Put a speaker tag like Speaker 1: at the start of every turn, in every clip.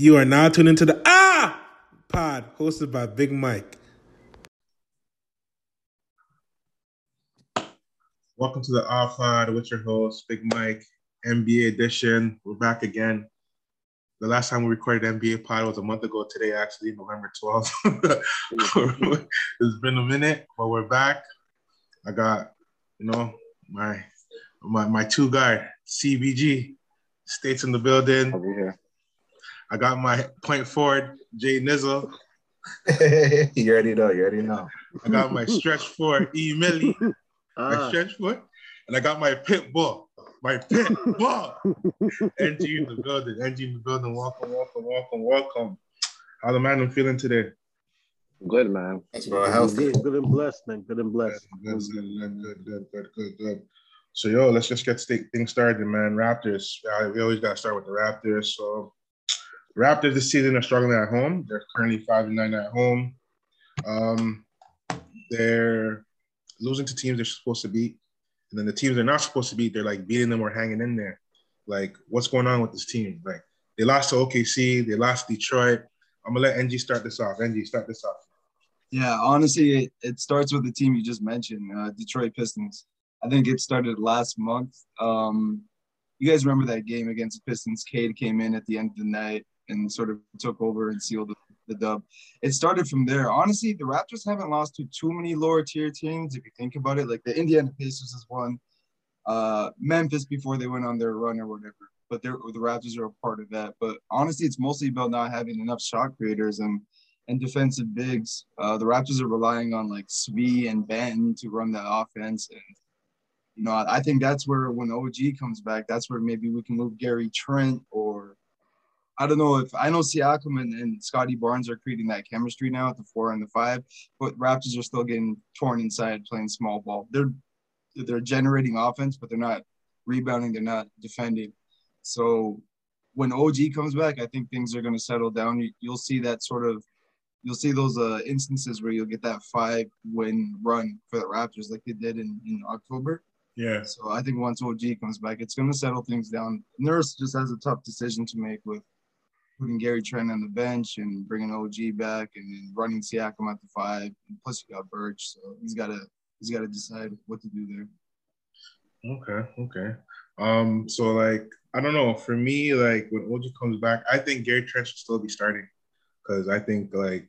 Speaker 1: You are now tuned into the Ah Pod, hosted by Big Mike. Welcome to the Ah Pod with your host, Big Mike, NBA edition. We're back again. The last time we recorded NBA Pod was a month ago today, actually, November 12th. it's been a minute, but we're back. I got, you know, my my my two guy, CBG, states in the building.
Speaker 2: Over here.
Speaker 1: I got my point forward, Jay Nizzle.
Speaker 2: you already know. You already know.
Speaker 1: I got my stretch forward, E Millie. My
Speaker 3: Ah,
Speaker 1: stretch foot. And I got my pit bull. My pit bull. NG in the building. NG in the building. Welcome, welcome, welcome, welcome. How the man I'm feeling today?
Speaker 2: Good man.
Speaker 4: That's about healthy.
Speaker 3: good, good and blessed, man. Good and
Speaker 1: Good,
Speaker 3: blessed.
Speaker 1: good, good, good, good, good, good, good. So yo, let's just get things started, man. Raptors. Uh, we always gotta start with the Raptors. So Raptors this season are struggling at home. They're currently five and nine at home. Um, they're losing to teams they're supposed to beat, and then the teams they're not supposed to beat, they're like beating them or hanging in there. Like, what's going on with this team? Like, they lost to OKC, they lost Detroit. I'm gonna let NG start this off. NG, start this off.
Speaker 5: Yeah, honestly, it, it starts with the team you just mentioned, uh, Detroit Pistons. I think it started last month. Um, you guys remember that game against the Pistons? Cade came in at the end of the night and sort of took over and sealed the, the dub. It started from there. Honestly, the Raptors haven't lost to too many lower tier teams if you think about it. Like the Indiana Pacers has won, uh, Memphis before they went on their run or whatever. But the Raptors are a part of that. But honestly, it's mostly about not having enough shot creators and and defensive bigs. Uh, the Raptors are relying on like Svi and Banton to run that offense. And, you know, I think that's where when OG comes back, that's where maybe we can move Gary Trent or I don't know if I know Siakam and, and Scottie Barnes are creating that chemistry now at the four and the five, but Raptors are still getting torn inside playing small ball. They're they're generating offense, but they're not rebounding, they're not defending. So when OG comes back, I think things are going to settle down. You, you'll see that sort of you'll see those uh, instances where you'll get that five win run for the Raptors like they did in, in October.
Speaker 1: Yeah.
Speaker 5: So I think once OG comes back, it's going to settle things down. Nurse just has a tough decision to make with putting Gary Trent on the bench and bringing OG back and then running Siakam at the five. And plus, you got Birch, so he's got to he's got to decide what to do there.
Speaker 1: Okay, okay. Um, so like I don't know. For me, like when OG comes back, I think Gary Trent should still be starting because I think like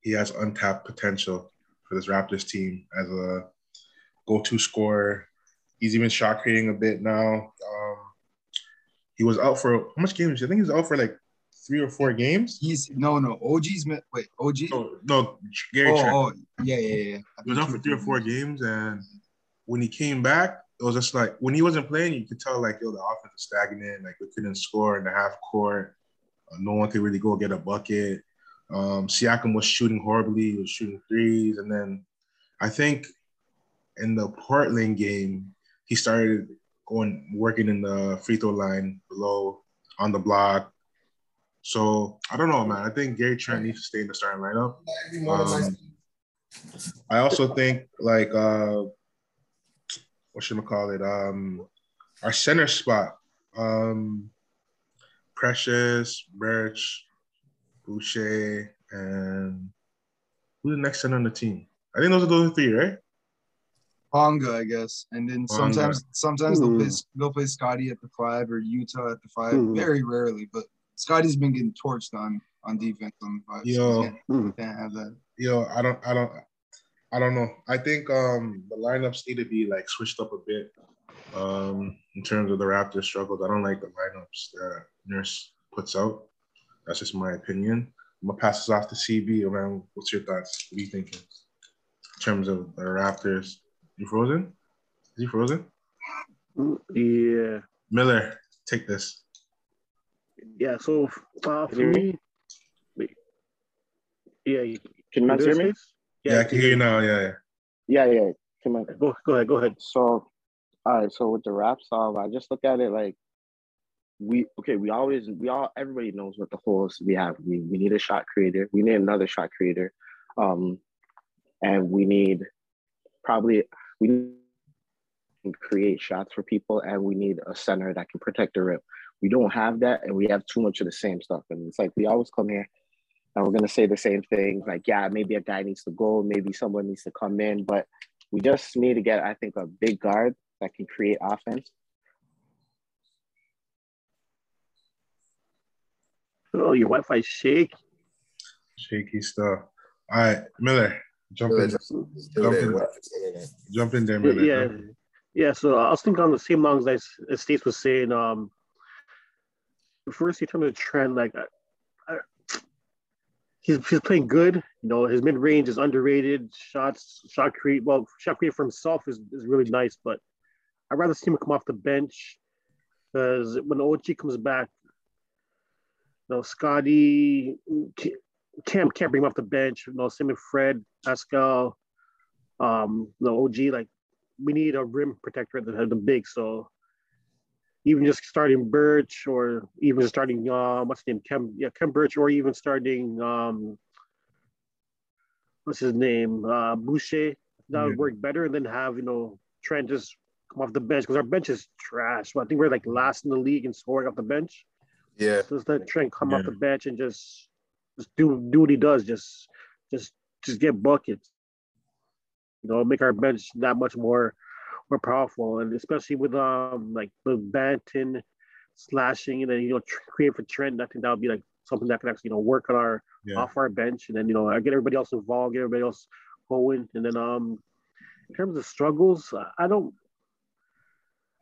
Speaker 1: he has untapped potential for this Raptors team as a go-to scorer. He's even shot creating a bit now. Um, he was out for how much games? I think he was out for like three or four games.
Speaker 5: He's no no OG's wait OG.
Speaker 1: No, no, Gary
Speaker 5: oh,
Speaker 1: Trent.
Speaker 5: oh, yeah yeah yeah.
Speaker 1: He was out for three or four games, and when he came back, it was just like when he wasn't playing, you could tell like yo, the offense was stagnant. Like we couldn't score in the half court. Uh, no one could really go get a bucket. Um, Siakam was shooting horribly. He was shooting threes, and then I think in the Portland game, he started going working in the free throw line below on the block. So I don't know, man. I think Gary Trent needs to stay in the starting lineup. Um, I also think like uh what should I call it? Um our center spot. Um Precious, Birch, Boucher, and who's the next center on the team? I think those are those three, right?
Speaker 5: Bonga, I guess, and then
Speaker 1: Bonga.
Speaker 5: sometimes sometimes
Speaker 3: Hmm.
Speaker 5: they'll play they'll play Scottie at the five or Yuta at the five.
Speaker 3: Hmm.
Speaker 5: Very rarely, but Scottie's been getting torched on on defense on the five. so
Speaker 1: Yo.
Speaker 5: you can't,
Speaker 3: Hmm.
Speaker 5: can't have that.
Speaker 1: Yo, I don't I don't I don't know. I think um the lineups need to be like switched up a bit um in terms of the Raptors struggles. I don't like the lineups that Nurse puts out. That's just my opinion. I'm gonna pass this off to CB around what's your thoughts? What are you thinking in terms of the Raptors? You frozen? Is he frozen?
Speaker 3: Yeah,
Speaker 1: Miller, take this.
Speaker 3: yeah. So uh, for
Speaker 2: Hear me?
Speaker 3: me, wait. yeah, you-
Speaker 2: Can you
Speaker 3: you
Speaker 2: hear me?
Speaker 3: Space?
Speaker 1: Yeah, I can hear you now. Yeah, yeah.
Speaker 2: Yeah, yeah. Come on.
Speaker 3: Go, go ahead, go ahead.
Speaker 2: So, all right. So with the rap song, I just look at it like we okay. We always we all everybody knows what the holes we have. We we need a shot creator. We need another shot creator, um, and we need probably we can create shots for people, and we need a center that can protect the rim. We don't have that, and we have too much of the same stuff. And it's like we always come here and we're gonna say the same things. Like, yeah, maybe a guy needs to go, maybe someone needs to come in, but we just need to get, I think, a big guard that can create offense.
Speaker 3: Oh, your Wi-Fi shake.
Speaker 1: Shaky stuff. All right, Miller, jump
Speaker 4: Miller
Speaker 1: in.
Speaker 4: just- just
Speaker 1: Jump
Speaker 4: there
Speaker 1: in.
Speaker 4: with his internet.
Speaker 1: Jump in there, Miller.
Speaker 3: Yeah, yeah. So I was thinking on the same lines as, as States was saying. Um, first, in terms of Trent, like I, I, he's he's playing good. You know, his mid range is underrated. Shots, shot create. Well, shot create for himself is, is really nice, but I'd rather see him come off the bench because when OG comes back, you know, Scottie Cam can't bring him off the bench. You know, same with Fred, Pascal, um, the OG. Like, we need a rim protector at the, the big. So even just starting Birch or even starting uh, what's his name, Khem, yeah, Khem Birch, or even starting um, what's his name, uh, Boucher. That would
Speaker 1: Yeah.
Speaker 3: work better than have you know Trent just come off the bench because our bench is trash. I think we're like last in the league in scoring off the bench.
Speaker 4: Yeah,
Speaker 3: Just let Trent come off the bench and just just do do what he does. Just just just get buckets. You know, make our bench that much more more powerful, and especially with um like the Banton slashing and then you know create for Trent. I think that would be like something that can actually you know work on our
Speaker 1: Yeah.
Speaker 3: off our bench, and then you know I get everybody else involved, get everybody else going, and then um in terms of struggles, I- don't.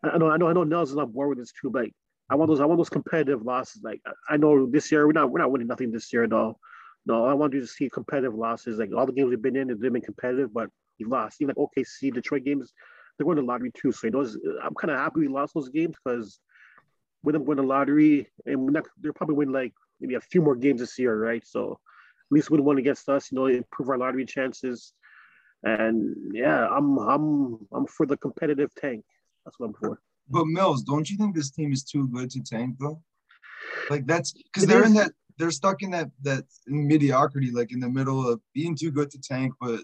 Speaker 3: I know, I know, I know. Nels is not bored with this too, but I want those. I want those competitive losses. Like I- know this year we're not we're not winning nothing this year at all. No, I want you to see competitive losses. Like all the games we've been in, they've been competitive, but we lost. Even like OKC, Detroit games, they're going to lottery too. So those, I'm kind of happy we lost those games because with them going to lottery, and we're not, they're probably win like maybe a few more games this year, right? So at least win one against us, you know, improve our lottery chances. And yeah, I'm I'm I'm for the competitive tank. That's what I'm for.
Speaker 5: But Millz, don't you think this team is too good to tank though? Like that's because they're in that they're stuck in that that mediocrity, like in the middle of being too good to tank, but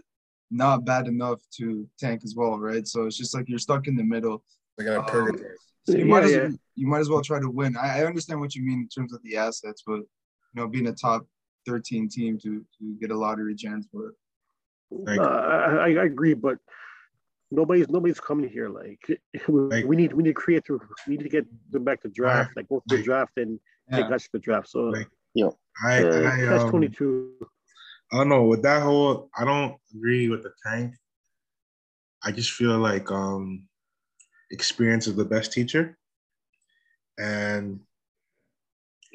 Speaker 5: not bad enough to tank as well, right? So it's just like you're stuck in the middle.
Speaker 4: they're gonna
Speaker 5: Um. So you might
Speaker 3: Yeah,
Speaker 5: as
Speaker 3: yeah.
Speaker 5: well, you might as well try to win. I, I understand what you mean in terms of the assets, but you know, being a top 13 team to to get a lottery chance for it.
Speaker 3: Uh, I, I agree, but nobody's nobody's coming here. Like we,
Speaker 1: Like-
Speaker 3: we need we need to create through. We need to get them back to draft. Like go to the
Speaker 1: Like-
Speaker 3: draft and get
Speaker 5: Yeah.
Speaker 3: guys to the draft. So
Speaker 1: Like,
Speaker 2: Yo,
Speaker 1: I,
Speaker 3: uh,
Speaker 1: I,
Speaker 3: catch
Speaker 1: um,
Speaker 3: twenty two.
Speaker 1: I don't know with that whole. I don't agree with the tank. I just feel like um, experience is the best teacher, and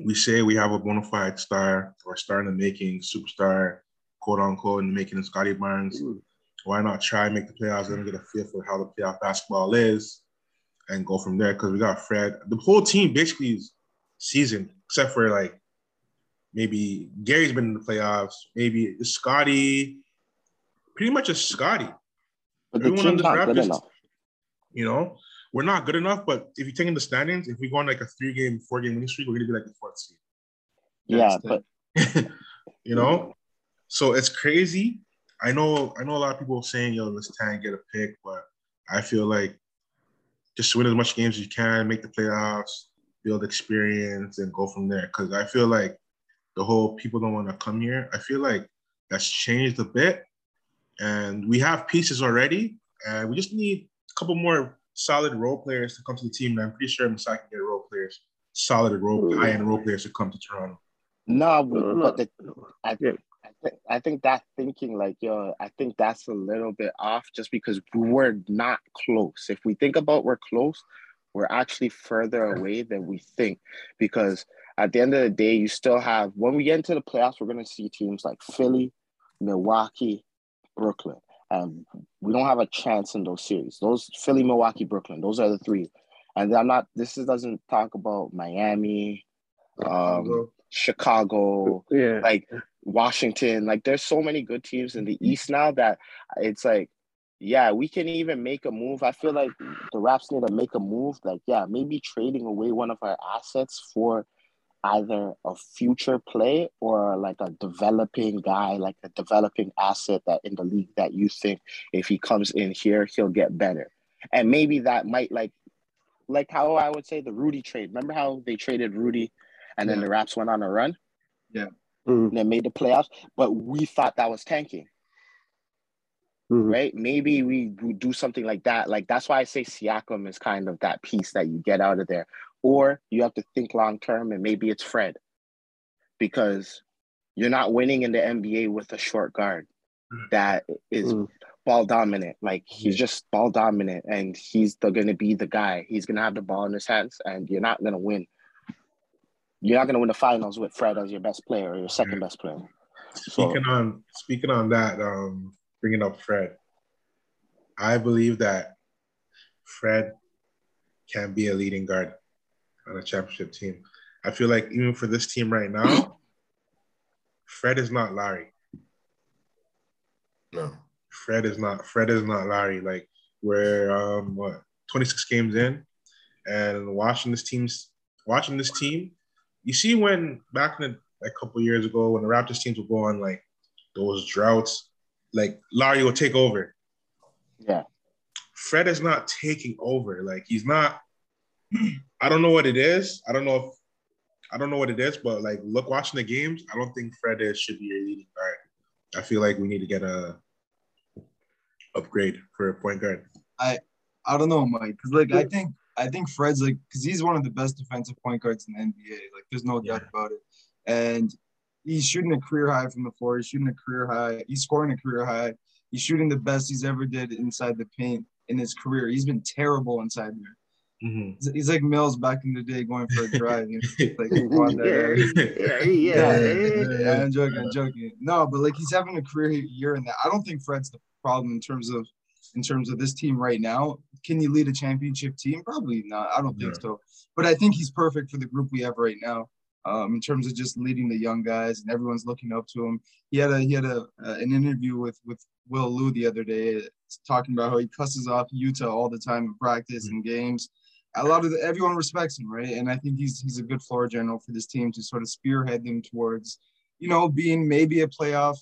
Speaker 1: we say we have a bona fide star or star in the making, superstar, quote unquote, in the making of Scottie Barnes. Why not try and make the playoffs and get a feel for how the playoff basketball is, and go from there? Because we got Fred. The whole team basically is seasoned, except for like maybe Gary's been in the playoffs. Maybe Scottie, pretty much a Scottie.
Speaker 2: but the
Speaker 1: Everyone on
Speaker 2: team's
Speaker 1: this
Speaker 2: not good
Speaker 1: is-
Speaker 2: enough.
Speaker 1: You know, we're not good enough. But if you take in the standings, if we go on like a three game, four game winning streak, we're gonna be like the fourth seed.
Speaker 2: Yeah,
Speaker 5: That's
Speaker 2: but
Speaker 1: you know, so it's crazy. I know, I know a lot of people saying, "Yo, let's tank, get a pick," but I feel like just win as much games as you can, make the playoffs, build experience, and go from there. Because I feel like the whole people don't want to come here. I feel like that's changed a bit, and we have pieces already, and we just need a couple more solid role players to come to the team. And I'm pretty sure Masai can get role players, solid role, high end role players to come to Toronto.
Speaker 2: no,
Speaker 3: No,
Speaker 2: but the I,
Speaker 3: Yeah.
Speaker 2: I, th- I think that thinking like yo, I think that's a little bit off just because we're not close. If we think about we're close, we're actually further away than we think. Because at the end of the day, you still have when we get into the playoffs, we're gonna see teams like Philly, Milwaukee, Brooklyn. And we don't have a chance in those series. Those Philly, Milwaukee, Brooklyn, those are the three. And I'm not this is, doesn't talk about Miami, um, Chicago,
Speaker 3: Yeah.
Speaker 2: like Washington. Like there's so many good teams in the East now that it's like, yeah, we can even make a move. I feel like the Raps need to make a move. Like, yeah, maybe trading away one of our assets for either a future play or like a developing guy, like a developing asset that in the league that you think if he comes in here, he'll get better. And maybe that might like like how I would say the Rudy trade. Remember how they traded Rudy, and then
Speaker 5: Yeah.
Speaker 2: the Raps went on a run.
Speaker 3: Mhm.
Speaker 2: And they made the playoffs, but we thought that was tanking,
Speaker 3: Mhm.
Speaker 2: right? Maybe we would do something like that. Like that's why I say Siakam is kind of that piece that you get out of there. Or you have to think long term, and maybe it's Fred, because you're not winning in the NBA with a short guard that is
Speaker 3: Mhm.
Speaker 2: ball dominant. Like he's just ball dominant, and he's the, gonna be the guy. He's gonna have the ball in his hands, and you're not gonna win. You're not gonna win the finals with Fred as your best player or your second best player. So
Speaker 1: Speaking on speaking on that, um, bringing up Fred, I believe that Fred can be a leading guard on a championship team. I feel like even for this team right now, Fred is not Larry.
Speaker 4: No.
Speaker 1: Fred is not Fred is not Larry. Like we're um what 26 games in and watching this team's watching this team, you see when back in the, a couple years ago when the Raptors teams would go on like those droughts, like Larry will take over.
Speaker 2: yeah,
Speaker 1: Fred is not taking over. Like he's not. I don't know what it is. I don't know if I don't know what it is, but like look, watching the games, I don't think Fred is should be your leading guard. I feel like we need to get a upgrade for a point guard.
Speaker 5: I I don't know, Mike, because like I think I think Fred's like because he's one of the best defensive point guards in the NBA. Like there's no doubt about it. And he's shooting a career high from the floor. He's shooting a career high. He's scoring a career high. He's shooting the best he's ever did inside the paint in his career. He's been terrible inside there.
Speaker 1: Mm-hmm.
Speaker 5: He's, like Millz back in the day going for a drive. You know, like want that area.
Speaker 3: Yeah, yeah,
Speaker 5: Yeah,
Speaker 3: yeah.
Speaker 5: yeah, I'm joking. I'm joking. No, but like he's having a career year in that. I don't think Fred's the problem in terms of in terms of this team right now. Can you lead a championship team? Probably not. I don't think
Speaker 1: No.
Speaker 5: so. But I think he's perfect for the group we have right now. Um, in terms of just leading the young guys and everyone's looking up to him. He had a he had a uh, an interview with with Will Lou the other day talking about how he cusses off Yuta all the time in practice and games. A lot of the, everyone respects him, right? And I think he's he's a good floor general for this team to sort of spearhead them towards, you know, being maybe a playoff.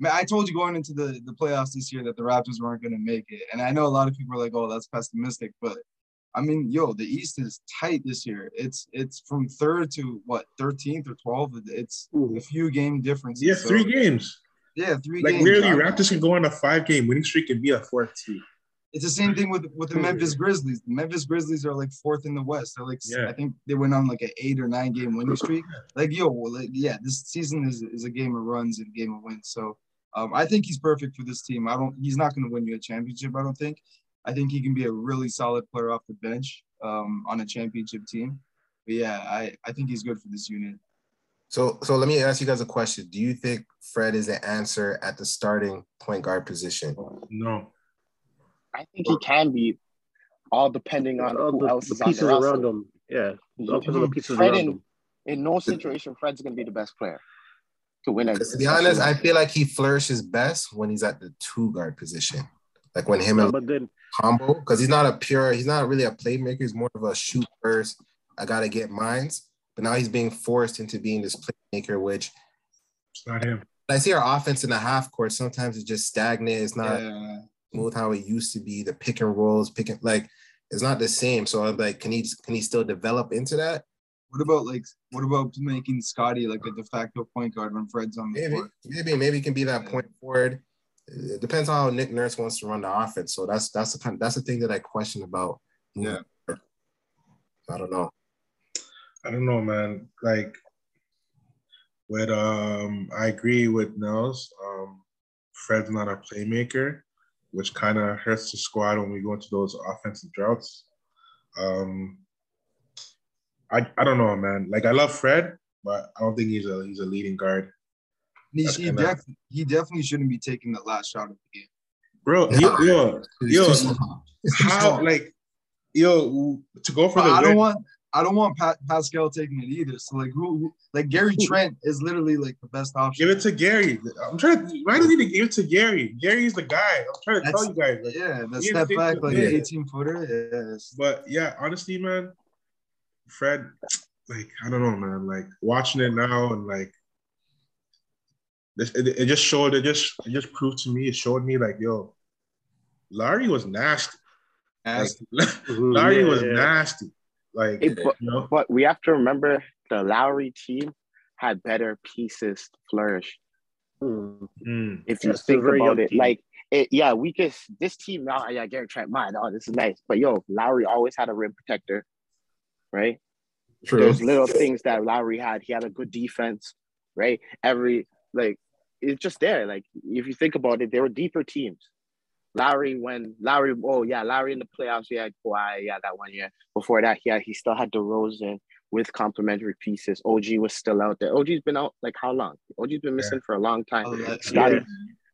Speaker 5: Man, I told you going into the the playoffs this year that the Raptors weren't going to make it, and I know a lot of people are like, "Oh, that's pessimistic," but I mean, yo, the East is tight this year. It's it's from third to what thirteenth or twelfth. It's a few game differences.
Speaker 1: Yeah,
Speaker 5: So,
Speaker 1: three games.
Speaker 5: Yeah, three
Speaker 1: Like
Speaker 5: games.
Speaker 1: literally, Raptors can go on a five game winning streak and be a fourth team.
Speaker 5: It's the same thing with with the. Memphis Grizzlies. The Memphis Grizzlies are like fourth in the West. They're like
Speaker 1: Yeah.
Speaker 5: I think they went on like an eight or nine game winning streak. Like yo, well, like, yeah, this season is is a game of runs and game of wins. So um, I think he's perfect for this team. I don't. He's not going to win you a championship. I don't think. I think he can be a really solid player off the bench um, on a championship team. But yeah, I I think he's good for this unit.
Speaker 4: So so let me ask you guys a question. Do you think Fred is the answer at the starting point guard position?
Speaker 1: No.
Speaker 2: I think he can be, all depending on
Speaker 3: All
Speaker 2: who
Speaker 3: the,
Speaker 2: else
Speaker 3: the
Speaker 2: is on the roster.
Speaker 3: around him. Yeah, all the pieces
Speaker 2: Fred
Speaker 3: around
Speaker 2: in,
Speaker 3: him.
Speaker 2: in no situation, Fred's gonna be the best player to win it.
Speaker 4: To be honest, I feel like he flourishes best when he's at the two guard position. Like when him
Speaker 3: Yeah,
Speaker 4: and
Speaker 3: but then
Speaker 4: combo, because he's not a pure, he's not really a playmaker. He's more of a shoot first. I gotta get mines. But now he's being forced into being this playmaker, which
Speaker 1: It's not him.
Speaker 4: I see our offense in the half court. Sometimes it's just stagnant. It's not
Speaker 5: Yeah.
Speaker 4: smooth how it used to be. The pick and rolls, pick and like it's not the same. So I'm like, can he can he still develop into that?
Speaker 5: What about like what about making Scottie like a de facto point guard when Fred's on the
Speaker 4: Maybe,
Speaker 5: floor?
Speaker 4: maybe, maybe he can be that point forward. It depends on how Nick Nurse wants to run the offense. So that's that's the kind that's the thing that I question about.
Speaker 5: Yeah.
Speaker 4: I don't know.
Speaker 1: I don't know, man. Like, with um, I agree with Nels. Um, Fred's not a playmaker, which kind of hurts the squad when we go into those offensive droughts. Um, I I don't know, man. Like, I love Fred, but I don't think he's a he's a leading guard,
Speaker 5: He, he, def- he definitely shouldn't be taking the last shot of the game.
Speaker 1: bro.
Speaker 4: Yeah.
Speaker 1: Yo, yo, yo,
Speaker 4: too small. He's too
Speaker 1: how like, yo, to go for
Speaker 5: But
Speaker 1: the
Speaker 5: I don't want I don't want Pat, Pascal taking it either. So like who who- like Gary Trent is literally like the best option.
Speaker 1: Give it to Gary. I'm trying to. Why do you need to give it to Gary? Gary's the guy. I'm trying to
Speaker 5: That's-
Speaker 1: tell you guys. like,
Speaker 5: yeah, the step back like
Speaker 4: Yeah.
Speaker 5: an 18 footer. Yes.
Speaker 1: But yeah, honestly, man, Fred, like I don't know, man. Like watching it now and like this, it, it just showed. It just it just proved to me. It showed me like, yo, Larry was nasty.
Speaker 5: Nasty.
Speaker 3: Mhm,
Speaker 1: Larry
Speaker 3: yeah,
Speaker 1: was
Speaker 3: yeah.
Speaker 1: nasty. Like
Speaker 2: Hey, but,
Speaker 1: you know,
Speaker 2: but we have to remember the Lowry team had better pieces to flourish.
Speaker 3: Mm.
Speaker 1: mm,
Speaker 2: If you
Speaker 3: Yeah, still
Speaker 2: think about it,
Speaker 3: team.
Speaker 2: like it, yeah, we just this team now. Yeah, Gary Trent, mine. Oh, this is nice. But yo, Lowry always had a rim protector, right?
Speaker 4: True.
Speaker 2: There's little things that Lowry had. He had a good defense, right? Every like it's just there. Like if you think about it, they were deeper teams. Lowry when Lowry, oh yeah, Lowry in the playoffs, he had Kawhi, yeah, that one year. Before that, yeah, he still had DeRozan with complementary pieces. OG was still out there. OG's been out like how long? OG's been missing for a long time.
Speaker 5: Oh,
Speaker 2: Scottie,
Speaker 3: Yeah.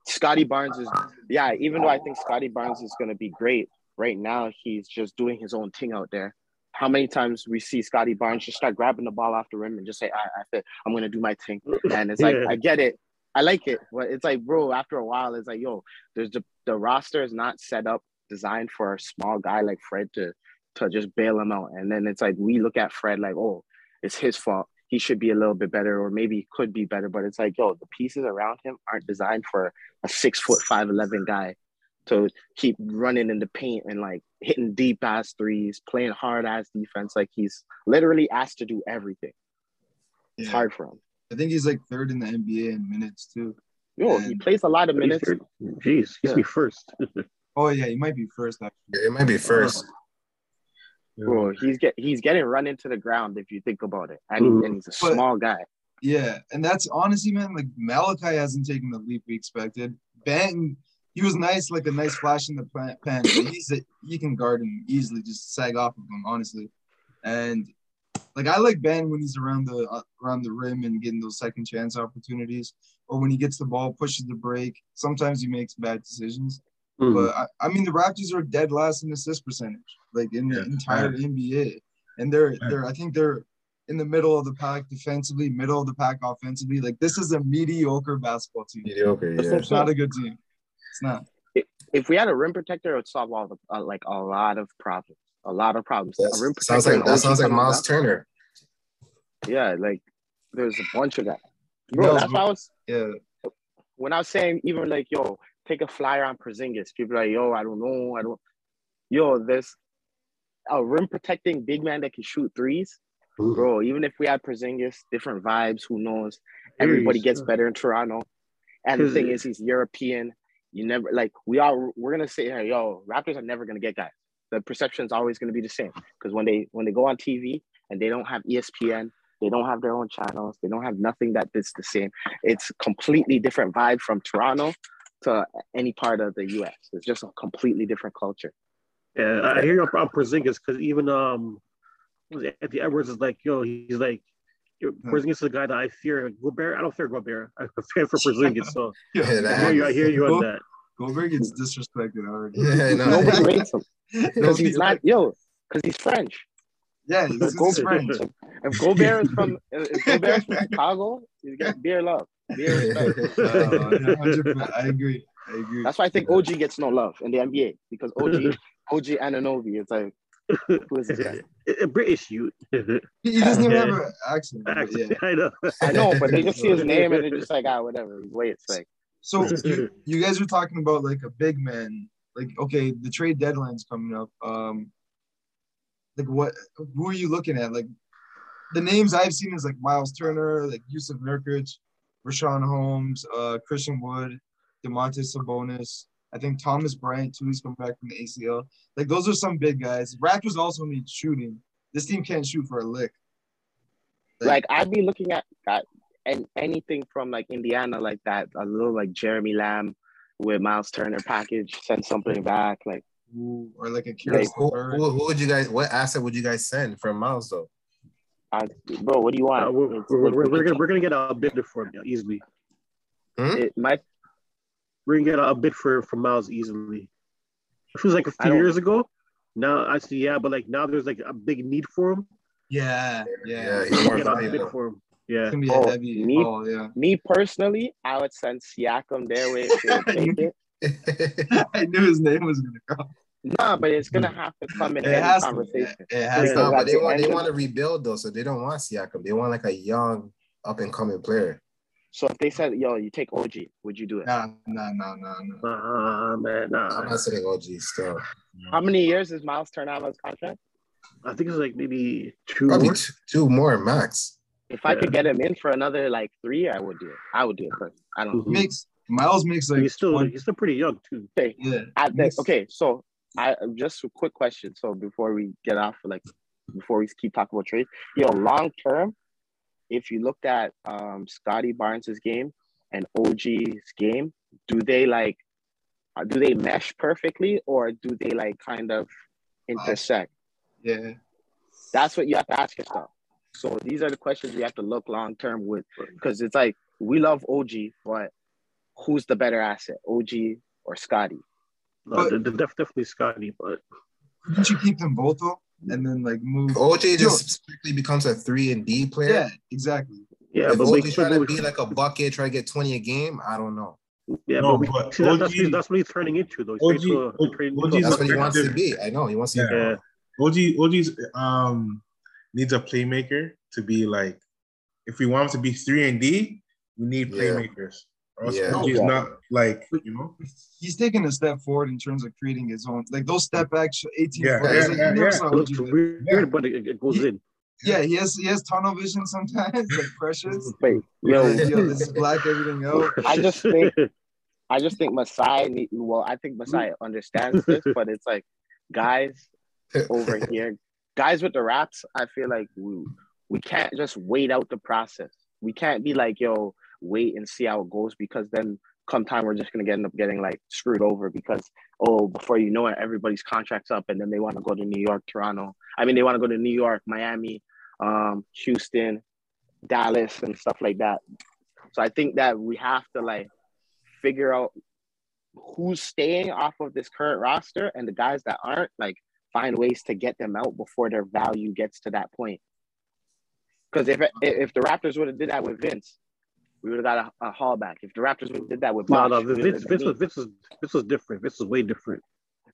Speaker 2: Scottie Barnes is yeah, even though I think Scottie Barnes is gonna be great, right now he's just doing his own thing out there. How many times we see Scottie Barnes just start grabbing the ball off the rim and just say, I, I I'm gonna do my thing. And it's like,
Speaker 3: Yeah.
Speaker 2: I get it. I like it. But it's like, bro, after a while, it's like, yo, there's the, the roster is not set up, designed for a small guy like Fred to to just bail him out. And then it's like we look at Fred like, oh, it's his fault. He should be a little bit better, or maybe he could be better. But it's like, yo, the pieces around him aren't designed for a six foot five eleven guy to keep running in the paint and like hitting deep ass threes, playing hard ass defense. Like he's literally asked to do everything. It's
Speaker 5: Yeah.
Speaker 2: hard for him.
Speaker 5: I think he's like third in the NBA in minutes too.
Speaker 2: Yo, he plays a lot of minutes.
Speaker 3: Jeez, he's
Speaker 2: Yeah.
Speaker 3: be first.
Speaker 5: Oh yeah, he might be first actually.
Speaker 4: It might be uh, first.
Speaker 2: Bro, he's get he's getting run into the ground if you think about it, and, he- and he's a
Speaker 5: But-
Speaker 2: small guy.
Speaker 5: Yeah, and that's honestly, man, like Malachi hasn't taken the leap we expected. Banton, he was nice, like a nice flash in the pan, he's a, he can guard him easily, just sag off of him, honestly. And like I like Ben when he's around the uh, around the rim and getting those second chance opportunities, or when he gets the ball, pushes the break. Sometimes he makes bad decisions,
Speaker 3: Mhm.
Speaker 5: but I, I mean the Raptors are dead last in assist percentage, like in the
Speaker 1: Yeah.
Speaker 5: entire NBA, and they're they're I think they're in the middle of the pack defensively, middle of the pack offensively. Like this is a mediocre basketball team.
Speaker 4: Mediocre, yeah.
Speaker 5: It's not a good team. It's not.
Speaker 2: If we had a rim protector, it would solve all the uh, like a lot of problems. A lot of problems. A rim
Speaker 4: That sounds like that sounds like Miles
Speaker 2: back-
Speaker 4: Turner.
Speaker 2: Yeah, like there's a bunch of that. Bro,
Speaker 5: No,
Speaker 2: that's why I was
Speaker 5: Yeah.
Speaker 2: when I was saying even like yo, take a flyer on Porzingis. People are like, yo, I don't know, I don't. Yo, there's a rim protecting big man that can shoot threes,
Speaker 3: Mhm.
Speaker 2: bro. Even if we had Porzingis, different vibes. Who knows? Everybody
Speaker 3: Jeez.
Speaker 2: gets better in Toronto. And the thing is, he's European. You never like we are. We're gonna say here, yo, Raptors are never gonna get guys. The perception is always gonna be the same because when they when they go on TV and they don't have ESPN, they don't have their own channels, they don't have nothing that is the same. It's completely different vibe from Toronto to any part of the U.S. It's just a completely different culture.
Speaker 3: Yeah, I hear you on Porzingis because even um, Anthony Edwards is like, yo, he's like, Porzingis is the guy that I fear. Gobert, I don't fear Gobert. I fear for Porzingis. So
Speaker 4: Yeah,
Speaker 3: I
Speaker 4: that
Speaker 3: hear you. I hear you on that.
Speaker 5: Gobert gets disrespected already.
Speaker 4: Yeah, no.
Speaker 2: Nobody rates him because he's not yo because he's French.
Speaker 5: Yeah, he's,
Speaker 2: If
Speaker 5: he's French.
Speaker 2: If Gobert is from if Gobert is from Chicago, he's got beer love, beer respect.
Speaker 5: Uh, I agree. I agree.
Speaker 2: That's why I think OG gets no love in the NBA because OG OG Anunoby is like who is this?
Speaker 3: A British youth.
Speaker 5: He, he doesn't even have an accent. but yeah.
Speaker 3: I know.
Speaker 2: I know, but they just see his name and they're just like ah whatever. He's way it's like
Speaker 5: So you, you guys were talking about like a big man. Like, okay, the trade deadline's coming up. Um, like what? Who are you looking at? Like, the names I've seen is like Miles Turner, like Jusuf Nurkic, Richaun Holmes, uh, Christian Wood, Domantas Sabonis. I think Thomas Bryant too. He's coming back from the ACL. Like, those are some big guys. Raptors also need shooting. This team can't shoot for a lick.
Speaker 2: like I'd be looking at that and anything from like Indiana like that, a little like Jeremy Lamb with Miles Turner package, send something back. Like
Speaker 5: Ooh, or like a
Speaker 2: Like,
Speaker 4: Who, who, who would you guys? What asset would you guys send for Miles though?
Speaker 2: I, bro, what do you want?
Speaker 3: Uh, we're, we're, we're, we're gonna we're gonna get a bid for him yeah, easily.
Speaker 2: it might
Speaker 3: We're gonna get a bid for for Miles easily. It was like a few years ago. Now I see, yeah, but like now there's like a big need for him.
Speaker 5: Yeah, yeah.
Speaker 4: Yeah, he's
Speaker 3: We're
Speaker 4: more
Speaker 3: gonna get a bid for him. Yeah.
Speaker 5: It's gonna be a
Speaker 2: Oh,
Speaker 5: heavy.
Speaker 2: me-
Speaker 5: Oh yeah.
Speaker 2: me personally, I would send Siakam their way if they would take it.
Speaker 5: I knew his name was gonna come.
Speaker 2: Nah, but it's gonna have to come in
Speaker 5: It
Speaker 2: any
Speaker 5: has to.
Speaker 2: conversation.
Speaker 5: It, it has
Speaker 3: Yeah.
Speaker 5: to.
Speaker 4: but they want they want to rebuild though, so they don't want Siakam. They want like a young up and coming player.
Speaker 2: So if they said, "Yo, you take OG," would you do it?
Speaker 5: Nah, nah, nah, nah, nah.
Speaker 3: Nah, man,
Speaker 4: I'm not saying OG still.
Speaker 2: How many years is Miles Turner's contract?
Speaker 3: I think it's like maybe two
Speaker 4: Probably
Speaker 3: more.
Speaker 4: two, two more max.
Speaker 2: If I could get him in for another like three, I would do it. I would do it first. I don't.
Speaker 3: Mhm.
Speaker 5: Makes Miles makes
Speaker 3: But
Speaker 5: like
Speaker 3: he's still
Speaker 5: 20
Speaker 3: he's still pretty young too.
Speaker 2: Okay,
Speaker 5: yeah.
Speaker 2: I think, okay. So I just a quick question. So before we get off, like before we keep talking about trades, yo, long term, if you looked at um Scottie Barnes's game and OG's game, do they like, uh, do they mesh perfectly or do they like kind of intersect?
Speaker 5: Yeah.
Speaker 2: That's what you have to ask yourself. So these are the questions you have to look long term with because it's like we love OG, but who's the better asset, OG or Scottie?
Speaker 3: No,
Speaker 5: But-
Speaker 3: the, the def, definitely Scottie, but
Speaker 5: Couldn't you keep them both though? And then like move
Speaker 4: If OJ just strictly becomes a three and D player.
Speaker 5: Yeah, exactly.
Speaker 3: yeah,
Speaker 4: If
Speaker 3: but we,
Speaker 4: OJ trying to be like a bucket, try to get 20 a game, I don't know.
Speaker 3: yeah,
Speaker 1: No,
Speaker 3: but, we,
Speaker 1: but
Speaker 3: see, that, that's,
Speaker 1: OG
Speaker 3: that's what he's turning into though. He's
Speaker 1: OG
Speaker 3: turning into a- turning into a-
Speaker 1: OG's
Speaker 4: That's what he wants to be. I know he wants to be.
Speaker 1: Yeah.
Speaker 3: yeah.
Speaker 1: OG OG's um needs a playmaker to be like if we want him to be three and D, we need
Speaker 4: Yeah.
Speaker 1: playmakers. Or
Speaker 4: Yeah.
Speaker 1: OG's
Speaker 2: Yeah.
Speaker 1: not like you know.
Speaker 5: He's taking a step forward in terms of creating his own like those step back sh- 18
Speaker 1: Yeah,
Speaker 5: footers.
Speaker 1: yeah,
Speaker 5: like,
Speaker 1: yeah, yeah.
Speaker 3: It looks
Speaker 5: OG do it.
Speaker 3: weird,
Speaker 1: Yeah.
Speaker 3: but it, it goes
Speaker 5: He-
Speaker 3: in.
Speaker 5: Yeah, he has he has tunnel vision sometimes, like precious.
Speaker 2: Wait,
Speaker 5: Yo,
Speaker 2: yo,
Speaker 5: yo, this is black everything out.
Speaker 2: I just think- I just think Masai need well, I think Masai understands this, but it's like guys over here, guys with the raps, I feel like we we can't just wait out the process. We can't be like, yo, wait and see how it goes because then come time we're just gonna get end up getting like screwed over because oh before you know it, everybody's contracts up and then they want to go to New York, Toronto. I mean they want to go to New York, Miami, um, Houston, Dallas, and stuff like that. So I think that we have to like figure out who's staying off of this current roster and the guys that aren't, like find ways to get them out before their value gets to that point. Because if if the Raptors would have did that with Vince, we would have got a, a haul back. If the Raptors would did that with
Speaker 3: No,
Speaker 2: Bosh,
Speaker 3: no,
Speaker 2: we would've
Speaker 3: Vince,
Speaker 2: got
Speaker 3: Vince,
Speaker 2: me.
Speaker 3: was, Vince, was, Vince was different. This was way different.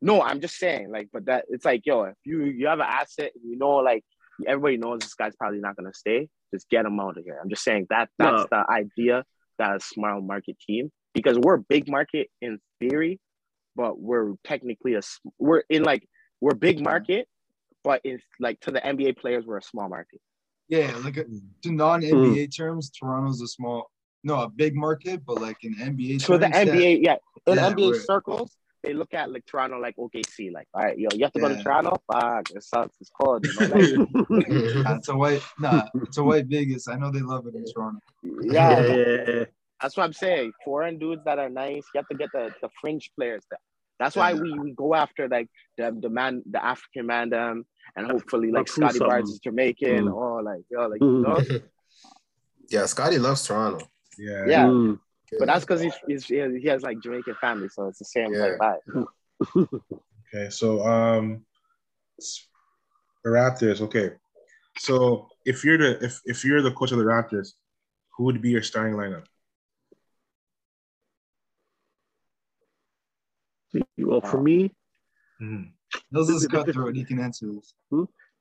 Speaker 2: No, I'm just saying, like, but that it's like, yo, if you you have an asset, you know, like everybody knows this guy's probably not gonna stay. Just get him out of here. I'm just saying that that's the idea that a small market team because we're big market in theory, but we're technically a we're in like we're big market, but it's like to the NBA players we're a small market.
Speaker 5: Yeah, like uh, a, to non NBA terms, Toronto's a small, no, a big market, but like in NBA
Speaker 2: So the
Speaker 5: terms, yeah.
Speaker 2: NBA, yeah, in
Speaker 5: Yeah,
Speaker 2: NBA
Speaker 5: we're-
Speaker 2: circles, they look at like Toronto like OKC, like all right, yo, you have to go to Toronto. Fuck, it sucks. It's cold. You know, like,
Speaker 5: Nah, it's a white, nah, it's a white Vegas. I know they love it in Toronto.
Speaker 2: yeah,
Speaker 3: yeah, yeah, yeah.
Speaker 2: That's what I'm saying. Foreign dudes that are nice, you have to get the, the fringe players. That that's why we, we go after like the the man, the African man, them, and hopefully like Scottie Barnes is Jamaican
Speaker 3: Mm.
Speaker 2: or like yo, like you know.
Speaker 4: yeah, Scottie loves Toronto.
Speaker 1: Yeah.
Speaker 2: Yeah.
Speaker 3: Mm.
Speaker 2: But that's because he's, he's he has- like Jamaican family, so it's the same
Speaker 4: Yeah.
Speaker 2: like vibe.
Speaker 1: Okay, so um, the Raptors. Okay, so if you're the if if you're the coach of the Raptors, who would be your starting lineup?
Speaker 3: Well, for me,
Speaker 1: mm-hmm.
Speaker 5: This is cutthroat. He can answer this.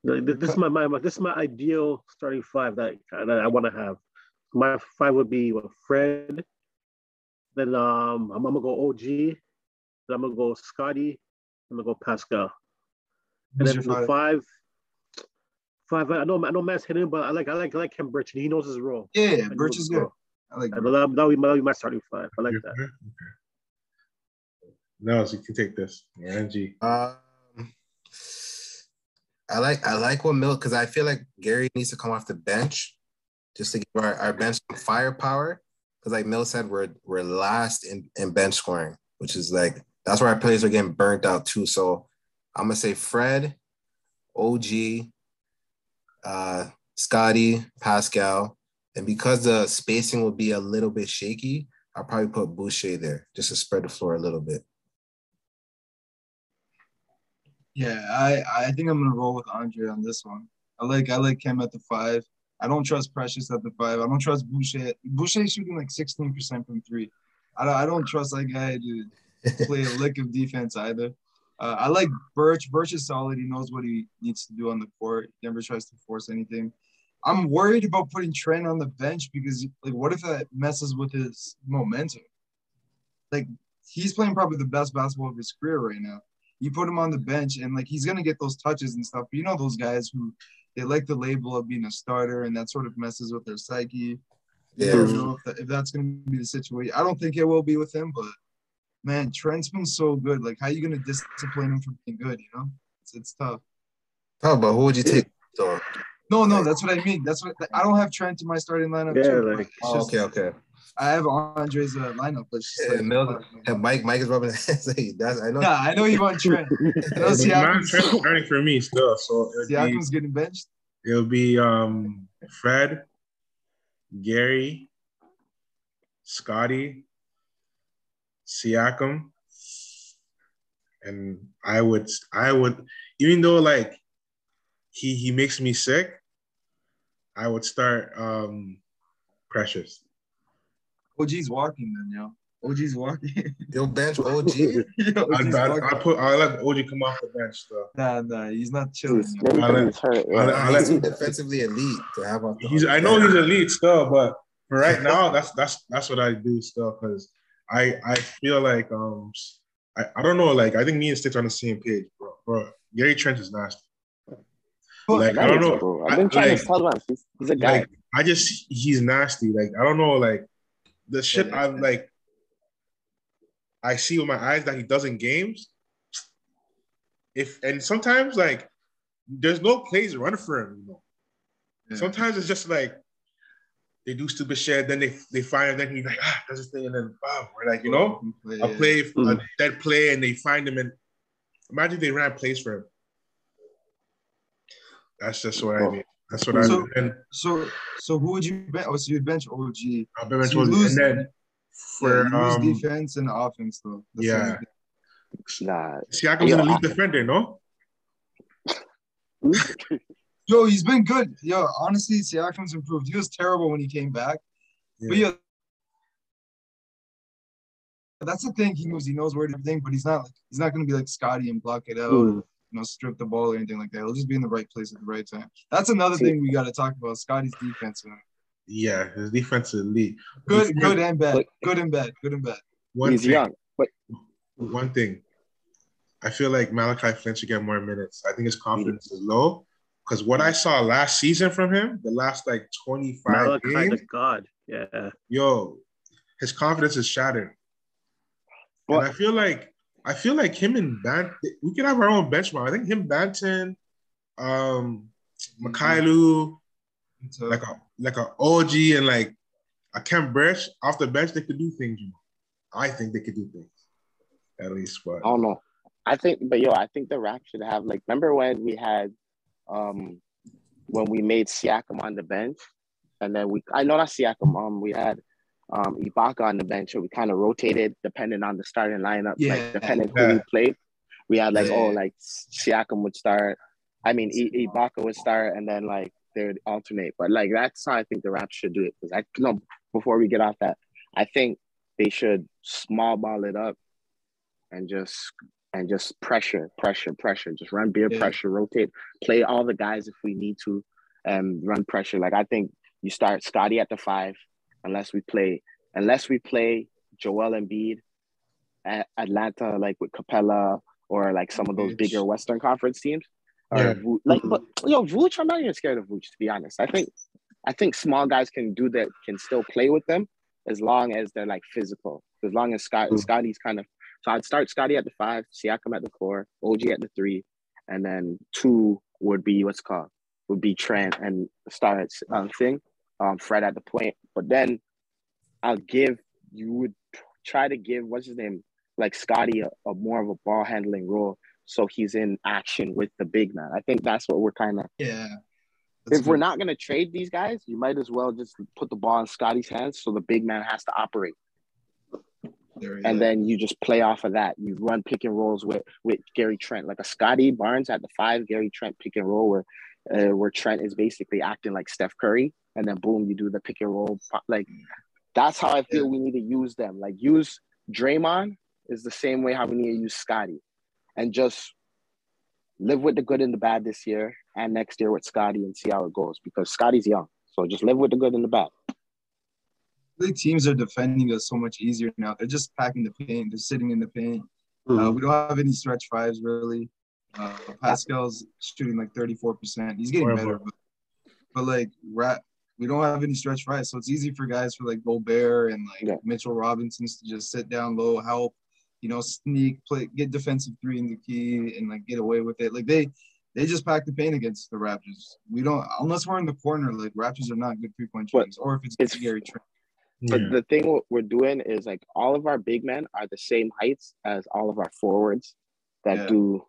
Speaker 3: like, th- this is my, my my- this is my ideal starting five that, that I want to have. My five would be what, Fred. Then um, I'm, I'm gonna go OG. Then I'm gonna go Scottie. I'm gonna go Pascal. And
Speaker 5: Who's
Speaker 3: then
Speaker 5: your
Speaker 3: for
Speaker 5: five?
Speaker 3: five, five. I know I know Matt's hitting, but I like I like I like Khem Birch. He knows his role.
Speaker 5: Yeah,
Speaker 3: I
Speaker 5: yeah, Birch is good.
Speaker 3: role.
Speaker 5: I like
Speaker 3: And That that be that would be my starting five. I like
Speaker 1: You're
Speaker 3: that.
Speaker 1: Okay. No, so you can take this. NG.
Speaker 4: Um, I like I like what Mill because I feel like Gary needs to come off the bench just to give our, our bench some firepower. Because like Mill said, we're we're last in, in bench scoring, which is like that's where our players are getting burnt out too. So I'm gonna say Fred, OG, uh, Scottie, Pascal, and because the spacing will be a little bit shaky, I'll probably put Boucher there just to spread the floor a little bit.
Speaker 5: Yeah, I I think I'm gonna roll with Andre on this one. I like I like Cam at the five. I don't trust Precious at the five. I don't trust Boucher. Boucher's shooting like 16% from three. I don't, I don't trust that guy to play a lick of defense either. Uh, I like Birch. Birch is solid. He knows what he needs to do on the court. He never tries to force anything. I'm worried about putting Trent on the bench because like what if that messes with his momentum? Like he's playing probably the best basketball of his career right now. You put him on the bench and like he's gonna get those touches and stuff. But you know those guys who they like the label of being a starter and that sort of messes with their psyche.
Speaker 4: Yeah.
Speaker 5: I don't know if, that, if that's gonna be the situation. I don't think it will be with him, but man, Trent's been so good. Like, how are you gonna discipline him from being good? You know, it's, it's tough.
Speaker 4: Oh, about who would you take?
Speaker 5: No, no, that's what I mean. That's what I don't have Trent in my starting lineup.
Speaker 3: Yeah,
Speaker 5: too,
Speaker 3: like-
Speaker 4: Oh,
Speaker 5: just-
Speaker 4: okay, okay.
Speaker 5: I have Andre's uh, lineup, but
Speaker 4: Yeah,
Speaker 5: like,
Speaker 4: Mil- Yeah, Mike, Mike is rubbing his hands. Like, that's I know.
Speaker 5: yeah, I know you want Trent. I know
Speaker 1: But man,
Speaker 5: Siakam's,
Speaker 1: Trent's starting for me still. So it'll be,
Speaker 5: Siakam's getting benched.
Speaker 1: it'll be um Fred, Gary, Scottie, Siakam, and I would I would even though like he he makes me sick, I would start um Precious.
Speaker 5: OG's walking then, yo. OG's walking.
Speaker 4: Yo, bench OG.
Speaker 5: Yo,
Speaker 1: I'd,
Speaker 5: OG's
Speaker 1: I'd. I'd put I'll let OG come off the bench though.
Speaker 5: Nah, nah, he's not chilling.
Speaker 2: He's,
Speaker 5: yo.
Speaker 1: I'll let-
Speaker 2: he's hurt.
Speaker 1: I'll let- I'll let-
Speaker 4: He's too defensively elite to have off. the-
Speaker 1: He's I know he's elite still, but for right now, that's that's that's what I do still because I I feel like um I, I don't know like I think me and Stitch are on the same page, bro. Bro, Gary Trent is nasty. Like I don't know,
Speaker 2: Bro,
Speaker 1: I,
Speaker 2: I've been trying
Speaker 1: like,
Speaker 2: to tell him. He's, he's a guy.
Speaker 1: like I just he's nasty. Like I don't know, like the shit I'm like I see with my eyes that he does in games. If and sometimes like there's no plays run for him, you know.
Speaker 5: Yeah.
Speaker 1: Sometimes it's just like they do stupid shit, then they they find him, then he like ah does his thing, and then bam, or like you know
Speaker 5: Yeah.
Speaker 1: a play a
Speaker 3: Mhm.
Speaker 1: dead play, and they find him, and imagine they ran plays for him. That's just what I mean. That's what I
Speaker 5: So-
Speaker 1: mean. And
Speaker 5: So, so who would you bench? Oh, so you'd bench OG.
Speaker 1: I'll bet
Speaker 5: So you
Speaker 1: and
Speaker 5: lose-
Speaker 1: then for
Speaker 5: yeah, you lose
Speaker 1: um,
Speaker 5: defense and offense though. That's
Speaker 1: yeah.
Speaker 5: only thing.
Speaker 2: Nah.
Speaker 1: Siakam's
Speaker 2: Yo,
Speaker 1: an elite
Speaker 2: I-
Speaker 1: defender, no?
Speaker 5: Yo, he's been good. Yo, honestly, Siakam's improved. He was terrible when he came back. But
Speaker 1: Yeah.
Speaker 5: yeah, that's the thing. He knows he knows where to think, but he's not like he's not gonna be like Scottie and block it out,
Speaker 3: Mm.
Speaker 5: You know, strip the ball or anything like that. He'll just be in the right place at the right time. That's another thing we got to talk about. Scottie's defense, man.
Speaker 1: Yeah, his defense is elite.
Speaker 5: Good,
Speaker 1: Before-
Speaker 5: good and bad.
Speaker 2: But-
Speaker 5: Good and bad. Good and bad.
Speaker 1: One
Speaker 2: he's
Speaker 1: thing,
Speaker 2: young. But
Speaker 1: one thing. I feel like Malachi Flynn should get more minutes. I think his confidence is low. Because what I saw last season from him, the last like 25
Speaker 3: Malachi
Speaker 1: games,
Speaker 3: the God. Yeah.
Speaker 1: yo, his confidence is shattered.
Speaker 2: Well-
Speaker 1: and I feel like I feel like him and Bant, we could have our own benchmark. I think him, Banton, um, Mykhailiuk,
Speaker 5: So,
Speaker 1: like a like a OG and like a Khem Birch off the bench, they could do things. You know, I think they could do things at least. But
Speaker 2: I don't know. I think, but yo, I think the rap should have like. Remember when we had, um, when we made Siakam on the bench, and then we, I know not Siakam, um, we had, um, Ibaka on the bench, so we kind of rotated depending on the starting lineup,
Speaker 5: Yeah.
Speaker 2: like depending
Speaker 1: Yeah.
Speaker 2: who we played. We had like,
Speaker 5: Yeah.
Speaker 2: oh, like Siakam would start. I mean, I- Ibaka would start, and then like they would alternate. But like that's how I think the Raps should do it. Because I no, before we get off that, I think they should small ball it up and just and just pressure, pressure, pressure. Just run beer pressure, rotate, play all the guys if we need to, and run pressure. Like I think you start Scottie at the five, unless we play unless we play Joel Embiid at Atlanta, like with Capela or like some of those bigger Western Conference teams. Or
Speaker 1: Yeah.
Speaker 2: Vooch- like, but yo, Vooch, I'm not even scared of Vooch to be honest. I think, I think small guys can do that, can still play with them as long as they're like physical. As long as Scott,
Speaker 3: Mm.
Speaker 2: Scottie's kind of. So I'd start Scottie at the five, Siakam at the four, OG at the three, and then two would be what's called would be Trent and start um, thing, um, Fred at the point. But then I'll give you would try to give what's his name like Scottie a, a more of a ball handling role, so he's in action with the big man. I think that's what we're kind of.
Speaker 5: yeah.
Speaker 2: If we're not gonna trade these guys, you might as well just put the ball in Scottie's hands, so the big man has to operate,
Speaker 5: There,
Speaker 2: and then you just play off of that. You run pick and rolls with with Gary Trent, like a Scottie Barnes at the five, Gary Trent pick and roll where. Uh, where Trent is basically acting like Steph Curry, and then boom, you do the pick and roll. Like that's how I feel we need to use them. Like use Draymond is the same way how we need to use Scottie, and just live with the good and the bad this year and next year with Scottie and see how it goes because Scottie's young. So just live with the good and the bad.
Speaker 5: The teams are defending us so much easier now. They're just packing the paint. They're sitting in the paint.
Speaker 3: Mhm.
Speaker 5: Uh, we don't have any stretch fives really. Uh, Pascal's shooting like 34%. He's getting
Speaker 1: Horrible.
Speaker 5: better, but, but like rat, we don't have any stretch fives. So it's easy for guys for like Gobert and like
Speaker 2: Yeah.
Speaker 5: Mitchell Robinsons to just sit down low, help, you know, sneak, play, get defensive three in the key and like get away with it. Like they they just pack the paint against the Raptors. We don't unless we're in the corner, like Raptors are not good three point
Speaker 2: But
Speaker 5: shooters, or if it's,
Speaker 2: it's-
Speaker 5: Gary Trent.
Speaker 2: But
Speaker 1: Yeah.
Speaker 2: the thing what we're doing is like all of our big men are the same heights as all of our forwards that
Speaker 5: Yeah.
Speaker 2: do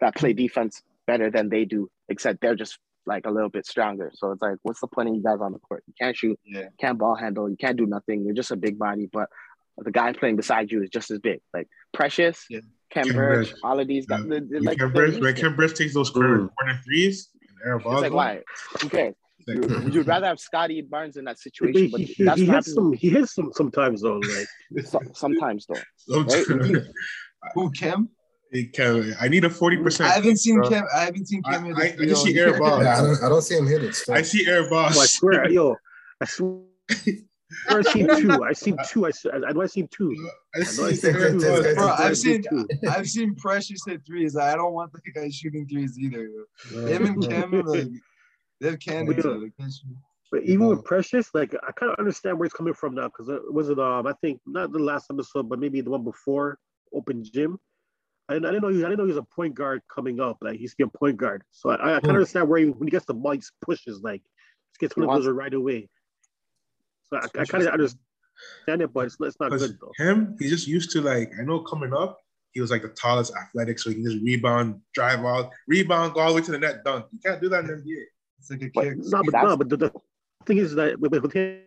Speaker 2: that play defense better than they do, except they're just like a little bit stronger. So it's like, what's the point of you guys on the court? You can't shoot,
Speaker 5: Yeah.
Speaker 2: can't ball handle, you can't do nothing. You're just a big body, but the guy playing beside you is just as big. Like Precious,
Speaker 5: Yeah.
Speaker 2: Khem
Speaker 1: Khem
Speaker 2: Birch,
Speaker 1: Birch.
Speaker 2: all of these guys.
Speaker 1: Yeah.
Speaker 2: they're- they're like,
Speaker 1: Khem
Speaker 2: they're
Speaker 1: when
Speaker 2: used to it.
Speaker 1: Khem Birch takes those corner,
Speaker 3: Mm.
Speaker 1: corner threes, and Aaron
Speaker 2: It's like
Speaker 1: Boswell,
Speaker 2: why? Who cares?
Speaker 1: it's
Speaker 2: You, you'd rather have Scottie Barnes in that situation, but
Speaker 3: he, he,
Speaker 2: that's
Speaker 3: he hits some. He hits some sometimes though. Like
Speaker 2: so- sometimes though.
Speaker 1: Sometimes-
Speaker 5: Who Khem?
Speaker 1: Hey, Kevin, I need a forty percent.
Speaker 5: I haven't seen
Speaker 1: bro.
Speaker 5: Khem. I haven't seen
Speaker 1: I-
Speaker 5: Khem. hit
Speaker 1: I-
Speaker 5: a
Speaker 1: I
Speaker 5: three
Speaker 1: just see
Speaker 5: year.
Speaker 1: Aaron
Speaker 4: Yeah, I don't, I don't see him hit it. still.
Speaker 1: I see Aaron Boss.
Speaker 3: oh, I swear, yo, I swear. I seen two. I seen two. I, s- I, I know I seen two.
Speaker 1: I
Speaker 3: I know I
Speaker 1: see
Speaker 3: seen
Speaker 1: Aaron
Speaker 3: two.
Speaker 5: Bro,
Speaker 3: I
Speaker 5: I've
Speaker 3: seen
Speaker 5: seen
Speaker 3: two.
Speaker 5: I've seen Precious hit threes. I don't want the guy shooting threes either.
Speaker 1: Bro,
Speaker 5: Him and
Speaker 1: bro.
Speaker 5: Khem, like, they have cannons.
Speaker 3: Yeah.
Speaker 5: so they can't shoot.
Speaker 3: But even with Precious, like I kind of understand where he's coming from now because it wasn't um I think not the last episode, but maybe the one before Open Gym. I didn't, I didn't know he, I didn't know he was a point guard coming up. Like he's be a point guard, so I, I kind of
Speaker 1: Hmm.
Speaker 3: understand where he when he gets the ball, he pushes like just gets one
Speaker 2: He
Speaker 3: of those right away. So I, I kind of understand it, but it's, it's not good though.
Speaker 1: him, he's just used to like I know coming up, he was like the tallest athletic, so he can just rebound, drive out, rebound, go all the way to the net, dunk. You can't do that in the NBA.
Speaker 5: It's like a
Speaker 2: But-
Speaker 5: kick.
Speaker 3: No, but
Speaker 2: That's-
Speaker 3: no, but the, the thing is that with, with him,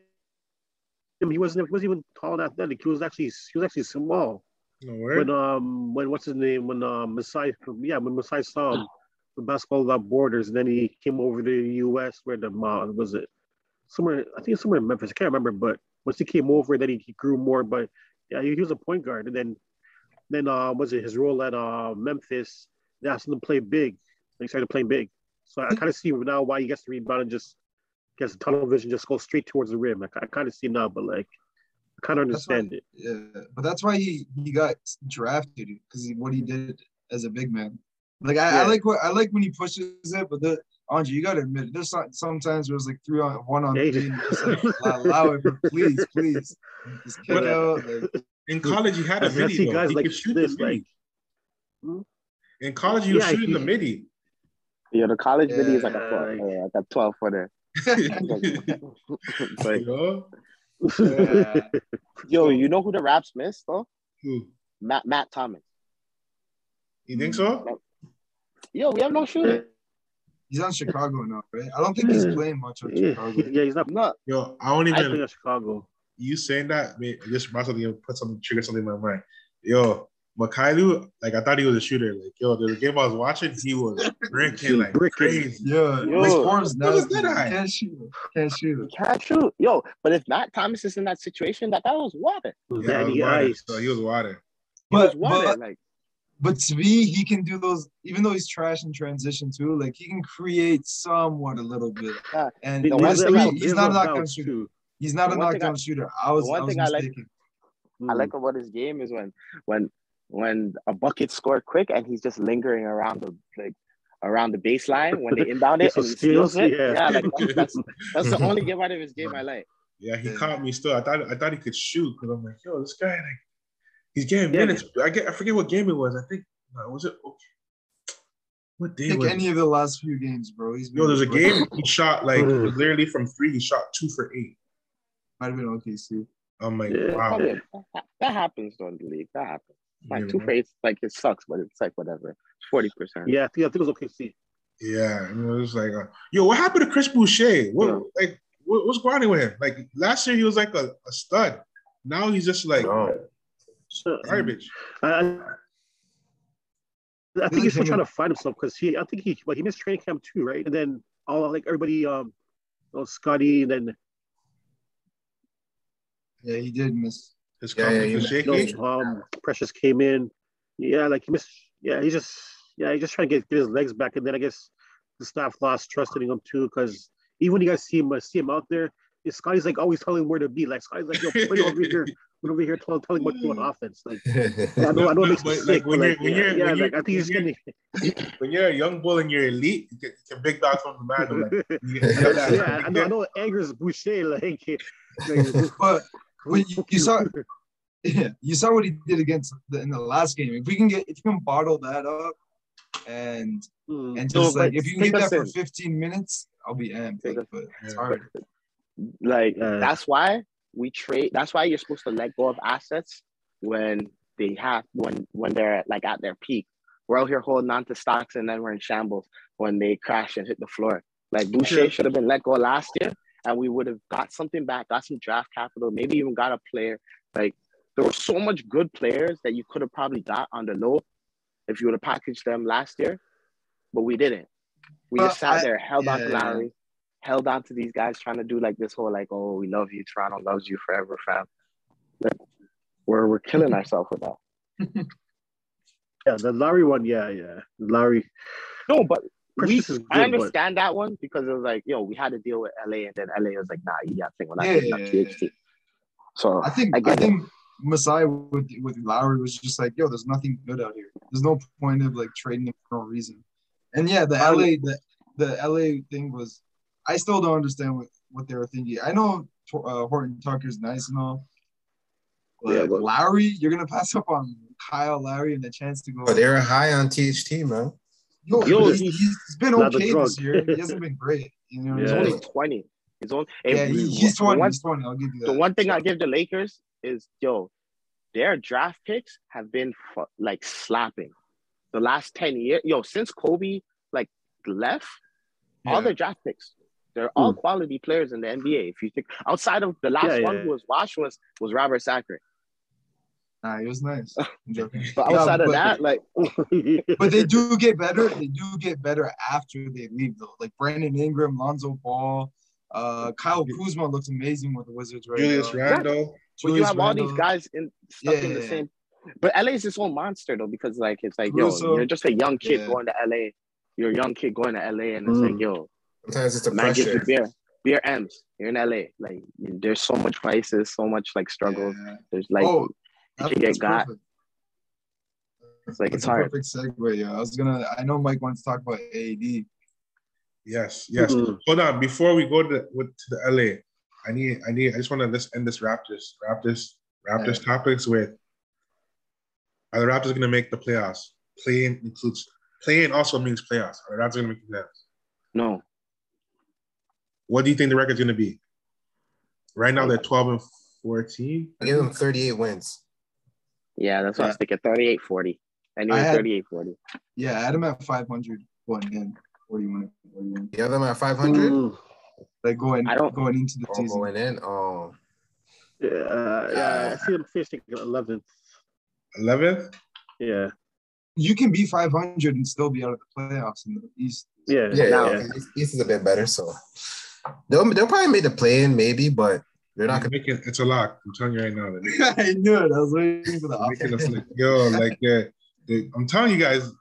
Speaker 3: he wasn't he wasn't even tall and athletic. He was actually he was actually small.
Speaker 1: No
Speaker 3: when um when what's his name? When um Masai yeah when Masai saw him the basketball without borders and then he came over to the U.S. where the uh, was it? Somewhere I think somewhere in Memphis I can't remember but once he came over then he, he grew more but yeah he, he was a point guard. And then then uh was it his role at uh Memphis? They asked him to play big. And he started playing big. So I kind of see now why he gets the rebound and just gets the tunnel vision just goes straight towards the rim. I, I kind of see now but like I kind of
Speaker 5: That's why-
Speaker 3: understand it
Speaker 5: Yeah, but that's why he he got drafted because what he did as a big man. Like I, I like what I like when he pushes it, but the Andre, you gotta admit, there's some, sometimes there's like three on one on
Speaker 3: Yeah, he
Speaker 5: three.
Speaker 3: just-
Speaker 5: and just like, allow, allow it, but please, please, just kick
Speaker 1: But-
Speaker 5: out. Like,
Speaker 1: In college, he had a
Speaker 3: I, I
Speaker 1: midi.
Speaker 3: see
Speaker 1: though.
Speaker 3: guys
Speaker 1: He
Speaker 3: like
Speaker 1: shoot
Speaker 3: this
Speaker 1: the
Speaker 3: like
Speaker 1: midi. In college, he was
Speaker 3: Yeah,
Speaker 1: shooting
Speaker 3: he-
Speaker 1: the midi.
Speaker 2: Yeah, the college video is like a
Speaker 3: Yeah.
Speaker 2: 12, uh, like a 12 footer. It's like,
Speaker 1: you know?
Speaker 5: Yeah.
Speaker 2: yo, you know who the Raps missed though?
Speaker 1: Who?
Speaker 2: Matt Matt Thomas.
Speaker 1: You think so?
Speaker 2: Yo, we have no shooter.
Speaker 5: he's on Chicago now, right? I don't think he's playing much on Chicago.
Speaker 3: yeah, he's not
Speaker 2: No,
Speaker 1: Yo, I don't even.
Speaker 3: I
Speaker 1: even.
Speaker 3: think of Chicago.
Speaker 1: you saying that man, it just brought something, put something, trigger something in my mind. Yo, Mykhailiuk, like I thought he was a shooter. Like yo, the game I was watching, he was bricking like
Speaker 3: Bricking.
Speaker 1: crazy.
Speaker 5: Yeah,
Speaker 2: Yo.
Speaker 5: his form's
Speaker 1: What was
Speaker 5: nasty.
Speaker 1: that eye?
Speaker 5: Can't shoot. Can't shoot.
Speaker 2: can't shoot. Yo, but if Matt Thomas is in that situation, that that was water.
Speaker 1: Yeah, was water. So he was water.
Speaker 2: He was water.
Speaker 5: but
Speaker 2: like
Speaker 5: But Svi, he can do those, even though he's trash in transition too. Like he can create somewhat a little bit.
Speaker 2: Yeah.
Speaker 5: And
Speaker 3: He-
Speaker 2: The one
Speaker 3: he's
Speaker 2: thing
Speaker 3: a-
Speaker 2: I-
Speaker 5: Svi,
Speaker 3: he's
Speaker 5: he's
Speaker 3: a
Speaker 5: not a knockdown shooter.
Speaker 3: too.
Speaker 5: He's not a
Speaker 2: The one thing
Speaker 5: knockdown
Speaker 2: I-
Speaker 5: shooter. I was,
Speaker 2: the one
Speaker 5: I was
Speaker 2: thing I like-
Speaker 5: mistaken.
Speaker 2: I hmm. like about his game is when when when a bucket scored quick and he's just lingering around the like around the baseline when they inbound it
Speaker 3: So
Speaker 2: and he steals
Speaker 3: steals,
Speaker 2: it.
Speaker 3: yeah.
Speaker 2: Yeah, like that's that's the only game out of his game I like.
Speaker 1: Yeah, he
Speaker 5: Yeah.
Speaker 1: caught me still. I thought I thought he could shoot because I'm like, yo, this guy like he's getting
Speaker 3: Yeah.
Speaker 1: minutes. I get I forget what game it was. I think no, was it okay. What
Speaker 5: I
Speaker 1: day
Speaker 5: think
Speaker 1: was
Speaker 5: any
Speaker 1: it?
Speaker 5: of the last few games, bro. He's
Speaker 1: Yo, there's a game he shot like literally from three, he shot two for eight.
Speaker 5: Might have been OKC.
Speaker 1: I'm like,
Speaker 3: Yeah.
Speaker 1: wow.
Speaker 2: That, that happens though in the league. That happens. Like
Speaker 1: You
Speaker 2: two
Speaker 1: know?
Speaker 2: face, like it sucks, but it's like whatever. Forty percent.
Speaker 3: Yeah, I think, I think it was OKC.
Speaker 1: Yeah, and it was like, uh, yo, what happened to Chris Boucher? What
Speaker 2: Yeah.
Speaker 1: like what, what's going on with him? Like last year he was like a, a stud. Now he's just like
Speaker 4: No.
Speaker 1: Garbage.
Speaker 3: I, I- I think he's still trying to find himself because he, I think he, well, he missed training camp too, right? And then all like everybody, um, you know, Scottie, and then
Speaker 5: Yeah, he did miss.
Speaker 1: His
Speaker 4: Yeah, yeah,
Speaker 1: confidence
Speaker 4: he-
Speaker 1: is shaky.
Speaker 3: um, Precious came in. Yeah, like he missed. Yeah, he just yeah, he's just trying to get, get his legs back, and then I guess the staff lost trust in him too because even when you guys see him uh, see him out there, Scottie's like always telling him where to be. Like Scottie's like, yo, play over here, play over here, telling telling what to do on offense. Like I know, I know it makes me
Speaker 1: But,
Speaker 3: sick,
Speaker 1: like, when
Speaker 3: but
Speaker 1: you're- when
Speaker 3: yeah,
Speaker 1: you're-
Speaker 3: yeah,
Speaker 1: when
Speaker 3: like
Speaker 1: you're-
Speaker 3: I think he's
Speaker 1: when
Speaker 3: gonna.
Speaker 1: when you're a young bull and you're elite, you can, you can big dog from the man. Like, you get- you know that.
Speaker 3: yeah, I know, I know it angers Boucher. Like, like
Speaker 5: But when you, you saw, yeah, you saw what he did against the, in the last game. If we can get, if you can bottle that up, and
Speaker 3: Mm.
Speaker 5: and
Speaker 2: No,
Speaker 5: like if you can get
Speaker 2: us
Speaker 5: that for 15 minutes, I'll be amped.
Speaker 2: Take
Speaker 5: Like, but it's
Speaker 1: Yeah.
Speaker 5: hard.
Speaker 2: Like
Speaker 3: Yeah.
Speaker 2: that's why we trade. That's why you're supposed to let go of assets when they have when when they're like at their peak. We're out here holding on to stocks and then we're in shambles when they crash and hit the floor. Like Boucher should have been let go last year, and we would have got something back, got some draft capital, maybe even got a player. Like there were so much good players that you could have probably got on the low if you would have packaged them last year, but we didn't. We just sat
Speaker 5: I-
Speaker 2: there, held on to
Speaker 5: yeah.
Speaker 2: Held on to these guys trying to do like this whole like, oh, we love you, Toronto loves you forever, fam. Like, we're we're killing ourselves with that.
Speaker 3: yeah, the Larry one, yeah, yeah, Larry.
Speaker 2: No, but we,
Speaker 3: Precious is good,
Speaker 2: I
Speaker 3: but-
Speaker 2: understand that one because it was like, yo, we had to deal with LA, and then LA was like, nah, you got to think we're not
Speaker 5: Yeah,
Speaker 2: giving up
Speaker 5: yeah, yeah.
Speaker 2: THT. So
Speaker 5: I think
Speaker 2: I
Speaker 5: I,
Speaker 2: get it.
Speaker 5: think Masai with with Lowry was just like, yo, there's nothing good out here. There's no point of like trading him for no reason. And yeah, the LA the the LA thing was, I still don't understand what what they were thinking. I know uh, Horton Tucker's nice and all, but,
Speaker 2: Yeah, but-
Speaker 5: Lowry, you're gonna pass up on Kyle Lowry and the chance to go.
Speaker 4: But they were high on THT, man.
Speaker 5: Yo,
Speaker 2: Yo,
Speaker 5: he's, he's been okay this year. He hasn't been great. You know,
Speaker 2: he's only 20. He's only
Speaker 5: yeah,
Speaker 2: and
Speaker 5: he, he's 20.
Speaker 2: one-
Speaker 5: He's 20. I'll give you that.
Speaker 2: the one thing I give the Lakers is, yo, their draft picks have been fu- like slapping. The last 10 years, yo, since Kobe like left, all
Speaker 5: Yeah.
Speaker 2: their draft picks, they're hmm. all quality players in the NBA. If you think outside of the last
Speaker 3: Yeah,
Speaker 2: one
Speaker 3: yeah.
Speaker 2: who was washed was was Robert Sacre.
Speaker 5: Nah, he was nice. I'm joking.
Speaker 2: But
Speaker 5: Yeah,
Speaker 2: outside of
Speaker 5: but-
Speaker 2: that, like
Speaker 5: but they do get better. They do get better after they leave, though. Like Brandon Ingram, Lonzo Ball, uh, Kyle Kuzma looks amazing with the Wizards right now.
Speaker 1: Julius
Speaker 5: now.
Speaker 1: Randle.
Speaker 2: but you
Speaker 5: Julius
Speaker 2: have all these guys in stuck in the
Speaker 5: Yeah.
Speaker 2: same. But LA is its own monster though, because like it's like yo, you're just a young kid
Speaker 5: Yeah.
Speaker 2: going to LA. You're a young kid going to LA, and it's
Speaker 3: Mm.
Speaker 2: like yo,
Speaker 4: Sometimes it's a
Speaker 2: man gives you
Speaker 4: pressure.
Speaker 2: beer, beer M's. You're in LA. Like there's so much vices, so much like struggles.
Speaker 5: Yeah.
Speaker 2: There's like
Speaker 5: oh,
Speaker 2: you
Speaker 5: that's,
Speaker 2: can get
Speaker 5: that's
Speaker 2: got.
Speaker 5: perfect.
Speaker 2: it's like
Speaker 5: That's
Speaker 2: it's
Speaker 5: a
Speaker 2: hard.
Speaker 5: perfect segue. Yeah, I was gonna. I know Mike wants to talk about AD.
Speaker 1: Yes, yes.
Speaker 3: Mhm.
Speaker 1: Hold on. Before we go to the, with, to the LA, I need, I need, I just want to let's end this Raptors, Raptors, Raptors topics with. Are the Raptors going to make the playoffs? Playing includes playing also means playoffs. Are the Raptors going to make the playoffs?
Speaker 2: No,
Speaker 1: What do you think the record's going to be? Right now they're twelve and fourteen.
Speaker 4: I give them 38 wins.
Speaker 2: Yeah, that's what I was thinking. 38 40. Anyway,
Speaker 5: I had-
Speaker 2: 38 40.
Speaker 5: Yeah, I had him at 500 going in. 41, 41.
Speaker 4: You have them at 500?
Speaker 3: Mm.
Speaker 5: Like going,
Speaker 2: I don't-
Speaker 5: going into the
Speaker 4: Oh,
Speaker 5: season.
Speaker 4: going in. Oh,
Speaker 3: Yeah, uh, yeah, I see them finishing eleventh.
Speaker 1: Eleventh.
Speaker 3: Yeah,
Speaker 5: You can be 500 and still be out of the playoffs in the East.
Speaker 3: yeah,
Speaker 4: yeah,
Speaker 2: Now-
Speaker 4: yeah. East- East is a bit better, so they'll they'll probably make the play in, maybe, but they're not gonna.
Speaker 1: Making, it's a lock. I'm telling you right now. They're
Speaker 5: I knew it. I was waiting for the
Speaker 1: making us
Speaker 5: option.
Speaker 1: yo, like they're, they, I'm telling you guys,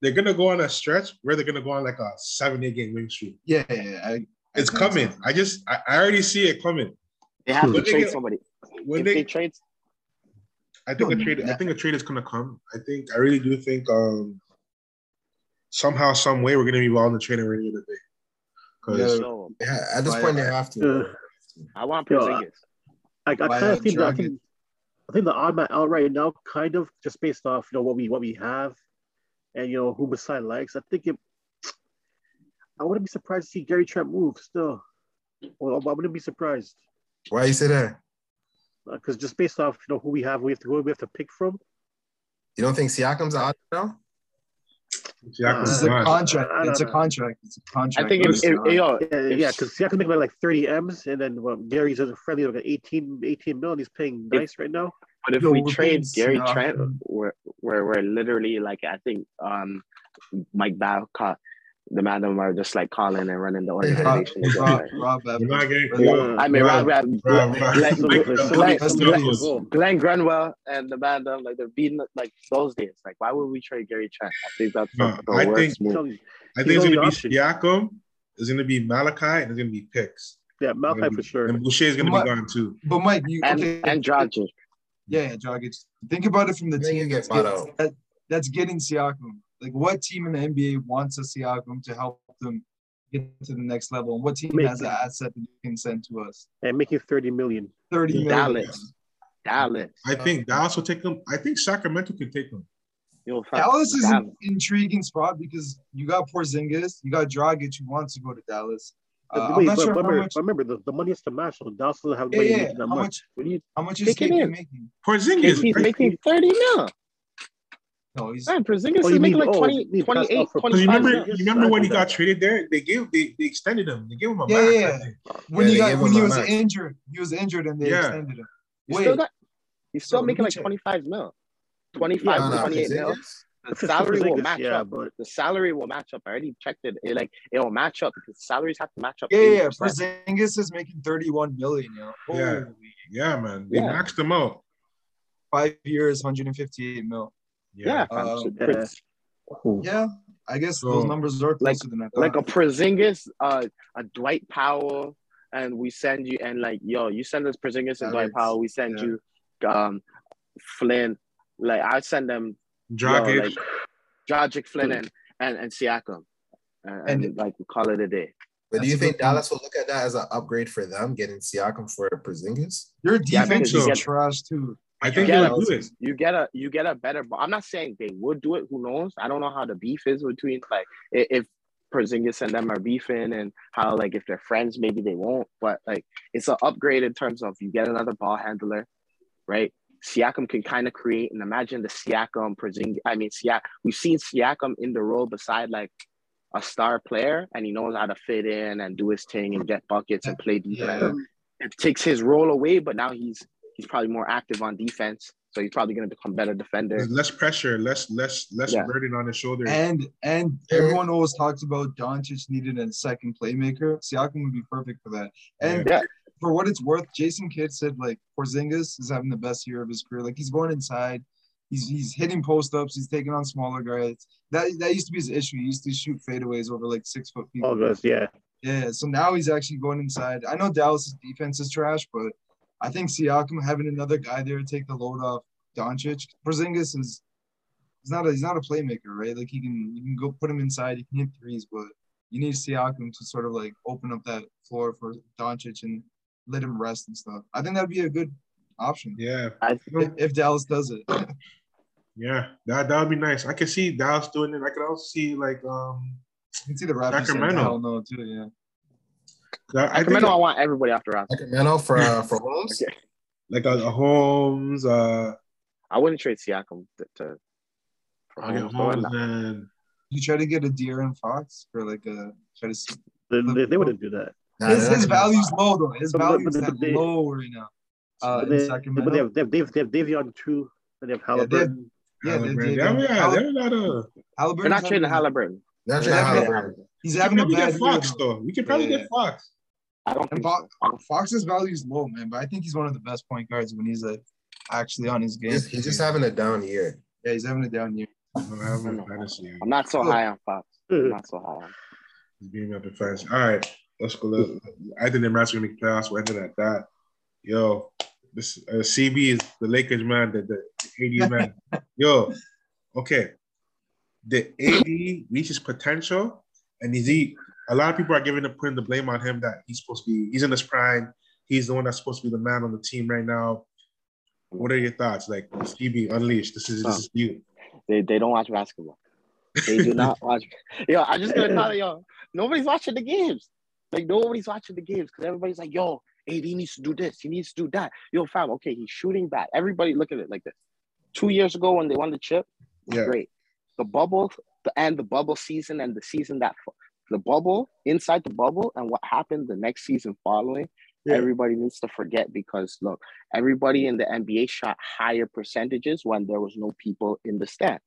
Speaker 1: they're gonna go on a stretch where they're gonna go on like a seven, eight game win streak.
Speaker 5: Yeah, yeah, yeah. I,
Speaker 1: It's
Speaker 5: I
Speaker 1: coming.
Speaker 5: so.
Speaker 1: I just, I, I already see it coming.
Speaker 2: They have to
Speaker 1: they
Speaker 2: trade
Speaker 1: get-
Speaker 2: somebody.
Speaker 1: When
Speaker 2: if
Speaker 1: they,
Speaker 2: they trade,
Speaker 1: I think a
Speaker 5: No,
Speaker 1: trade. I think a trade is gonna come. I think. I really do think. Um, somehow, some way, we're gonna be involved in the trade and ready to day. Because
Speaker 5: Yeah.
Speaker 4: Yeah, at this point they have to.
Speaker 3: Uh,
Speaker 2: I want
Speaker 3: Yo,
Speaker 2: Porzingis.
Speaker 3: I, I
Speaker 5: By,
Speaker 3: kind
Speaker 5: uh,
Speaker 3: of think that I
Speaker 5: Dragic.
Speaker 3: think I think the odd man out right now, kind of just based off you know what we what we have, and you know who Masai likes. I think it. I wouldn't be surprised to see Gary Trent move still. Well, I wouldn't be surprised
Speaker 4: Why you say that?
Speaker 3: because just based off you know who we have, we have to who we have to pick from.
Speaker 4: You don't think Siakam's out now?
Speaker 1: Siakam's
Speaker 5: This is a
Speaker 1: gone.
Speaker 5: contract.
Speaker 3: I don't
Speaker 5: It's a contract. It's a contract.
Speaker 2: I think if,
Speaker 5: It's
Speaker 2: if,
Speaker 5: not-
Speaker 2: yo,
Speaker 3: Yeah,
Speaker 2: if-
Speaker 3: yeah, because Siakam making like 30 M's, and then well, Gary's as a friendly like 18, 18 mil, and he's paying
Speaker 2: If-
Speaker 3: nice right now.
Speaker 2: But if
Speaker 5: Yo,
Speaker 2: we trade Gary
Speaker 5: Siakam.
Speaker 2: Trent, we're, we're we're literally like I think um Mike Babcock the madam are just like calling and running the
Speaker 5: Rob,
Speaker 2: organization. again,
Speaker 5: Rob,
Speaker 2: like,
Speaker 5: Rob
Speaker 1: You're
Speaker 5: Evans.
Speaker 1: not getting.
Speaker 5: Yeah.
Speaker 1: yo,
Speaker 2: I mean, Rob, Rob,
Speaker 1: Rob,
Speaker 2: Glenn,
Speaker 1: Rob.
Speaker 2: Glenn, Glenn,
Speaker 5: That's
Speaker 2: Glenn,
Speaker 5: the
Speaker 2: Glen Grunwald and the madam, like they're beating like those days. Like, why would we trade Gary Trent? I think that's the,
Speaker 1: No,
Speaker 2: the
Speaker 1: I
Speaker 2: worst
Speaker 1: think-
Speaker 2: move.
Speaker 3: Tell you.
Speaker 1: I
Speaker 3: He's
Speaker 1: think it's
Speaker 3: only
Speaker 1: gonna be
Speaker 3: option.
Speaker 1: Siakam. It's gonna be Malachi, and it's gonna be Picks.
Speaker 3: Yeah, Malachi for sure.
Speaker 1: And Boucher is gonna
Speaker 5: What?
Speaker 1: be gone too.
Speaker 5: But Mike, you
Speaker 2: And
Speaker 5: okay?
Speaker 2: and Dragic.
Speaker 5: Yeah, yeah, Dragic. Think about it from the
Speaker 4: And then you
Speaker 5: team
Speaker 4: get
Speaker 5: that's
Speaker 4: bought
Speaker 5: getting, that, that's getting Siakam. Like, what team in the NBA wants a Siakam to help them get to the next level? And what team
Speaker 3: Make-
Speaker 5: has an asset that you can send to us?
Speaker 3: And making 30 million.
Speaker 5: Thirty million.
Speaker 2: Dallas. Dallas.
Speaker 1: I think Dallas will take them. I think Sacramento can take them.
Speaker 2: Yo, fam,
Speaker 5: Dallas is
Speaker 2: Dallas.
Speaker 5: an intriguing spot because you got Porzingis, you got Dragic who wants to go to Dallas. Uh, I'm
Speaker 3: Wait,
Speaker 5: not
Speaker 3: but
Speaker 5: sure how
Speaker 3: remember,
Speaker 5: much.
Speaker 3: remember the, the money is to match. So Dallas doesn't have
Speaker 5: Yeah,
Speaker 3: money
Speaker 5: yeah.
Speaker 3: making that
Speaker 5: How
Speaker 3: much.
Speaker 5: much?
Speaker 2: What you
Speaker 5: How much is
Speaker 2: Take it
Speaker 5: KP making?
Speaker 1: Porzingis.
Speaker 2: he's making 30 mil.
Speaker 5: No, he's
Speaker 2: Man, Porzingis
Speaker 3: Oh,
Speaker 2: is making
Speaker 3: mean-
Speaker 2: like
Speaker 3: oh,
Speaker 2: 20,
Speaker 3: you
Speaker 2: 28,
Speaker 3: pass off for-
Speaker 1: 'Cause you
Speaker 2: 25
Speaker 1: remember, you remember when he got traded there? They gave they, they extended him. They gave him a
Speaker 5: Yeah,
Speaker 1: max.
Speaker 5: yeah,
Speaker 1: I
Speaker 5: yeah.
Speaker 1: think.
Speaker 5: when
Speaker 4: Yeah,
Speaker 5: he got when he was
Speaker 4: max.
Speaker 5: injured, he was injured and they
Speaker 1: Yeah.
Speaker 5: extended him.
Speaker 2: He's
Speaker 5: Wait,
Speaker 2: still got, he's still
Speaker 5: So,
Speaker 2: making like
Speaker 5: check.
Speaker 2: 25 mil. 25
Speaker 3: Yeah,
Speaker 2: 28 mil. The salary will
Speaker 3: Porzingis,
Speaker 2: match
Speaker 3: yeah,
Speaker 2: up.
Speaker 3: but
Speaker 2: The salary will match up. I already checked it. It like it will match up because salaries have to match up.
Speaker 5: yeah, yeah, yeah.
Speaker 2: 80%.
Speaker 5: Porzingis is making 31 million, yo.
Speaker 1: Yeah. Yeah, man. They
Speaker 2: Yeah.
Speaker 1: maxed him out.
Speaker 5: Five years, 158 mil.
Speaker 2: Yeah, fam.
Speaker 5: Um,
Speaker 3: yeah.
Speaker 5: Yeah, I guess
Speaker 1: So-
Speaker 5: those numbers are
Speaker 2: Like-
Speaker 5: closer than I thought.
Speaker 2: like a Porzingis, uh, a Dwight Powell, and we send you and like yo, you send us Porzingis and
Speaker 5: That
Speaker 2: Dwight
Speaker 5: is-
Speaker 2: Powell. We send
Speaker 5: yeah.
Speaker 2: you um Flynn. Like I send them
Speaker 1: Dragic.
Speaker 2: yo, like Dragic, Flynn, and and, and Siakam, and, and,
Speaker 5: And-
Speaker 2: like we call it a day.
Speaker 4: But do you think. Dallas will look at that as an upgrade for them, getting Siakam for Porzingis?
Speaker 5: Your defense
Speaker 2: because you
Speaker 5: is
Speaker 2: get-
Speaker 5: trash too.
Speaker 1: I think they'll do it.
Speaker 2: You get a you get a better. I'm not saying they would do it. Who knows? I don't know how the beef is between like i- if Porzingis and them are beefing and how like if they're friends maybe they won't. But like it's an upgrade in terms of you get another ball handler, right? Siakam can kind of create and imagine the Siakam Porzingis. I mean Siak. We've seen Siakam in the role beside like a star player, and he knows how to fit in and do his thing and get buckets and play defense
Speaker 5: Yeah.
Speaker 2: it takes his role away, but now he's he's probably more active on defense. So he's probably going to become better defender.
Speaker 1: There's less pressure, less less less
Speaker 2: Yeah.
Speaker 1: burden on his shoulders.
Speaker 5: And and everyone always talks about Doncic needed a second playmaker. Siakam would be perfect for that. And
Speaker 2: Yeah.
Speaker 5: for what it's worth, Jason Kidd said like Porzingis is having the best year of his career. Like he's going inside, he's he's hitting post ups, he's taking on smaller guys. That that used to be his issue. He used to shoot fadeaways over like six foot people.
Speaker 3: all goes, yeah.
Speaker 5: Yeah, so now he's actually going inside. I know Dallas' defense is trash, but I think Siakam having another guy there to take the load off Doncic. Porzingis is he's not a he's not a playmaker, right? Like he can you can go put him inside, he can hit threes, but you need Siakam to sort of like open up that floor for Doncic and let him rest and stuff. I think that'd be a good option
Speaker 1: yeah,
Speaker 5: if, if Dallas does it.
Speaker 1: yeah, that that would be nice. I can see Dallas doing it. I could also see like um,
Speaker 5: You can see the Raptors saying
Speaker 1: Sacramento.
Speaker 5: hell no too, yeah.
Speaker 1: I I think
Speaker 2: Sacramento, I want everybody after Raptors.
Speaker 4: Sacramento for uh, for Holmes.
Speaker 2: Okay.
Speaker 1: like a, a Holmes, uh,
Speaker 2: I wouldn't trade Siakam to, to for
Speaker 1: I get
Speaker 2: Holmes.
Speaker 1: Holmes and
Speaker 5: You try to get De'Aaron Fox for like a try to see
Speaker 3: They, they, they wouldn't do that.
Speaker 4: Nah,
Speaker 5: his, his value's low though. His
Speaker 3: But- but-
Speaker 5: value's
Speaker 3: but they-
Speaker 5: low right now. Uh,
Speaker 3: But they,
Speaker 5: Sacramento.
Speaker 3: but they have, they have, Dave, they have Davion too. And they have
Speaker 5: Yeah, they have-
Speaker 3: Halliburton.
Speaker 5: Yeah, they-
Speaker 1: Halliburton.
Speaker 5: they-
Speaker 1: yeah, yeah,
Speaker 5: Hall-
Speaker 1: they're not a.
Speaker 5: Halliburton's
Speaker 2: They're not trading
Speaker 5: having-
Speaker 2: Halliburton.
Speaker 4: Not
Speaker 5: They're
Speaker 4: Jay
Speaker 5: having-
Speaker 4: Halliburton.
Speaker 5: He's
Speaker 1: You
Speaker 5: having
Speaker 1: can
Speaker 5: a
Speaker 1: probably
Speaker 5: bad
Speaker 1: get
Speaker 5: year,
Speaker 1: Fox
Speaker 5: though.
Speaker 1: though. We can probably
Speaker 5: Yeah,
Speaker 1: get Fox.
Speaker 2: I don't
Speaker 5: And
Speaker 2: think
Speaker 5: Fo-
Speaker 2: so.
Speaker 5: Fox's value is low, man, but I think he's one of the best point guards when he's like actually on his game.
Speaker 4: He's, he's just having a down year.
Speaker 5: yeah, he's having a down year.
Speaker 1: I don't have him in fantasy.
Speaker 2: I'm not so high on Fox. I'm not so high on.
Speaker 1: He's beating up in fantasy. All right, let's go. Let, I think the Mavs are gonna make playoffs. We're ending at that. Yo, this uh, CB is the Lakers man. The, the AD man. Yo, okay. The AD reaches potential, and is he? A lot of people are giving the putting the blame on him that he's supposed to be. He's in his prime. He's the one that's supposed to be the man on the team right now. What are your thoughts? Like CB unleashed. This is this is you.
Speaker 2: They they don't watch basketball. They do not watch. Yo, I'm just gonna tell yo, nobody's watching the games. Like nobody's watching the games because everybody's like, yo, AD needs to do this. He needs to do that. Yo, fam, okay, he's shooting bad. Everybody look at it like this. Two years ago when they won the chip,
Speaker 1: Yeah.
Speaker 2: great. The bubble, the and the bubble season and the season that the bubble inside the bubble and what happened the next season following.
Speaker 1: Yeah.
Speaker 2: Everybody needs to forget because look, everybody in the NBA shot higher percentages when there was no people in the stand.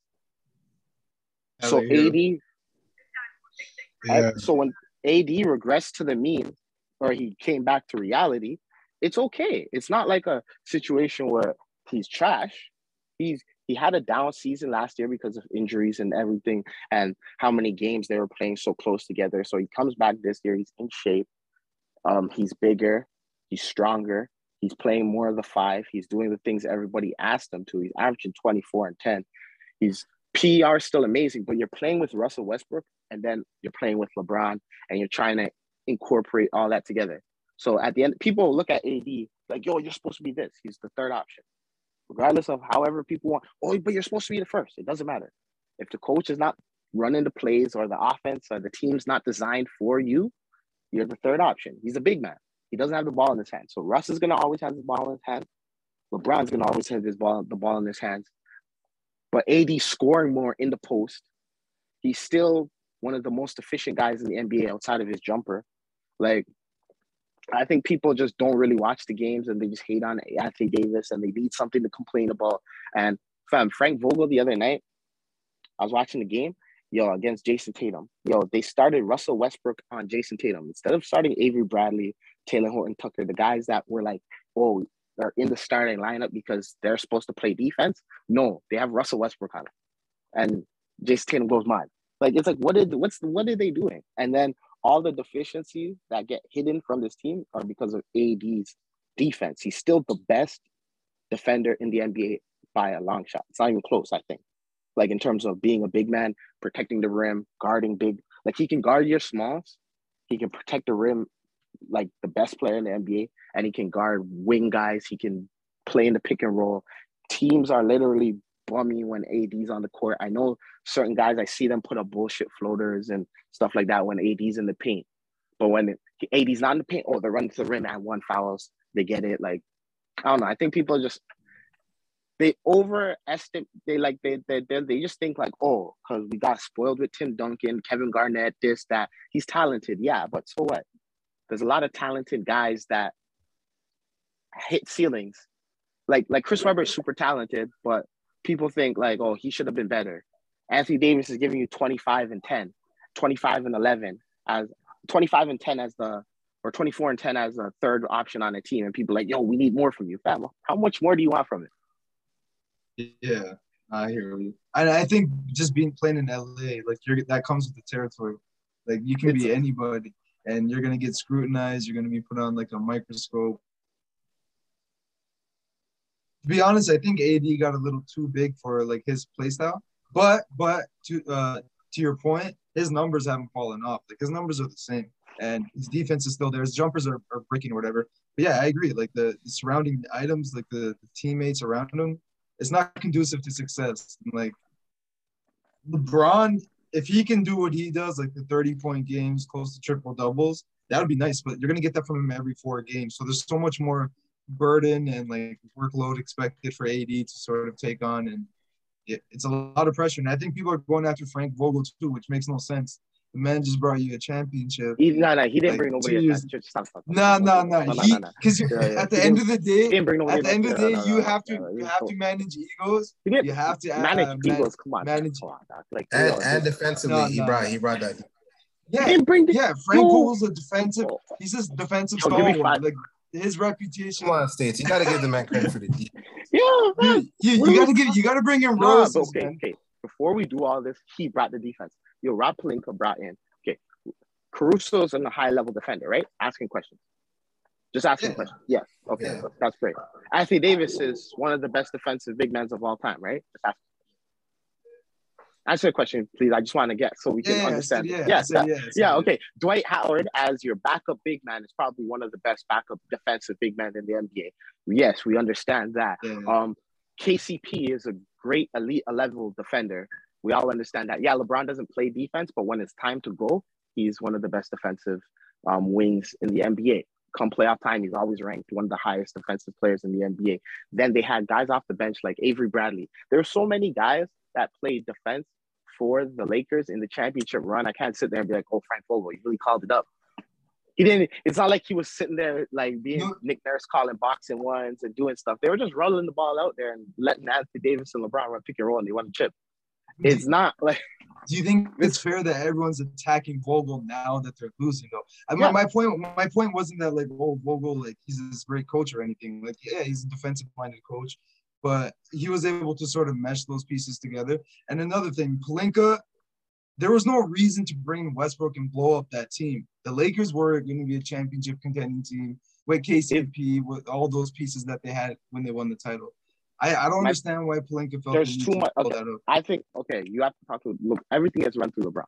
Speaker 2: So
Speaker 1: yeah.
Speaker 2: AD,
Speaker 1: Yeah.
Speaker 2: So when AD regressed to the mean or he came back to reality, it's okay. It's not like a situation where he's trash. He's he had a down season last year because of injuries and everything and how many games they were playing so close together. So he comes back this year, he's in shape. Um, he's bigger, he's stronger, he's playing more of the five, he's doing the things everybody asked him to. He's averaging 24 and 10. He's PR still amazing, but you're playing with Russell Westbrook and then you're playing with LeBron and you're trying to incorporate all that together. So at the end, people look at AD like, yo, you're supposed to be this. He's the third option. Regardless of however people want, oh, but you're supposed to be the first. It doesn't matter. If the coach is not running the plays or the offense or the team's not designed for you, you're the third option. He's a big man. He doesn't have the ball in his hand. So Russ is gonna always have the ball in his hand. LeBron's gonna always have his ball, the ball in his hands. But AD scoring more in the post. He's still one of the most efficient guys in the NBA outside of his jumper. Like, I think people just don't really watch the games and they just hate on Anthony Davis and they need something to complain about. And fam, Frank Vogel the other night, I was watching the game, yo, against Jayson Tatum. Yo, they started Russell Westbrook on Jayson Tatum instead of starting Avery Bradley, Talen Horton Tucker, the guys that were like, oh, are in the starting lineup because they're supposed to play defense. No, they have Russell Westbrook on it, and Jayson Tatum goes mine. Like it's like what did what's what are they doing? And then all the deficiencies that get hidden from this team are because of AD's defense. He's still the best defender in the NBA by a long shot. It's not even close, I think. Like in terms of being a big man, protecting the rim, guarding big, like he can guard your smalls, he can protect the rim like the best player in the NBA, and he can guard wing guys. He can play in the pick and roll. Teams are literally bummy when AD's on the court. I know certain guys, I see them put up bullshit floaters and stuff like that when AD's in the paint. But when AD's not in the paint, oh, they run to the rim and one fouls, they get it. Like, I don't know. I think people just they overestimate. They like they they they, they just think like, oh, because we got spoiled with Tim Duncan, Kevin Garnett, this that. He's talented, yeah, but so what? There's a lot of talented guys that hit ceilings. Like like Chris Webber is super talented, but people think like, oh, he should have been better. Anthony Davis is giving you 25 and 10, 25 and 11 as 25 and 10 as the or 24 and 10 as a third option on a team. And people like, yo, we need more from you. Fam, how much more do you want from it?
Speaker 5: Yeah, I hear you. And I think just being playing in LA, like you're that comes with the territory. Like you can
Speaker 2: It's-
Speaker 5: be anybody and you're gonna get scrutinized, you're gonna be put on like a microscope. To be honest, I think AD got a little too big for like his play style. But but to uh to your point, his numbers haven't fallen off. Like his numbers are the same. And his defense is still there. His jumpers are, are breaking or whatever. But yeah, I agree. Like the, the surrounding items, like the, the teammates around him, it's not conducive to success. Like LeBron, if he can do what he does, like the 30 point games, close to triple doubles, that would be nice. But you're gonna get that from him every four games. So there's so much more burden and like workload expected for AD to sort of take on, and it, it's a lot of pressure. And I think people are going after Frank Vogel too, which makes no sense. The man just brought you a championship.
Speaker 2: He, no, no, he didn't
Speaker 5: Like,
Speaker 2: bring nobody. a
Speaker 5: years-
Speaker 2: chance. Stop, stop, stop.
Speaker 5: No, no, no.
Speaker 2: no, no, no.
Speaker 5: because
Speaker 2: Yeah, yeah.
Speaker 5: at the
Speaker 2: He
Speaker 5: end of the day,
Speaker 2: didn't bring nobody.
Speaker 5: at the end of the day,
Speaker 2: no, no,
Speaker 5: you have to
Speaker 2: no, no,
Speaker 5: you have to manage egos. You have to uh,
Speaker 2: manage
Speaker 5: man-
Speaker 2: Eagles. Come on,
Speaker 5: manage-
Speaker 2: come on. Like
Speaker 4: And,
Speaker 2: you know,
Speaker 4: and defensively,
Speaker 5: No,
Speaker 4: he
Speaker 5: no,
Speaker 4: brought
Speaker 5: no.
Speaker 4: he brought that.
Speaker 2: he
Speaker 5: Yeah,
Speaker 2: didn't bring the.
Speaker 5: yeah. Frank
Speaker 2: Yo.
Speaker 5: Vogel's a defensive. He's just defensive
Speaker 2: Yo, give me
Speaker 5: stalwart.
Speaker 2: five.
Speaker 5: Like his reputation.
Speaker 4: Come on, states. You got to give the man credit for the deep.
Speaker 2: Yeah, man.
Speaker 5: You, you, you gotta give you gotta bring in
Speaker 2: Nah,
Speaker 5: roses,
Speaker 2: but okay,
Speaker 5: man.
Speaker 2: okay. Before we do all this, he brought the defense. Yo, Rob Pelinka brought in. Okay, Caruso's an a high level defender, right? Asking questions. Just asking
Speaker 5: Yeah.
Speaker 2: questions. Yes. Okay,
Speaker 4: Yeah.
Speaker 2: that's great. Anthony Davis is one of the best defensive big men of all time, right? Just ask. Answer the question, please. I just want to get so we can
Speaker 5: I
Speaker 2: understand.
Speaker 5: said
Speaker 2: it.
Speaker 5: yeah. I
Speaker 2: Yes,
Speaker 5: yeah, I
Speaker 2: yeah,
Speaker 5: yeah.
Speaker 2: okay. Dwight Howard as your backup big man is probably one of the best backup defensive big men in the NBA. Yes, we understand that.
Speaker 5: Yeah.
Speaker 2: Um, KCP is a great elite level defender. We all understand that. Yeah, LeBron doesn't play defense, but when it's time to go, he's one of the best defensive um, wings in the NBA. Come playoff time, he's always ranked one of the highest defensive players in the NBA. Then they had guys off the bench like Avery Bradley. There are so many guys that played defense for the Lakers in the championship run. I can't sit there and be like, "Oh, Frank Vogel, you really called it up." He didn't. It's not like he was sitting there like being
Speaker 5: No.
Speaker 2: Nick Nurse calling boxing ones and doing stuff. They were just rolling the ball out there and letting Anthony Davis and LeBron run pick and roll, and they won the chip. it's not like
Speaker 5: Do you think it's fair that everyone's attacking Vogel now that they're losing though? I mean,
Speaker 2: Yeah.
Speaker 5: my point my point wasn't that like oh Vogel like he's this great coach or anything. Like yeah, he's a defensive minded coach, but he was able to sort of mesh those pieces together. And another thing, Pelinka, there was no reason to bring Westbrook and blow up that team. The Lakers were going to be a championship contending team with KCP with all those pieces that they had when they won the title. I, I don't
Speaker 2: My-
Speaker 5: understand why Pelinka felt
Speaker 2: There's too much- okay. I think okay, you have to talk to look. Everything is run through LeBron,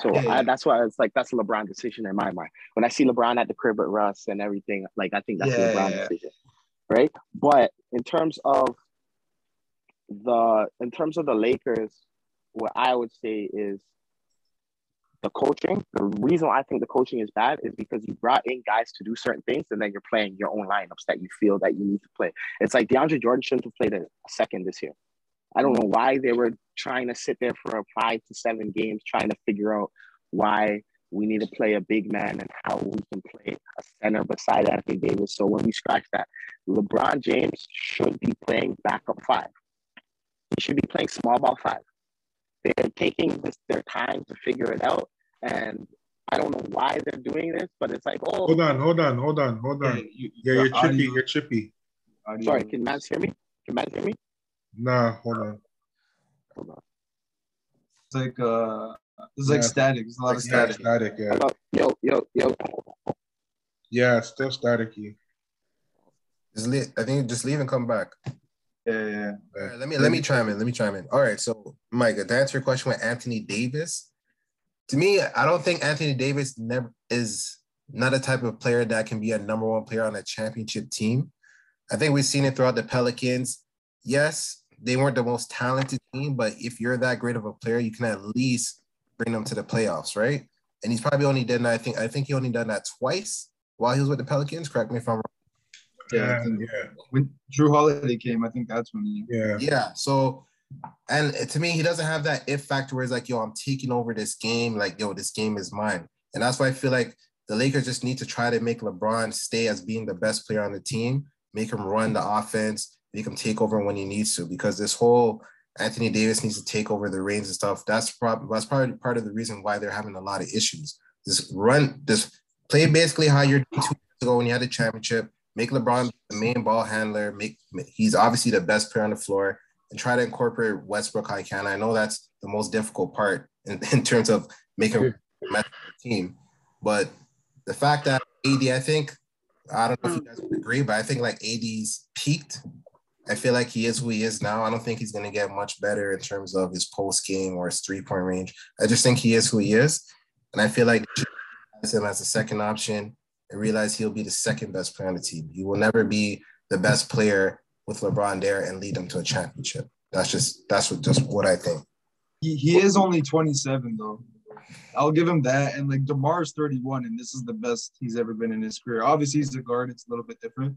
Speaker 2: so
Speaker 5: Yeah, yeah.
Speaker 2: I, that's why it's like that's a LeBron decision in my mind. When I see LeBron at the crib with Russ and everything, like I think that's
Speaker 5: Yeah,
Speaker 2: a LeBron decision, right? But in terms of the in terms of the Lakers, what I would say is the coaching. The reason I think the coaching is bad is because you brought in guys to do certain things, and then you're playing your own lineups that you feel that you need to play. It's like DeAndre Jordan shouldn't have played a second this year. I don't know why they were trying to sit there for five to seven games trying to figure out why we need to play a big man and how we can play a center beside Anthony Davis. So when we scratch that, LeBron James should be playing backup five. He should be playing small ball five. They're taking this, their time to figure it out. And I don't know why they're doing this, but it's like, oh,
Speaker 1: Hold on, hold on, hold on, hold on.
Speaker 5: you-
Speaker 1: Yeah,
Speaker 5: the
Speaker 1: you're chippy. You're chippy.
Speaker 5: audio-
Speaker 2: sorry, can Matt hear me? Can Matt hear me?
Speaker 1: Nah, hold on.
Speaker 2: Hold on.
Speaker 5: It's like uh, it's like
Speaker 1: Yeah.
Speaker 5: static. It's a lot of
Speaker 1: Yeah,
Speaker 5: static.
Speaker 1: static. Yeah,
Speaker 2: Hello? Yo, yo, yo.
Speaker 1: yeah, still staticky.
Speaker 4: Just leave, I think just leave and come back.
Speaker 5: Yeah, yeah.
Speaker 4: All right, let me let me chime in. Let me chime in. All right, so Mike, to answer your question with Anthony Davis, to me, I don't think Anthony Davis never is not a type of player that can be a number one player on a championship team. I think we've seen it throughout the Pelicans. Yes, they weren't the most talented team, but if you're that great of a player, you can at least bring them to the playoffs, right? And he's probably only done that. I think I think he only done that twice while he was with the Pelicans. Correct me if I'm wrong.
Speaker 5: Yeah,
Speaker 1: Yeah, yeah,
Speaker 5: when Jrue Holiday came, I think that's when he.
Speaker 1: yeah.
Speaker 4: Yeah. So, and to me, he doesn't have that if factor where it's like, yo, I'm taking over this game. Like, yo, this game is mine. And that's why I feel like the Lakers just need to try to make LeBron stay as being the best player on the team, make him run the offense, make him take over when he needs to. Because this whole Anthony Davis needs to take over the reins and stuff. That's probably that's probably part of the reason why they're having a lot of issues. Just run, just play basically how you're doing two years ago when you had the championship. Make LeBron the main ball handler. Make he's obviously the best player on the floor, and try to incorporate Westbrook how you can. I know that's the most difficult part in, in terms of making a team, but the fact that AD, I think, I don't know if you guys would agree, but I think like AD's peaked. I feel like he is who he is now. I don't think he's going to get much better in terms of his post game or his three point range. I just think he is who he is, and I feel like him as a second option and realize he'll be the second best player on the team. He will never be the best player with LeBron there and lead them to a championship. That's just that's what just what I think.
Speaker 5: He, he is only 27 though. I'll give him that. And like DeMar's 31, and this is the best he's ever been in his career. Obviously, he's a guard, it's a little bit different.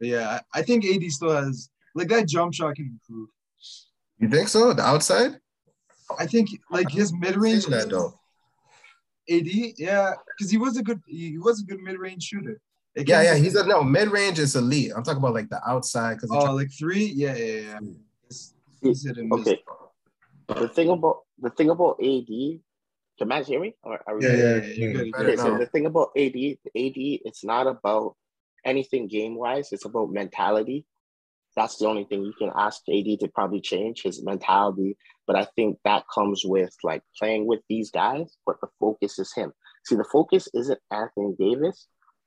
Speaker 5: But yeah, I think AD still has like that jump shot can improve.
Speaker 4: You think so? The outside?
Speaker 5: I think like his mid range
Speaker 4: Saying that though.
Speaker 5: AD, yeah, because he was a good he was a good mid range shooter. It
Speaker 4: Yeah, yeah. He's a no mid range is elite. I'm talking about like the outside because
Speaker 5: oh like three, yeah, yeah, yeah. He's- He's hit and miss.
Speaker 2: Okay. The thing about the thing about AD, can Matt hear me? Or are we
Speaker 1: Yeah, yeah,
Speaker 5: yeah, you're
Speaker 1: yeah.
Speaker 5: good.
Speaker 2: Okay, so the thing about AD, AD, it's not about anything game wise. It's about mentality. That's the only thing you can ask AD to probably change his mentality. But I think that comes with like playing with these guys, but the focus is him. See, the focus isn't Anthony Davis,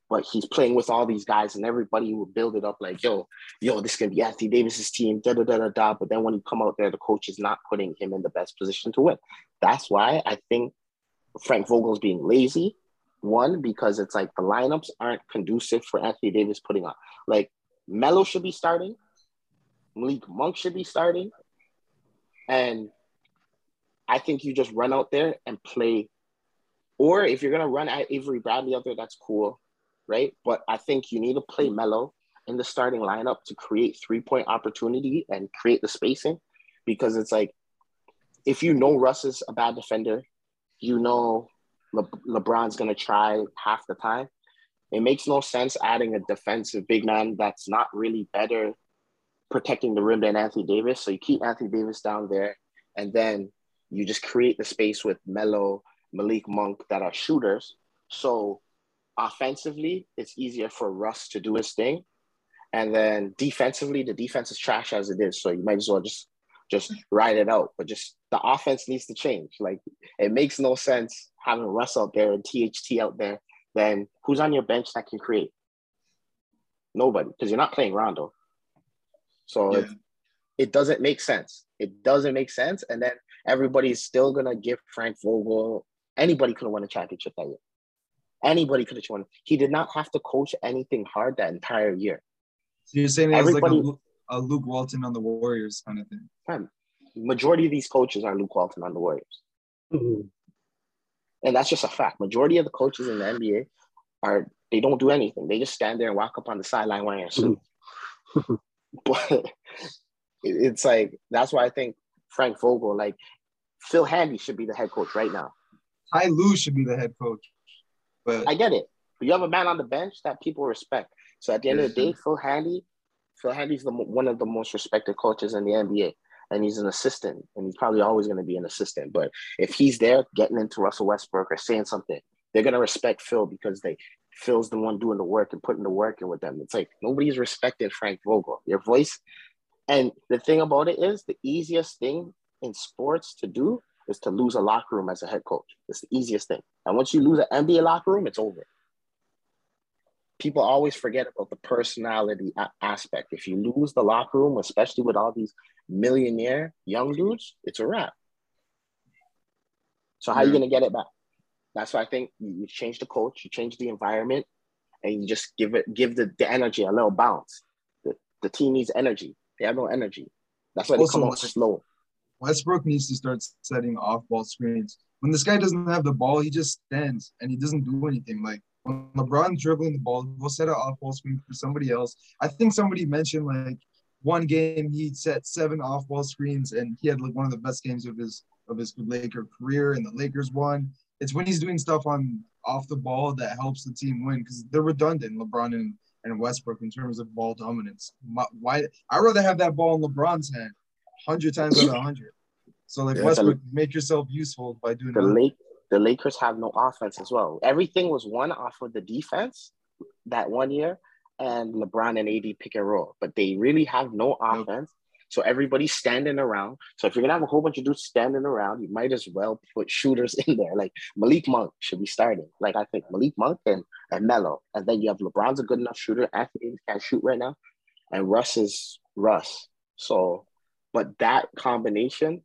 Speaker 2: but he's playing with all these guys, and everybody will build it up like, yo, yo, this is gonna be Anthony Davis's team, da da da da da. But then when you come out there, the coach is not putting him in the best position to win. That's why I think Frank Vogel's being lazy. One, because it's like the lineups aren't conducive for Anthony Davis putting on. Like Melo should be starting, Malik Monk should be starting, and I think you just run out there and play. Or if you're gonna run at Avery Bradley out there, that's cool, right? But I think you need to play Melo in the starting lineup to create three point opportunity and create the spacing, because it's like if you know Russ is a bad defender, you know Le- LeBron's going to try half the time. It makes no sense adding a defensive big man that's not really better protecting the rim than Anthony Davis. So you keep Anthony Davis down there, and then you just create the space with Melo, Malik Monk that are shooters. So offensively, it's easier for Russ to do his thing. And then defensively, the defense is trash as it is. So you might as well just just ride it out. But just the offense needs to change. Like it makes no sense having Russ out there and THT out there. Then who's on your bench that can create? Nobody, because you're not playing Rondo. So
Speaker 5: Yeah.
Speaker 2: it, it doesn't make sense. It doesn't make sense. And then everybody's still gonna give Frank Vogel. Anybody could have won a championship that year. Anybody could have won. He did not have to coach anything hard that entire year.
Speaker 5: So you're saying it was like a,
Speaker 2: Everybody-
Speaker 5: a Luke Walton on the Warriors kind of thing.
Speaker 2: Man, majority of these coaches are Luke Walton on the Warriors.
Speaker 3: Mhm.
Speaker 2: And that's just a fact. Majority of the coaches in the NBA are they don't do anything. They just stand there and walk up on the sideline wearing a suit. but it's like that's why I think Frank Vogel, like Phil Handy, should be the head coach right now.
Speaker 5: Ty Lue should be the head coach. But
Speaker 2: I get it, but you have a man on the bench that people respect. So at the end of the day, Phil Handy, Phil Handy's the one of the most respected coaches in the NBA, and he's an assistant, and he's probably always going to be an assistant. But if he's there getting into Russell Westbrook or saying something, they're going to respect Phil because they Phil's the one doing the work and putting the work in with them. It's like nobody's respecting Frank Vogel. Your voice, and the thing about it is, the easiest thing in sports to do is to lose a locker room as a head coach. It's the easiest thing. And once you lose an NBA locker room, it's over. People always forget about the personality a- aspect. If you lose the locker room, especially with all these millionaire young dudes, it's a wrap. So how are
Speaker 5: you
Speaker 2: gonna get it back? That's why I think you you change the coach, you change the environment, and you just give it give the, the energy a little bounce. The, the team needs energy. They have no energy. That's why they come out slow.
Speaker 5: Westbrook needs to start setting off ball screens. When this guy doesn't have the ball, he just stands and he doesn't do anything. Like when LeBron's dribbling the ball, he'll set an off ball screen for somebody else. I think somebody mentioned like one game he set seven off ball screens and he had like one of the best games of his of his good Laker career and the Lakers won. It's when he's doing stuff on off the ball that helps the team win because they're redundant, LeBron and, and Westbrook in terms of ball dominance. My- Why I'd rather have that ball in LeBron's hand hundred times out of hundred. So like
Speaker 4: Yeah.
Speaker 5: Westbrook, make yourself useful by doing
Speaker 2: the
Speaker 5: that.
Speaker 2: Lake the Lakers have no offense as well. Everything was won off of the defense that one year and LeBron and AD pick and roll, but they really have no
Speaker 5: Nope.
Speaker 2: So everybody's standing around. So if you're gonna have a whole bunch of dudes standing around, you might as well put shooters in there. Like Malik Monk should be starting. Like I think Malik Monk and, and Melo. And then you have LeBron's a good enough shooter. Anthony can't shoot right now. And Russ is Russ. So, but that combination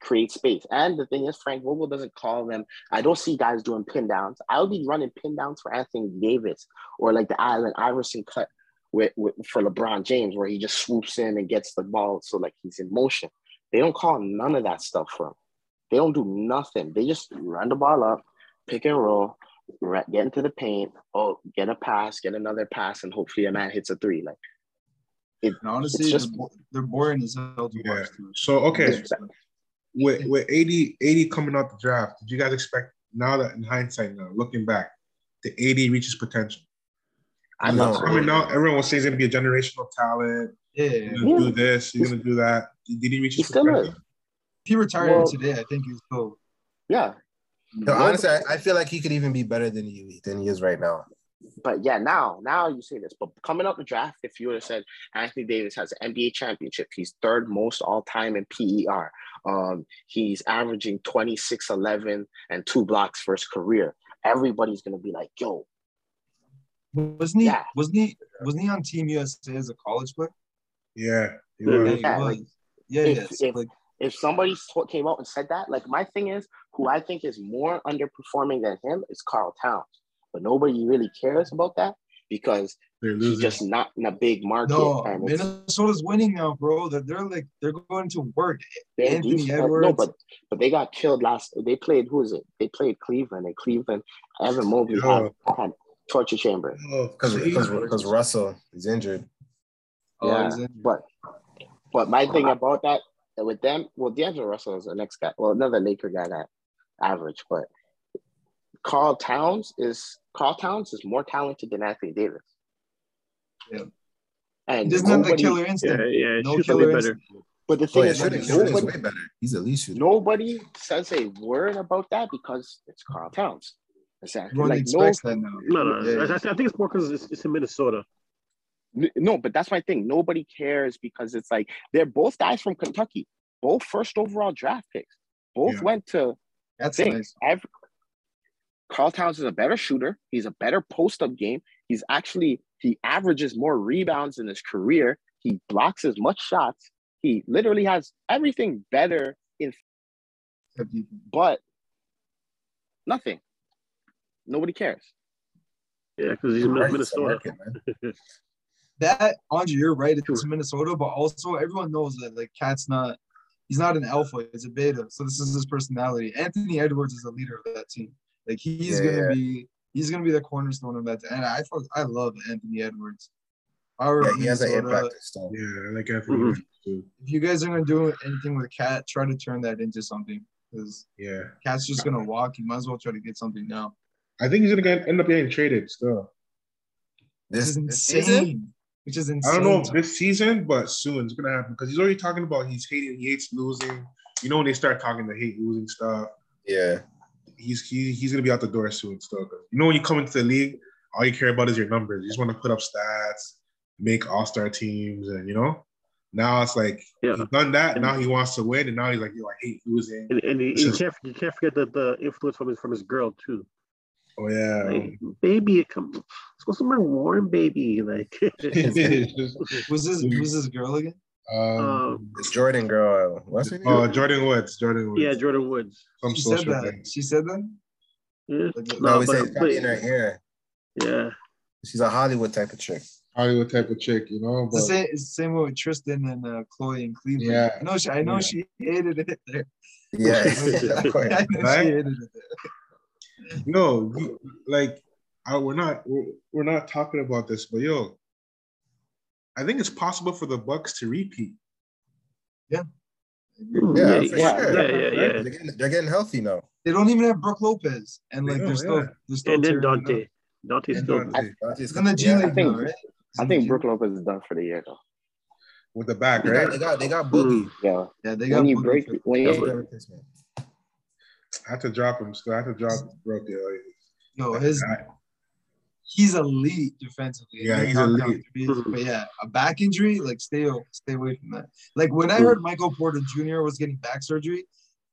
Speaker 2: create space. And the thing is, Frank Vogel doesn't call them. I don't see guys doing pin downs. I'll be running pin downs for Anthony Davis or like the Allen Iverson cut with, with for LeBron James, where he just swoops in and gets the ball, so like he's in motion. They don't call none of that stuff for him. They don't do nothing. They just run the ball up, pick and roll, get into the paint, oh, get a pass, get another pass, and hopefully a man hits a three. Like it,
Speaker 5: And honestly,
Speaker 2: It's just-
Speaker 5: they're, boring as hell to
Speaker 1: Yeah.
Speaker 5: watch. Too.
Speaker 1: So okay, with with AD, AD coming out the draft, did you guys expect now that in hindsight now, looking back, the AD reaches potential?
Speaker 2: I
Speaker 4: know.
Speaker 2: thought so.
Speaker 1: Coming out, everyone was saying he's gonna be a generational talent.
Speaker 5: Yeah,
Speaker 1: He's gonna
Speaker 2: Yeah.
Speaker 1: do this, he's gonna do that. Did he reach
Speaker 2: He
Speaker 1: his
Speaker 2: still is.
Speaker 5: he retired
Speaker 2: Well-
Speaker 5: today, I think he's still.
Speaker 2: Yeah,
Speaker 4: No, honestly, I, I feel like he could even be better than he than he is right now.
Speaker 2: But yeah, now now you say this. But coming up the draft, if you would have said Anthony Davis has an NBA championship, he's third most all time in PER. Um, he's averaging 26, 11, and two blocks for his career. Everybody's gonna be like, yo,
Speaker 5: Wasn't he?
Speaker 2: Yeah.
Speaker 5: Wasn't he? Wasn't he on Team USA as a college player?
Speaker 1: Yeah, he
Speaker 3: Yeah,
Speaker 1: was.
Speaker 5: Yeah, he
Speaker 2: Yeah,
Speaker 5: was.
Speaker 2: like,
Speaker 5: yeah,
Speaker 2: if-
Speaker 5: yes.
Speaker 2: if-
Speaker 5: like
Speaker 2: if somebody came out and said that, like my thing is, who I think is more underperforming than him is Karl Towns. But nobody really cares about that because
Speaker 1: They're
Speaker 2: he's just not in a big market.
Speaker 5: no,
Speaker 2: and it's,
Speaker 5: Minnesota's winning now, bro. They're, they're like they're going to work.
Speaker 2: They're
Speaker 5: Anthony
Speaker 2: decent. No, but but they got killed last. They played who is it? They played Cleveland. And Cleveland, Evan Mobley had, had torture chamber.
Speaker 1: Oh,
Speaker 4: Because
Speaker 1: see?
Speaker 4: because Russell is injured.
Speaker 5: Oh,
Speaker 2: yeah,
Speaker 5: he's in.
Speaker 2: but but my thing about that with them, well, D'Angelo Russell is the next guy. Well, another Laker guy that average, but Karl Towns is Karl Towns is more talented than Anthony Davis.
Speaker 5: Yeah.
Speaker 2: And
Speaker 5: He doesn't the killer instinct.
Speaker 3: yeah, yeah,
Speaker 5: No
Speaker 3: shoots a
Speaker 5: killer
Speaker 3: better.
Speaker 5: instinct.
Speaker 2: But the
Speaker 4: Oh,
Speaker 2: thing
Speaker 4: yeah,
Speaker 2: is,
Speaker 4: shooting, is
Speaker 2: nobody,
Speaker 4: way better. He's a least shooter.
Speaker 2: nobody says a word about that because it's Karl Towns. Exactly.
Speaker 5: Everyone
Speaker 2: Like no,
Speaker 5: that now.
Speaker 3: No, no.
Speaker 5: Yeah,
Speaker 3: I, I think it's more because it's, it's in Minnesota.
Speaker 2: No, but that's my thing. Nobody cares because it's like they're both guys from Kentucky, both first overall draft picks. Both
Speaker 1: Yeah.
Speaker 2: went to
Speaker 5: That's
Speaker 2: thing.
Speaker 5: nice.
Speaker 2: Every, Karl Towns is a better shooter. He's a better post up game. He's actually he averages more rebounds in his career. He blocks as much shots. He literally has everything better in, but nothing. Nobody cares.
Speaker 3: Yeah, because he's in
Speaker 4: Right, a
Speaker 3: Minnesota.
Speaker 4: market, man.
Speaker 5: That Andre, you're right. It's Minnesota, but also everyone knows that like KAT's not. He's not an alpha. He's a beta. So this is his personality. Anthony Edwards is the leader of that team. Like he's
Speaker 4: Yeah,
Speaker 5: gonna
Speaker 4: yeah.
Speaker 5: be. He's gonna be the cornerstone of that. And I fuck, I love Anthony Edwards. If I were
Speaker 4: Yeah, he has an
Speaker 5: Minnesota,
Speaker 4: impact still.
Speaker 1: Yeah, I like Anthony
Speaker 3: Mhm.
Speaker 5: If you guys are gonna do anything with KAT, try to turn that into something. Because
Speaker 1: Yeah,
Speaker 5: KAT's just gonna walk. You might as well try to get something now.
Speaker 1: I think he's gonna get, end up getting traded still.
Speaker 5: This,
Speaker 4: This,
Speaker 5: is
Speaker 4: this
Speaker 5: insane.
Speaker 4: season,
Speaker 5: Which is insane.
Speaker 1: I don't know if this season, but soon it's gonna happen because he's already talking about he's hating, he hates losing. You know when they start talking the hate losing stuff,
Speaker 4: yeah.
Speaker 1: he's he, he's gonna be out the door soon still. 'Cause You know when you come into the league, all you care about is your numbers. You just want to put up stats, make all star teams, and you know. Now it's like
Speaker 3: Yeah.
Speaker 1: he's done that. Now he wants to win, and now he's like, yo, I hate losing.
Speaker 3: And, and he,
Speaker 1: This
Speaker 3: you, can't, you can't forget the, the influence from his from his girl too.
Speaker 1: Oh yeah.
Speaker 3: Like, baby, come let's go somewhere warm, baby. Like
Speaker 5: Was this was this girl again?
Speaker 1: um,
Speaker 3: um,
Speaker 4: Jordan girl. What's her name?
Speaker 1: uh, Jordyn Woods. Jordyn Woods.
Speaker 3: yeah, Jordyn Woods.
Speaker 1: Some
Speaker 5: She said that.
Speaker 1: thing.
Speaker 5: She said that.
Speaker 3: Yeah.
Speaker 5: Like,
Speaker 4: no,
Speaker 3: No,
Speaker 4: we
Speaker 3: but-
Speaker 4: say it's in her ear.
Speaker 3: Yeah.
Speaker 4: She's a Hollywood type of chick.
Speaker 1: Hollywood type of chick, you know.
Speaker 5: It's the
Speaker 1: But
Speaker 5: same, it's the same way with Tristan and uh, Khloé and Cleveland.
Speaker 1: Yeah.
Speaker 5: I know she. I know
Speaker 1: Yeah.
Speaker 5: she hated it there.
Speaker 4: Yeah.
Speaker 5: I know
Speaker 1: Right?
Speaker 5: she hated it there.
Speaker 1: No, you- like I, we're not we're, we're not talking about this, but yo, I think it's possible for the Bucks to repeat.
Speaker 4: Yeah,
Speaker 3: Yeah,
Speaker 4: for
Speaker 2: yeah,
Speaker 4: sure.
Speaker 3: yeah, yeah, yeah.
Speaker 4: They're getting, they're getting healthy now.
Speaker 5: They don't even have Brook Lopez, and like
Speaker 1: don't,
Speaker 5: they're oh,
Speaker 1: still
Speaker 5: they're still
Speaker 3: And then
Speaker 5: tearing up.
Speaker 3: Donte. Donte's
Speaker 1: And
Speaker 3: still
Speaker 1: Donte.
Speaker 5: He's in the G
Speaker 4: Yeah.
Speaker 5: League
Speaker 2: think-
Speaker 5: now, right?
Speaker 2: I think
Speaker 5: G Brook
Speaker 2: Lopez is done for the year though.
Speaker 1: with the back,
Speaker 4: They got,
Speaker 1: right?
Speaker 4: they got they got Boogie. Hmm.
Speaker 2: Yeah.
Speaker 5: Yeah, they got
Speaker 2: When you
Speaker 5: Boogie
Speaker 2: break when you
Speaker 3: what-
Speaker 4: Replacement.
Speaker 1: I had to drop him. Still, I had to drop broke the.
Speaker 5: Yo, his
Speaker 1: I-
Speaker 5: he's elite defensively.
Speaker 1: Yeah, he's elite.
Speaker 5: But yeah, a back injury, like stay stay away from that. Like when I heard Michael Porter Jr. was getting back surgery,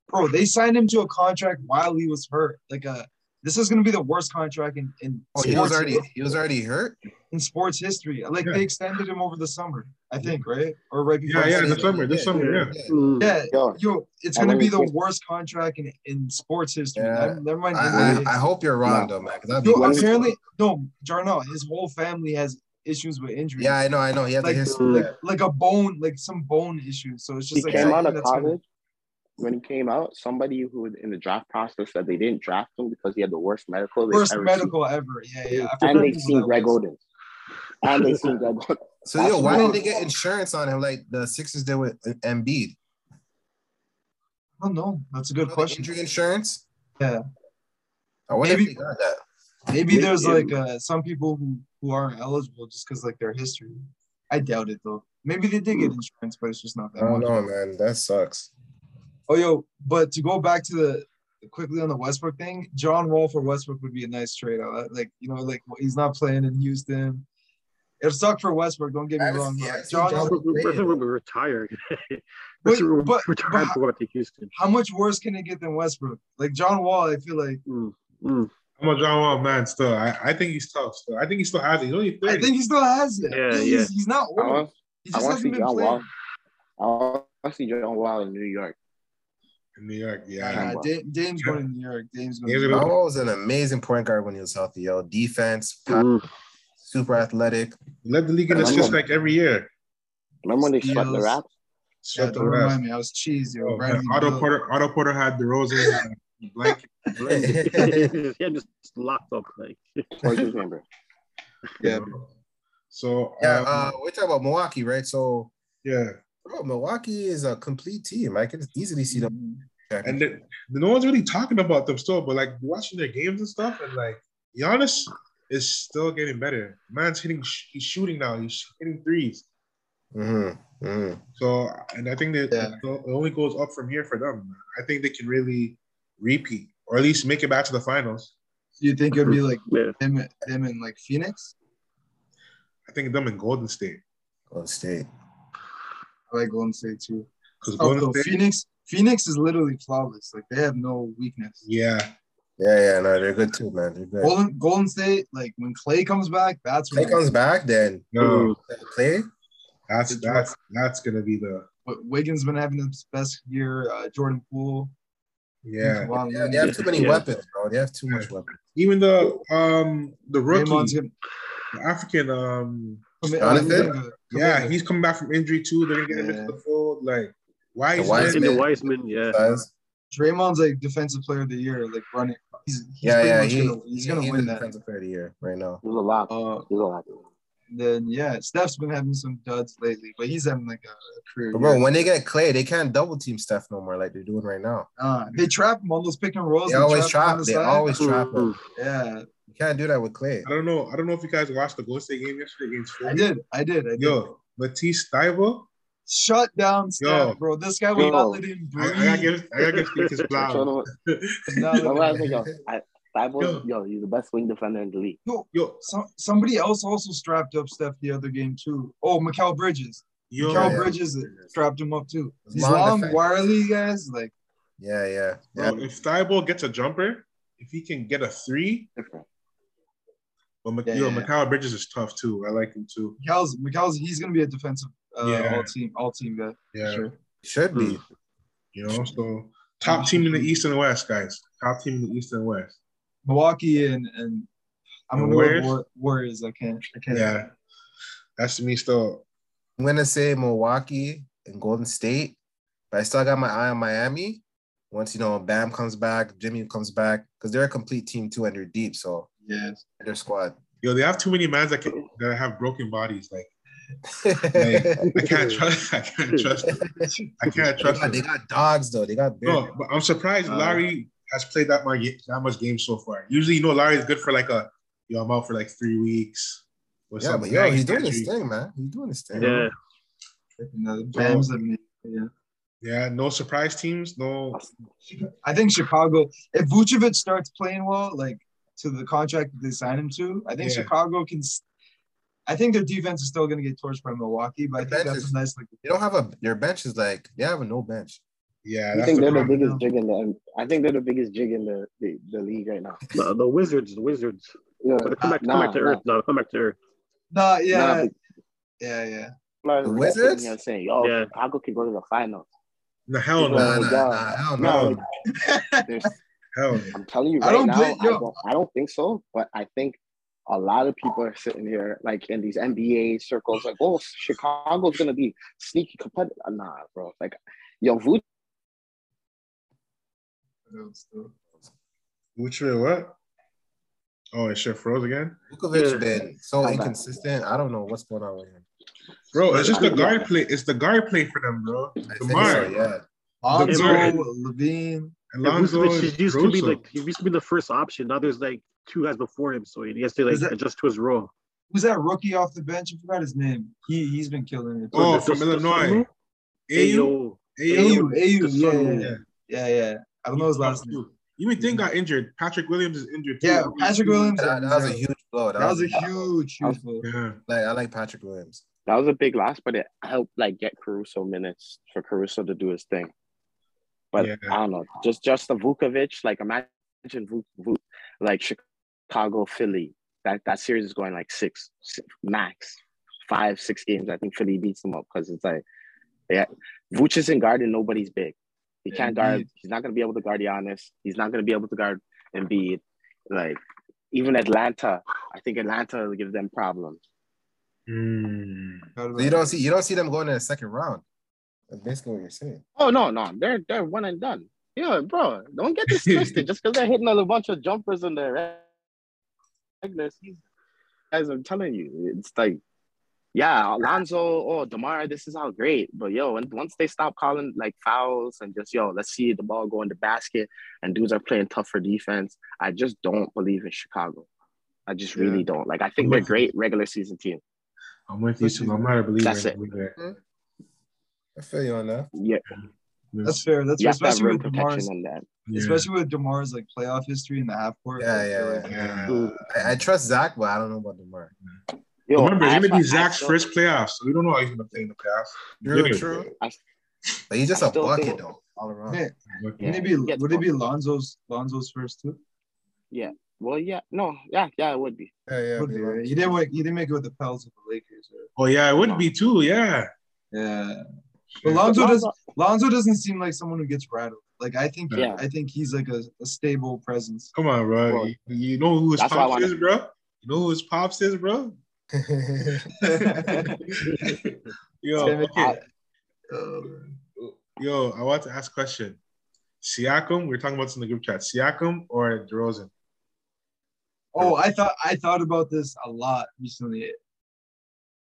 Speaker 5: bro, they signed him to a contract while he was hurt. Like a this is gonna be the worst contract in in
Speaker 4: Oh, he
Speaker 5: sports
Speaker 4: was already he was already hurt.
Speaker 5: in sports history. Like
Speaker 1: Yeah.
Speaker 5: they extended him over the summer, I think, right? Or right before.
Speaker 1: Yeah,
Speaker 5: the
Speaker 1: yeah,
Speaker 5: season.
Speaker 1: this summer, this
Speaker 5: Yeah.
Speaker 1: summer, yeah.
Speaker 3: Mm.
Speaker 5: Yeah,
Speaker 2: Yo,
Speaker 5: yo, it's gonna be the worst contract in, in sports history.
Speaker 4: Yeah.
Speaker 5: Never, never mind.
Speaker 4: I, I, I hope you're wrong
Speaker 2: No.
Speaker 4: though, man. 'cause that'd be
Speaker 5: Yo, apparently, no, Jarnell, his whole family has issues with injury.
Speaker 4: yeah, I know, I know. He has
Speaker 5: like,
Speaker 4: a history.
Speaker 3: Mm.
Speaker 5: like, like a bone, like some bone issues. So it's
Speaker 2: he
Speaker 5: just like
Speaker 2: came out of
Speaker 5: that's gonna-
Speaker 2: college. When he came out, somebody who was in the draft process said they didn't draft him because he had the worst medical.
Speaker 5: Worst
Speaker 2: ever
Speaker 5: medical ever. Yeah, yeah. I
Speaker 2: Seen. And
Speaker 5: forgot
Speaker 2: they've seen Greg. Oden. And they've seen Greg Oden.
Speaker 4: So yo, why didn't they get insurance on him like the Sixers did with Embiid?
Speaker 5: I don't know. That's a good
Speaker 4: You
Speaker 5: question.
Speaker 4: Injury insurance.
Speaker 5: Yeah.
Speaker 4: I wonder
Speaker 5: Maybe-
Speaker 4: if they got that.
Speaker 5: Maybe there's
Speaker 3: Yeah.
Speaker 5: like uh, some people who, who aren't eligible just because like their history. I doubt it though. Maybe they did get insurance, but it's just not that.
Speaker 4: I don't
Speaker 5: much.
Speaker 4: know, man. That sucks.
Speaker 5: Oh, yo, but to go back to the quickly on the Westbrook thing, John Wall for Westbrook would be a nice trade. Like, you know, like he's not playing in Houston. It sucked for Westbrook. Don't get me
Speaker 4: I
Speaker 5: wrong.
Speaker 4: seen-
Speaker 5: but
Speaker 4: I've seen
Speaker 5: John,
Speaker 3: retired.
Speaker 5: Wait,
Speaker 3: we're,
Speaker 5: but-
Speaker 3: retired
Speaker 5: but-
Speaker 3: for going to Houston.
Speaker 5: how much worse can it get than Westbrook? Like John Wall, I feel like
Speaker 3: Mm. Mm.
Speaker 1: I'm a John Wall man. Still, I, I think he's tough. Still, I think he still has it. He's only
Speaker 5: I think he still has it.
Speaker 3: Yeah,
Speaker 5: he's,
Speaker 3: yeah.
Speaker 5: he's not
Speaker 2: I
Speaker 5: old.
Speaker 2: want,
Speaker 5: He
Speaker 2: I
Speaker 5: just
Speaker 2: want to see
Speaker 5: hasn't been
Speaker 2: John
Speaker 5: playing.
Speaker 2: Wall. I want to see John Wall in New York.
Speaker 1: in New York. Yeah,
Speaker 5: Yeah, Da- Dame's going to New York. Dame's going. To New
Speaker 1: gonna-
Speaker 5: York.
Speaker 4: Wall was an amazing point guard when he was healthy. Yo, defense,
Speaker 3: Mm.
Speaker 4: Super athletic.
Speaker 1: He led the league in assists like every year.
Speaker 2: Remember when they swept the
Speaker 5: Steals.
Speaker 2: Raps?
Speaker 5: Yeah,
Speaker 1: the
Speaker 5: don't remind me. I was cheese, yo.
Speaker 1: Oh, Otto Porter, Otto Porter had the roses blanket.
Speaker 3: yeah, just locked up like.
Speaker 2: What's his name? bro?
Speaker 5: Yeah,
Speaker 1: So
Speaker 4: Yeah,
Speaker 1: um,
Speaker 4: uh, we're talking about Milwaukee, right? So,
Speaker 1: yeah,
Speaker 4: bro, Milwaukee is a complete team. I can easily see them.
Speaker 1: and the, no one's really talking about them still, but like watching their games and stuff, and like Giannis is still getting better. Man's hitting, he's shooting now. He's hitting threes.
Speaker 4: Mm-hmm. Mm-hmm.
Speaker 1: So, and I think that
Speaker 5: Yeah.
Speaker 1: it only goes up from here for them. I think they can really repeat or at least make it back to the finals.
Speaker 5: Do you think it'd be like
Speaker 3: Yeah.
Speaker 5: him, him and like Phoenix?
Speaker 1: I think them in Golden State
Speaker 4: Golden State.
Speaker 5: I like Golden State too.
Speaker 1: because
Speaker 5: Oh,
Speaker 1: Golden
Speaker 5: no,
Speaker 1: State,
Speaker 5: Phoenix, Phoenix is literally flawless. Like they have no weakness.
Speaker 1: yeah,
Speaker 4: Yeah, yeah, no, they're good too, man. They're good.
Speaker 5: Golden Golden State, like when Clay comes back, that's
Speaker 4: Clay
Speaker 5: when
Speaker 4: comes back, then
Speaker 1: no,
Speaker 4: Clay.
Speaker 1: that's that's that's gonna be the
Speaker 5: But Wiggins been having his best year. Uh, Jordan Poole.
Speaker 1: yeah.
Speaker 5: Kawhi
Speaker 4: Yeah, they have too many
Speaker 3: Yeah.
Speaker 4: weapons, bro. They have too much weapons.
Speaker 1: Even the um the rookie,
Speaker 5: gonna
Speaker 1: the African um
Speaker 4: Jonathan?
Speaker 1: yeah, he's coming back from injury too. They're gonna get him into the fold. Like why
Speaker 4: The
Speaker 1: is
Speaker 4: Wiseman.
Speaker 3: And the
Speaker 1: there?
Speaker 3: Wiseman, yeah.
Speaker 4: Guys.
Speaker 5: Draymond's like defensive player of the year, like running. He's, he's
Speaker 4: Yeah, yeah,
Speaker 5: much
Speaker 4: he,
Speaker 5: gonna, he's gonna
Speaker 4: he's
Speaker 5: win
Speaker 4: the
Speaker 5: that.
Speaker 4: defensive player of the year right now.
Speaker 2: There's a lot.
Speaker 5: Uh,
Speaker 2: There's a lot.
Speaker 5: then yeah, Steph's been having some duds lately, but he's having like a, a career.
Speaker 4: But bro,
Speaker 5: year.
Speaker 4: when they get Clay, they can't double team Steph no more like they're doing right now.
Speaker 5: Uh, they trap him on those pick and rolls.
Speaker 4: They always
Speaker 5: him
Speaker 4: trap.
Speaker 5: on the
Speaker 4: They
Speaker 5: side.
Speaker 4: always trap him.
Speaker 5: Yeah,
Speaker 4: You can't do that with Clay.
Speaker 1: I don't know. I don't know if you guys watched the Golden State game yesterday against Philly.
Speaker 5: I did. I did. I did.
Speaker 1: Yo, Matisse Thybulle.
Speaker 5: Shut down Steph,
Speaker 1: Yo.
Speaker 5: bro. This guy will
Speaker 2: Yo.
Speaker 5: not let him breathe.
Speaker 1: I gotta give I gotta give Steve his
Speaker 2: So, no,
Speaker 5: Not let
Speaker 2: no,
Speaker 5: him
Speaker 2: I think, yo, I, Thybulle,
Speaker 1: Yo.
Speaker 2: yo, he's the best wing defender in the league.
Speaker 5: Yo,
Speaker 1: Yo,
Speaker 5: so, somebody else also strapped up Steph the other game too. Oh, Mikal Bridges.
Speaker 1: yo,
Speaker 5: Mikal
Speaker 4: yeah.
Speaker 5: Bridges strapped him up too.
Speaker 4: It's
Speaker 5: These
Speaker 4: long
Speaker 5: long, wirely guys, like
Speaker 4: Yeah, yeah, yeah.
Speaker 1: bro, if Thybulle gets a jumper, if he can get a three,
Speaker 2: Different.
Speaker 1: but Mik-
Speaker 5: Yeah,
Speaker 1: yo,
Speaker 5: yeah.
Speaker 1: Bridges is tough too. I like him too.
Speaker 5: Mikal's Mikal's he's gonna be a defensive uh,
Speaker 1: Yeah.
Speaker 5: all team all team guy.
Speaker 1: Yeah,
Speaker 5: Sure.
Speaker 4: Should be.
Speaker 1: you know. So top team in the East and West, guys. Top team in the East and West.
Speaker 5: Milwaukee and and I'm
Speaker 1: And
Speaker 5: gonna go with
Speaker 1: Warriors?
Speaker 5: War- Warriors. I can't. I can't.
Speaker 1: Yeah, that's to me still.
Speaker 4: I'm gonna say Milwaukee and Golden State, but I still got my eye on Miami. Once you know Bam comes back, Jimmy comes back, because they're a complete team too, and they're deep. So
Speaker 5: Yes.
Speaker 4: their squad.
Speaker 1: Yo, they have too many mans that can, that have broken bodies. Like, like I can't trust. I can't trust. I can't
Speaker 4: they,
Speaker 1: trust.
Speaker 4: got, they got dogs though. They got big.
Speaker 1: No, but I'm surprised
Speaker 5: Uh,
Speaker 1: Larry has played that much that much game so far. Usually, you know, Larry's good for like a yo, I'm out for like three weeks. Or
Speaker 4: yeah, but
Speaker 1: something.
Speaker 4: yo,
Speaker 1: Like,
Speaker 4: he's doing his
Speaker 1: injury.
Speaker 4: thing, man. He's doing his thing.
Speaker 3: Yeah.
Speaker 5: The Bams yeah.
Speaker 1: Yeah, no surprise teams. No,
Speaker 5: I think Chicago. If Vucevic starts playing well, like to the contract that they signed him to, I think
Speaker 1: Yeah.
Speaker 5: Chicago can. S- I think their defense is still going to get torched by Milwaukee, but I think
Speaker 4: bench
Speaker 5: that's
Speaker 4: is-
Speaker 5: a nice like.
Speaker 4: They don't have a their bench is like they have a no bench.
Speaker 1: yeah,
Speaker 2: I
Speaker 1: that's
Speaker 2: think
Speaker 1: the
Speaker 2: they're the biggest jig in the. I think they're the biggest jig in the the, the league right now.
Speaker 3: The, the Wizards, the Wizards.
Speaker 2: Yeah,
Speaker 3: But come back, come back to
Speaker 2: nah.
Speaker 3: Earth. No, come back to Earth.
Speaker 5: Nah, yeah,
Speaker 2: Nah, but
Speaker 5: yeah, yeah.
Speaker 2: people are
Speaker 4: The
Speaker 2: sitting
Speaker 4: Wizards?
Speaker 2: here saying, "Yo,
Speaker 3: Yeah.
Speaker 2: Chicago can go to the finals."
Speaker 1: No, hell no,
Speaker 2: Nah,
Speaker 4: Nah, nah, hell
Speaker 2: No,
Speaker 4: no.
Speaker 1: hell no.
Speaker 2: I'm telling you
Speaker 5: I
Speaker 2: right
Speaker 5: don't
Speaker 2: now,
Speaker 5: blame-
Speaker 2: I, don't, I don't think so. But I think a lot of people are sitting here, like in these NBA circles, like, "Oh, Chicago's gonna be sneaky competitive." Nah, bro. Like, yo, Vuce
Speaker 1: Which way? What? Oh, it shit froze again,
Speaker 4: Vucevic
Speaker 3: Yeah.
Speaker 4: been so
Speaker 2: Come back.
Speaker 4: inconsistent. I don't know what's going on with him.
Speaker 1: bro. It's just the
Speaker 2: Yeah.
Speaker 1: guard play. It's the guard play for them, bro.
Speaker 4: I think so, yeah.
Speaker 5: Lonzo,
Speaker 1: Demar.
Speaker 5: LaVine.
Speaker 1: Alonzo,
Speaker 3: Vucevic
Speaker 1: and
Speaker 3: he used to be like he used to be the first option. Now there's like two guys before him, so he has to like
Speaker 5: that-
Speaker 3: adjust to his role.
Speaker 5: Who's that rookie off the bench? I forgot his name. He he's been killing it.
Speaker 1: Oh, from
Speaker 3: does- does
Speaker 1: Illinois.
Speaker 3: Ayo,
Speaker 1: AU,
Speaker 5: Ayo,
Speaker 3: Ayo,
Speaker 5: yeah, yeah, yeah, yeah, yeah. I don't know his last name.
Speaker 1: You even think got injured. Patrick Williams is injured too.
Speaker 5: Yeah, Patrick Williams.
Speaker 4: That, that was a huge blow. That,
Speaker 5: That was
Speaker 4: was,
Speaker 5: a huge, huge blow.
Speaker 1: Yeah,
Speaker 4: like I like Patrick Williams.
Speaker 2: that was a big loss, but it helped like get Caruso minutes for Caruso to do his thing. But
Speaker 1: Yeah.
Speaker 2: I don't know, just just the Vucevic, like imagine Vuk, Vuk, like Chicago, Philly. That that series is going like six, six max, five, six games. I think Philly beats them up because it's like, yeah, Vuce isn't guarding nobody's big. He can't guard.
Speaker 5: indeed.
Speaker 2: He's not gonna be able to guard Giannis. He's not gonna be able to guard Embiid. Like even Atlanta, I think Atlanta will give them problems.
Speaker 1: Mm.
Speaker 4: So you don't see you don't see them going in the second round. That's basically what you're saying.
Speaker 2: Oh no, no, they're they're one and done. Yeah, bro, don't get this twisted. Just because they're hitting a bunch of jumpers in their regular season, guys, I'm telling you, it's like, yeah, Alonzo, oh Demar, this is all great, but yo, and once they stop calling like fouls and just yo, let's see the ball go in the basket and dudes are playing tougher defense. I just don't believe in Chicago. I just really don't. Like, I think they're a great regular season team.
Speaker 1: I'm with you too. I'm not a believer.
Speaker 2: That's it.
Speaker 1: believer. Hmm?
Speaker 4: I feel you on that.
Speaker 2: Yeah,
Speaker 5: That's fair. That's fair.
Speaker 2: have to have
Speaker 5: especially
Speaker 2: rim
Speaker 5: with
Speaker 2: protection
Speaker 5: Demar's,
Speaker 2: on that.
Speaker 1: Yeah.
Speaker 5: especially with Demar's like playoff history in the half court.
Speaker 4: Yeah,
Speaker 5: I feel
Speaker 4: yeah,
Speaker 5: like-
Speaker 1: yeah.
Speaker 4: I, I trust Zach, but I don't know about Demar.
Speaker 2: Yo,
Speaker 1: Remember, it's
Speaker 2: I-
Speaker 1: gonna be Zach's
Speaker 2: still-
Speaker 1: first playoffs, so we don't know how he's gonna play in the playoffs.
Speaker 4: True,
Speaker 1: Good.
Speaker 4: true.
Speaker 2: I-
Speaker 4: But he's just
Speaker 2: I
Speaker 4: a bucket
Speaker 2: think-
Speaker 4: though, all around.
Speaker 5: Yeah.
Speaker 1: Okay.
Speaker 5: Wouldn't it be would it be
Speaker 2: buckets.
Speaker 5: Lonzo's Lonzo's first too? Yeah.
Speaker 2: Well, yeah, no, yeah, yeah, it would be.
Speaker 4: Yeah, yeah.
Speaker 5: Would be, right? You didn't make you didn't make it with the Pels with the Lakers, right?
Speaker 1: Oh yeah, it would be too. Yeah.
Speaker 5: Yeah. But Lonzo does Lonzo doesn't seem like someone who gets rattled. Like I think
Speaker 2: Yeah.
Speaker 5: I think he's like a, a stable presence.
Speaker 1: Come on, bro.
Speaker 2: Well,
Speaker 1: you, you know who his
Speaker 2: that's
Speaker 1: pops is, bro? You know who his pops is, bro? Yo,
Speaker 5: Damn it.
Speaker 1: okay. Yo, I want to ask a question. Siakam, we are talking about this in the group chat. Siakam or DeRozan?
Speaker 5: Oh, I thought I thought about this a lot recently.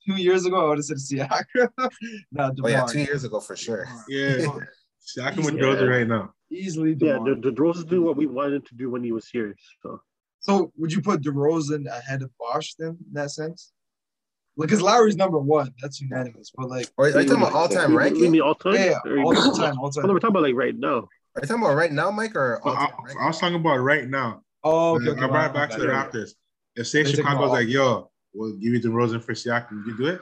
Speaker 5: Two years ago, I would have said Siakam. no,
Speaker 4: oh yeah, two years ago for sure.
Speaker 1: Yeah. Siakam with
Speaker 5: Yeah.
Speaker 1: DeRozan right now.
Speaker 5: Easily
Speaker 3: Yeah,
Speaker 5: DeMar.
Speaker 3: the, the DeRozan do what we wanted to do when he was here. So
Speaker 5: So would you put DeRozan ahead of Bosh then in that sense? Because Lowry's number one, that's unanimous. But like,
Speaker 4: are you talking about all time
Speaker 3: You
Speaker 4: ranking?
Speaker 3: mean all time?
Speaker 5: yeah, all time, all
Speaker 3: no,
Speaker 5: time.
Speaker 3: we're talking about like right now.
Speaker 4: Are you talking about right now, Mike, or all
Speaker 1: I,
Speaker 4: time
Speaker 1: I
Speaker 4: ranking?
Speaker 1: was talking about right now.
Speaker 5: Oh, okay,
Speaker 1: I brought it back to the Raptors. If say Chicago's like, yo, we'll give you the DeRozan for Siakam, would you do it?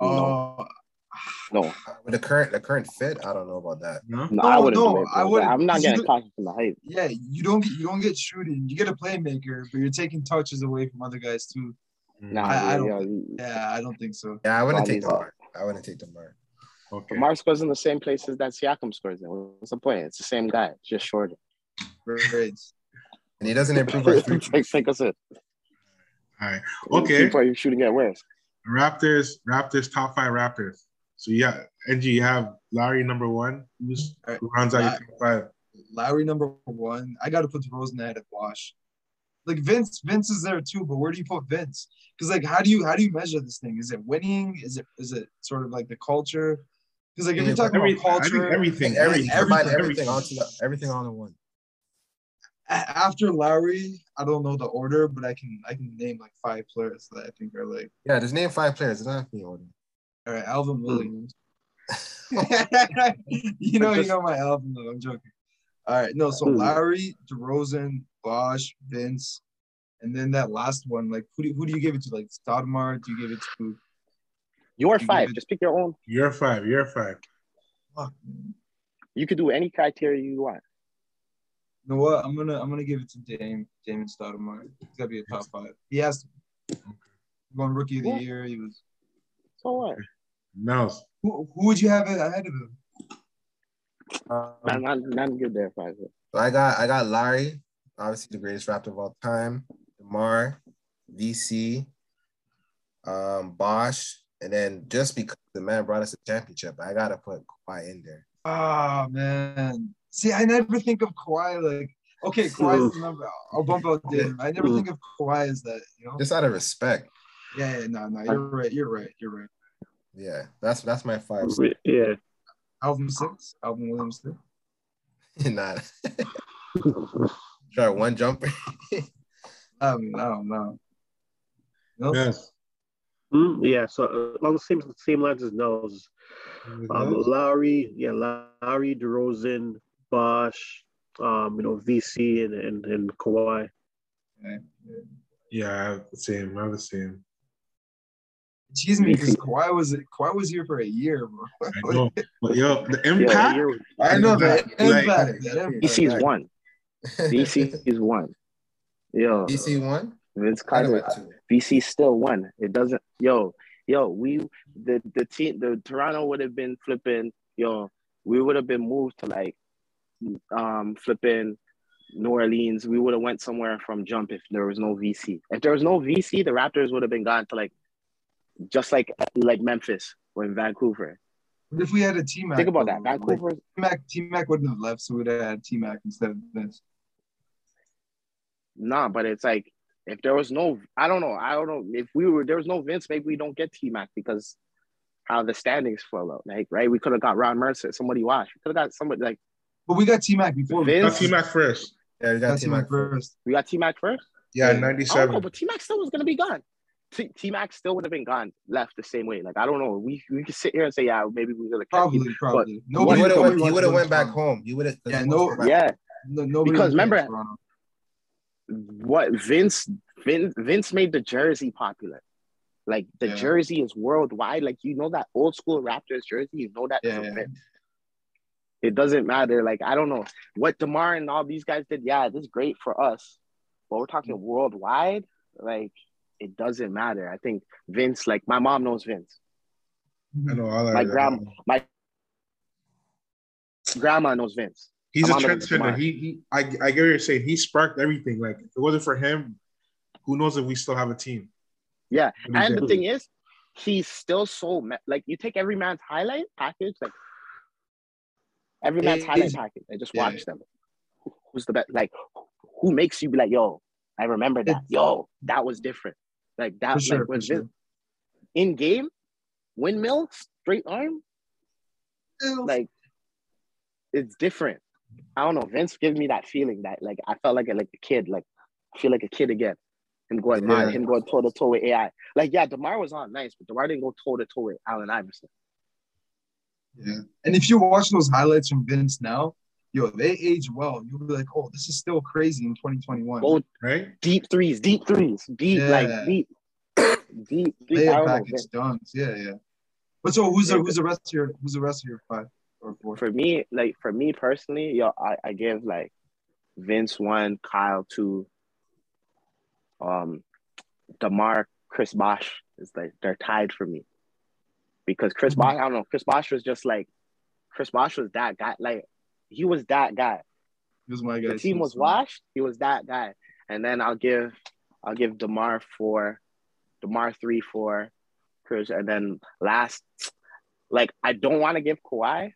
Speaker 5: Oh,
Speaker 2: No,
Speaker 4: With the current the current fit, I don't know about that.
Speaker 1: No?
Speaker 2: no,
Speaker 5: No,
Speaker 2: I wouldn't.
Speaker 5: No,
Speaker 2: it,
Speaker 5: I wouldn't.
Speaker 2: I'm not getting
Speaker 5: do-
Speaker 2: caught from the hype.
Speaker 5: yeah, you don't get you don't get shooting. You get a playmaker, but you're taking touches away from other guys too. Mm.
Speaker 2: Nah,
Speaker 5: I- I don't-
Speaker 2: yeah,
Speaker 5: Yeah, I don't think so.
Speaker 4: Yeah, I wouldn't
Speaker 2: Bodies
Speaker 4: take the mark. I wouldn't take the mark.
Speaker 1: Okay.
Speaker 2: Demar scores in the same places that Siakam scores in. What's the point? It's the same guy, just shorter.
Speaker 5: Great.
Speaker 4: And he doesn't improve our three.
Speaker 2: Take, take us in.
Speaker 1: All right. Okay.
Speaker 2: Keep you shooting at worse.
Speaker 1: Raptors, Raptors, top five Raptors. So yeah, NG, you have Larry number one. Who's
Speaker 5: All uh, right.
Speaker 1: who rounds out your top five?
Speaker 5: Lowry number one. I got to put DeRozan ahead of Wash. Like Vince, Vince is there too, but where do you put Vince? Because like, how do you how do you measure this thing? Is it winning? Is it is it sort of like the culture? Because like if you're talking
Speaker 1: Every,
Speaker 5: about
Speaker 1: I think
Speaker 5: culture,
Speaker 1: everything,
Speaker 4: Every,
Speaker 1: everything,
Speaker 4: combine
Speaker 5: everything,
Speaker 4: everything onto the, everything all in one.
Speaker 5: A- after Lowry, I don't know the order, but I can I can name like five players that I think are like
Speaker 4: Yeah, just name five players. It's not in order.
Speaker 5: all right,
Speaker 1: Hmm.
Speaker 5: Alvin Williams. you know, you know my Alvin. though, I'm joking. All right, no, so
Speaker 3: Hmm.
Speaker 5: Lowry, DeRozan, Bosh, Vince, and then that last one, like who do, who do you give it to? Like Stoudemire? Do you give it to?
Speaker 2: You're
Speaker 5: You
Speaker 2: five.
Speaker 5: it-
Speaker 2: Just pick your own.
Speaker 1: You're five. You're five.
Speaker 5: Fuck.
Speaker 2: You could do any criteria you want.
Speaker 5: You know what? I'm gonna I'm gonna give it to Dame Damon Stoudemire. He's gotta be a top five. He has to. One rookie of the
Speaker 2: Yeah.
Speaker 5: year. He was.
Speaker 2: So what?
Speaker 1: Nellz.
Speaker 5: Who, who would you have ahead of him?
Speaker 4: Um,
Speaker 2: Not, not, not good there, five.
Speaker 4: So I got I got Larry, obviously the greatest Raptor of all time. Demar, VC, um, Bosh, and then just because the man brought us a championship, I gotta put Kawhi in there.
Speaker 5: Ah man. See, I never think of Kawhi like. Okay, Kawhi is the number. I'll bump out Dame. I never think of Kawhi as that. You know.
Speaker 4: Just out of respect.
Speaker 5: Yeah, yeah, no, no, you're right. You're right. You're right.
Speaker 4: Yeah, that's that's my five.
Speaker 3: Yeah.
Speaker 5: Alvin six, Alvin Williams six.
Speaker 4: Not try one jumper.
Speaker 5: I no, I don't. No?
Speaker 1: Yes.
Speaker 3: Mm, yeah. So along the same same lines as Nellz. Um, Lowry, yeah, Lowry, DeRozan, Bosh, um, you know, VC and and, and Kawhi.
Speaker 5: Okay.
Speaker 1: Yeah, I have the same. I have the same.
Speaker 5: Excuse me, because Kawhi was Kawhi was here for a year, bro.
Speaker 1: I know. But yo, the impact.
Speaker 3: you're-
Speaker 5: I know that.
Speaker 1: Like-
Speaker 5: Impact, that impact.
Speaker 2: VC's one. VC is one. Yo,
Speaker 4: VC one.
Speaker 2: Vince
Speaker 4: I
Speaker 2: Carter.
Speaker 4: went two.
Speaker 2: VC still one. It doesn't. Yo, yo, we the the team the Toronto would have been flipping. Yo, we would have been moved to like, um, flipping New Orleans. We would have went somewhere from jump if there was no VC. If there was no VC, the Raptors would have been gone to like, just like like Memphis or in Vancouver.
Speaker 5: What if we had a T Mac?
Speaker 2: Think about that. Vancouver.
Speaker 5: T Mac T Mac wouldn't have left, so we'd have had T Mac instead of Vince.
Speaker 2: Nah, but it's like if there was no, I don't know, I don't know if we were there was no Vince, maybe we don't get T Mac because how the standings fall out. Like right, we could have got Ron Mercer, somebody watch. We could have got somebody like
Speaker 5: But we got T Mac before. we
Speaker 1: Got T Mac first.
Speaker 4: Yeah, we
Speaker 5: got
Speaker 4: got
Speaker 5: T
Speaker 4: T
Speaker 5: Mac
Speaker 4: Mac
Speaker 5: first.
Speaker 2: we got T Mac first.
Speaker 1: Yeah,
Speaker 5: Yeah.
Speaker 2: I don't know,
Speaker 1: 97.
Speaker 2: but T Mac still was gonna be gone. T Mac still would have been gone, left the same way. Like I don't know. We we could sit here and say, yeah, maybe we would have
Speaker 5: Probably, probably.
Speaker 4: He
Speaker 5: Nobody,
Speaker 4: would have
Speaker 5: nobody
Speaker 4: went, he would have
Speaker 5: go
Speaker 4: went back
Speaker 5: Toronto.
Speaker 4: home. You would have.
Speaker 5: Yeah, no-
Speaker 2: Yeah,
Speaker 5: No, nobody
Speaker 2: Because
Speaker 5: wants to go to
Speaker 2: remember- what Vince Vince Vince made the jersey popular. Like the
Speaker 5: Yeah.
Speaker 2: jersey is worldwide. Like you know that old school Raptors jersey. You know that
Speaker 5: Yeah,
Speaker 2: from
Speaker 5: yeah.
Speaker 2: Vince. It doesn't matter. Like I don't know what Demar and all these guys did. Yeah, this is great for us, but we're talking
Speaker 5: Mm.
Speaker 2: worldwide. Like it doesn't matter. I think Vince. Like my mom knows Vince.
Speaker 1: I know all that.
Speaker 2: My grandma, my grandma knows Vince.
Speaker 1: He's a
Speaker 2: the
Speaker 1: trendsetter.
Speaker 2: Demar.
Speaker 1: He, he I, I get what you're saying. He sparked everything. Like if it wasn't for him, who knows if we still have a team?
Speaker 2: Yeah,
Speaker 1: What do you
Speaker 2: And the thing is, he's still so like you take every man's highlight package, like every man's highlight package, and just
Speaker 5: yeah.
Speaker 2: watch them. Who's the best? Like, who makes you be like, yo, I remember that. Yo, that was different. Like that,
Speaker 5: For sure,
Speaker 2: like when
Speaker 5: sure.
Speaker 2: In game, windmill, straight arm, like it's different. I don't know. Vince gives me that feeling that like I felt like a, like a kid, like I feel like a kid again. Him going
Speaker 5: Yeah.
Speaker 2: him going toe to toe with AI. Like yeah, Demar was on nice, but Demar didn't go toe to toe with Allen Iverson.
Speaker 5: Yeah. And if you watch those highlights from Vince now, yo, they age well. You'll be like, oh, this is still crazy in 2021.
Speaker 2: Go
Speaker 1: Right?
Speaker 2: deep threes, deep threes, deep
Speaker 5: Yeah.
Speaker 2: like deep, deep. deep.
Speaker 5: Play
Speaker 2: I
Speaker 5: it
Speaker 2: don't know,
Speaker 5: package dunks. Yeah, yeah. But so who's the who's the rest of your who's the rest of your five or four?
Speaker 2: For me, like for me personally, yo, I, I give like Vince one, Kyle two, um, Demar, Chris Bosh is like they're tied for me because Chris
Speaker 5: Mhm.
Speaker 2: Bosh, I don't know, Chris Bosh was just like Chris Bosh was that guy, like he was that guy.
Speaker 5: Who's my guy?
Speaker 2: The team was washed, he was that guy, and then I'll give I'll give Demar four, Demar three, four, Chris, and then last, like I don't want to give Kawhi,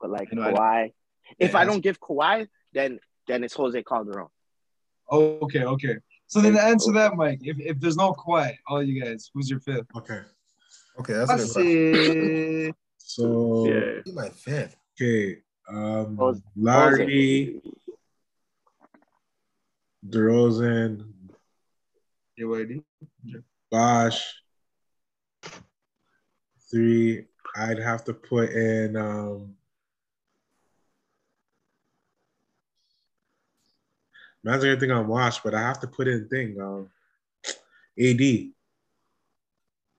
Speaker 2: but like
Speaker 5: I know, I.
Speaker 2: Kawhi, if
Speaker 5: Yeah,
Speaker 2: I don't give Kawhi, then then it's Jose Calderon.
Speaker 5: Oh, okay, okay. So then to answer that, Mike, if, if there's no quiet, all you guys, who's your fifth?
Speaker 1: Okay.
Speaker 4: Okay, that's a
Speaker 5: I
Speaker 4: good question.
Speaker 5: say
Speaker 1: So
Speaker 3: Yeah.
Speaker 4: Be my fifth.
Speaker 1: okay. Um
Speaker 2: Jose-
Speaker 1: Larry, DeRozan,
Speaker 5: JYD.
Speaker 1: Bosh. Three. I'd have to put in um Man's gonna think I'm washed, but I have to put in thing. Um AD.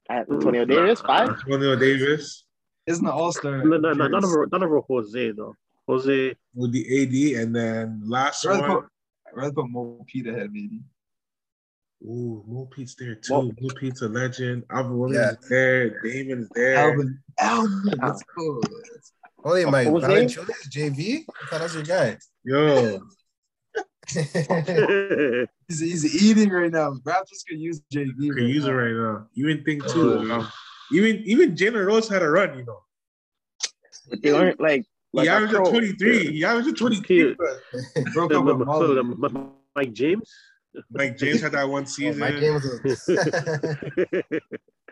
Speaker 2: Antonio Davis five.
Speaker 1: Antonio Davis
Speaker 5: Isn't an all-star.
Speaker 3: No, no, no, none of none of her Jose though. Jose,
Speaker 1: with the AD, and then last
Speaker 5: I'd rather
Speaker 1: one.
Speaker 5: put, I'd rather put Mo Pete ahead, maybe.
Speaker 1: Ooh, Mo Pete's there too.
Speaker 2: Mo-
Speaker 1: Mo Pete's a legend. Alvin Williams
Speaker 4: Yeah.
Speaker 1: is there. Damon's there.
Speaker 5: Alvin. Alvin. Let's go.
Speaker 4: Holy my oh,
Speaker 2: Jose?
Speaker 4: Valanciunas, JV? I thought that was your guy.
Speaker 1: Yo,
Speaker 5: He's, he's eating right now. Raptors could use JV.
Speaker 1: you can
Speaker 5: right
Speaker 1: use it
Speaker 5: now.
Speaker 1: right now. Even think too.
Speaker 3: Oh.
Speaker 1: Um, even even Jalen Rose had a run. You know,
Speaker 2: But they aren't like like
Speaker 1: he averaged
Speaker 2: pro.
Speaker 1: 23. He averaged 23.
Speaker 3: Cute.
Speaker 1: but
Speaker 5: Broke up with Molly.
Speaker 3: Mike James.
Speaker 1: Mike James had that one season.
Speaker 4: my game was a-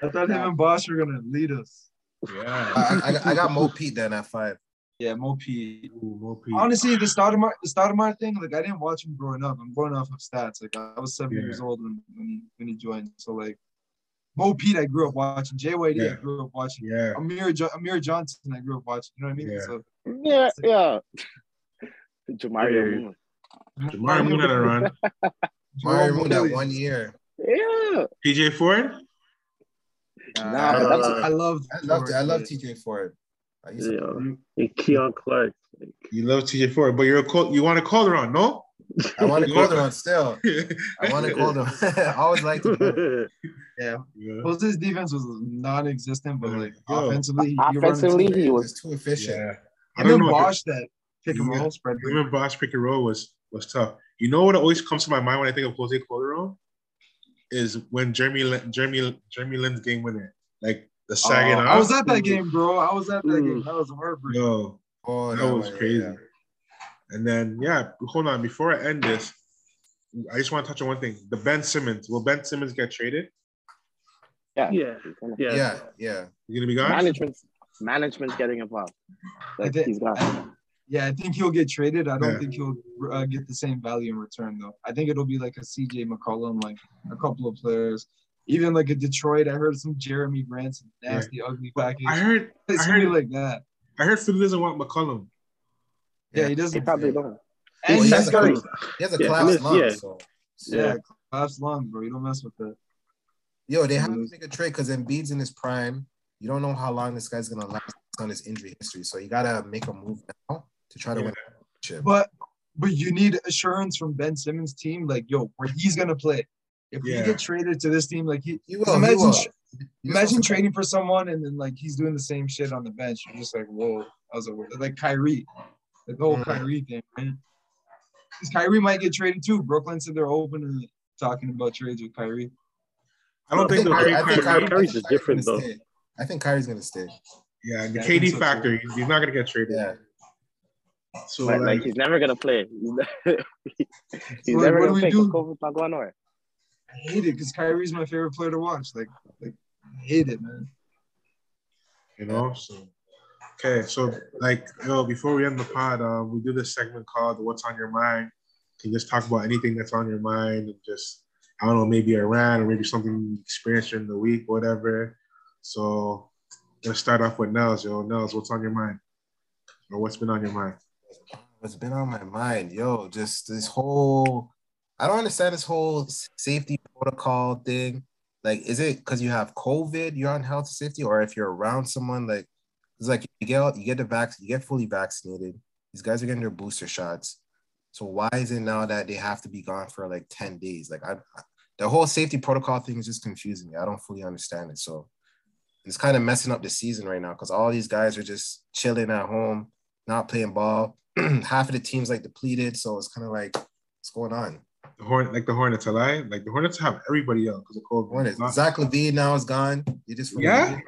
Speaker 5: I thought him and Bosh were gonna lead us.
Speaker 1: yeah.
Speaker 4: I, I, I got Mo Pete then at five.
Speaker 5: Yeah, Mo Pete.
Speaker 1: Ooh, Mo Pete.
Speaker 5: Honestly, the Stoudemire, the Stoudemire thing, like I didn't watch him growing up. I'm going off of stats. Like I was seven
Speaker 1: Yeah.
Speaker 5: years old when, when he when he joined. So like Mo Pete, I grew up watching. JYD, I
Speaker 1: Yeah.
Speaker 5: grew up watching.
Speaker 1: yeah.
Speaker 5: Amir, jo- Amir Johnson, I grew up watching. You know what I mean?
Speaker 1: Yeah.
Speaker 5: So
Speaker 2: Yeah, yeah. Jamario
Speaker 3: Yeah.
Speaker 2: Moon.
Speaker 1: Jamar Moon had a run.
Speaker 4: Mario Moon that one year.
Speaker 2: Yeah.
Speaker 1: TJ Ford.
Speaker 5: Nah,
Speaker 2: Nah,
Speaker 3: but that's-
Speaker 5: I love.
Speaker 4: I love I love TJ Ford. I used
Speaker 3: Yeah. And Keon Clark.
Speaker 1: You love TJ Ford, but you're a call, you want to call her on, no?
Speaker 4: I want to
Speaker 1: You
Speaker 4: call
Speaker 1: want-
Speaker 4: them on still. I want to call them. I always like to.
Speaker 5: Yeah.
Speaker 1: yeah.
Speaker 5: Jose's defense was non-existent, but like
Speaker 1: Yo.
Speaker 5: offensively, he, he
Speaker 2: Offensively, he
Speaker 4: He
Speaker 2: was
Speaker 4: was too efficient.
Speaker 1: Yeah. I
Speaker 5: And
Speaker 1: don't know. if-
Speaker 5: Bosh that pick and
Speaker 1: Yeah.
Speaker 5: roll spread.
Speaker 1: Him and Bosh pick and roll was was tough. You know what always comes to my mind when I think of Jose Calderon is when Jeremy Lin- Jeremy Jeremy Lin's game winner, like the sagging
Speaker 5: Oh,
Speaker 1: off.
Speaker 5: I was at that game, bro. I was at that
Speaker 3: Mm.
Speaker 5: game. That was heartbreaking.
Speaker 1: Yo,
Speaker 4: Oh,
Speaker 1: that
Speaker 4: no,
Speaker 1: was
Speaker 4: yeah,
Speaker 1: crazy.
Speaker 4: yeah.
Speaker 1: And then yeah, hold on. Before I end this, I just want to touch on one thing. The Ben Simmons. Will Ben Simmons get traded?
Speaker 2: yeah.
Speaker 3: Yeah. Yeah.
Speaker 4: Yeah, yeah.
Speaker 1: He's gonna be gone.
Speaker 2: Management management's getting involved. Like
Speaker 5: think-
Speaker 2: he's gone.
Speaker 5: Yeah, I think he'll get traded. I don't
Speaker 1: Yeah.
Speaker 5: think he'll uh, get the same value in return, though. I think it'll be like a CJ McCollum, like a couple of players. Even like a Detroit. I heard some Jerami Grant, some nasty, ugly package.
Speaker 1: I heard, I heard,
Speaker 5: like that.
Speaker 1: I heard Philly doesn't want McCollum.
Speaker 5: Yeah, he doesn't.
Speaker 2: probably don't.
Speaker 5: And
Speaker 4: Well,
Speaker 5: he's
Speaker 4: he has a
Speaker 5: got
Speaker 4: class- he has a
Speaker 3: Yeah,
Speaker 4: class
Speaker 3: I mean,
Speaker 4: long,
Speaker 3: yeah.
Speaker 4: so
Speaker 5: yeah, class long, bro. You don't mess with that.
Speaker 4: Yo, they have to make a trade because Embiid's in his prime. You don't know how long this guy's gonna last on his injury history, so you gotta make a move now to try to
Speaker 1: Yeah.
Speaker 4: win a championship.
Speaker 5: But but you need assurance from Ben Simmons' team, like yo, where he's gonna play. If
Speaker 1: Yeah.
Speaker 5: he get traded to this team, like he,
Speaker 4: He will.
Speaker 5: imagine,
Speaker 4: he will. He
Speaker 5: imagine
Speaker 4: wants
Speaker 5: trading for someone and then like he's doing the same shit on the bench. You're just like, whoa, that was a like Kyrie, like the whole
Speaker 4: Mhm.
Speaker 5: Kyrie thing, right? Because Kyrie might get traded too. Brooklyn said they're open to talking about trades with Kyrie.
Speaker 1: I don't
Speaker 3: I
Speaker 1: think
Speaker 3: think
Speaker 1: they'll
Speaker 3: Kyrie-
Speaker 1: trade
Speaker 3: I think
Speaker 1: Kyrie.
Speaker 3: Kyrie- Kyrie's just
Speaker 4: Kyrie's
Speaker 3: different,
Speaker 4: gonna
Speaker 3: though.
Speaker 4: stay. I think Kyrie's gonna stay.
Speaker 1: Yeah, the
Speaker 5: Yeah,
Speaker 1: KD
Speaker 5: so,
Speaker 1: factor, he's, he's not gonna get traded.
Speaker 4: Yeah.
Speaker 1: So
Speaker 2: But, like
Speaker 1: like,
Speaker 2: he's never gonna play. He's,
Speaker 5: So, like,
Speaker 2: never
Speaker 5: what
Speaker 2: gonna
Speaker 5: we
Speaker 2: play
Speaker 5: do?
Speaker 2: because COVID's not going nowhere.
Speaker 5: I hate it because Kyrie's my favorite player to watch. Like, like I hate it, man.
Speaker 1: you know, so okay, so like yo, before we end the pod, um, we do this segment called "What's on Your Mind." Can you just talk about anything that's on your mind and just I don't know, maybe Iran or maybe something you experienced during the week, whatever. So let's start off with Nellz. Yo, Nellz, what's on your mind? Or what's been on your mind?
Speaker 4: What's been on my mind, yo? Just this whole. I don't understand this whole safety protocol thing. Like, is it because you have COVID, you're on health safety, or if you're around someone like, it's like you get you get the vac, you get fully vaccinated. These guys are getting their booster shots. So why is it now that they have to be gone for like ten days? Like, I, the whole safety protocol thing is just confusing me. I don't fully understand it. So it's kind of messing up the season right now because all these guys are just chilling at home, not playing ball. Half of the team's like depleted, so it's kind of like what's going on.
Speaker 1: The Hornet, like the Hornets, alive? Like the Hornets have everybody out because of COVID.
Speaker 4: Hornets.
Speaker 1: Not-
Speaker 4: Zach LaVine now is gone. You just
Speaker 1: Yeah?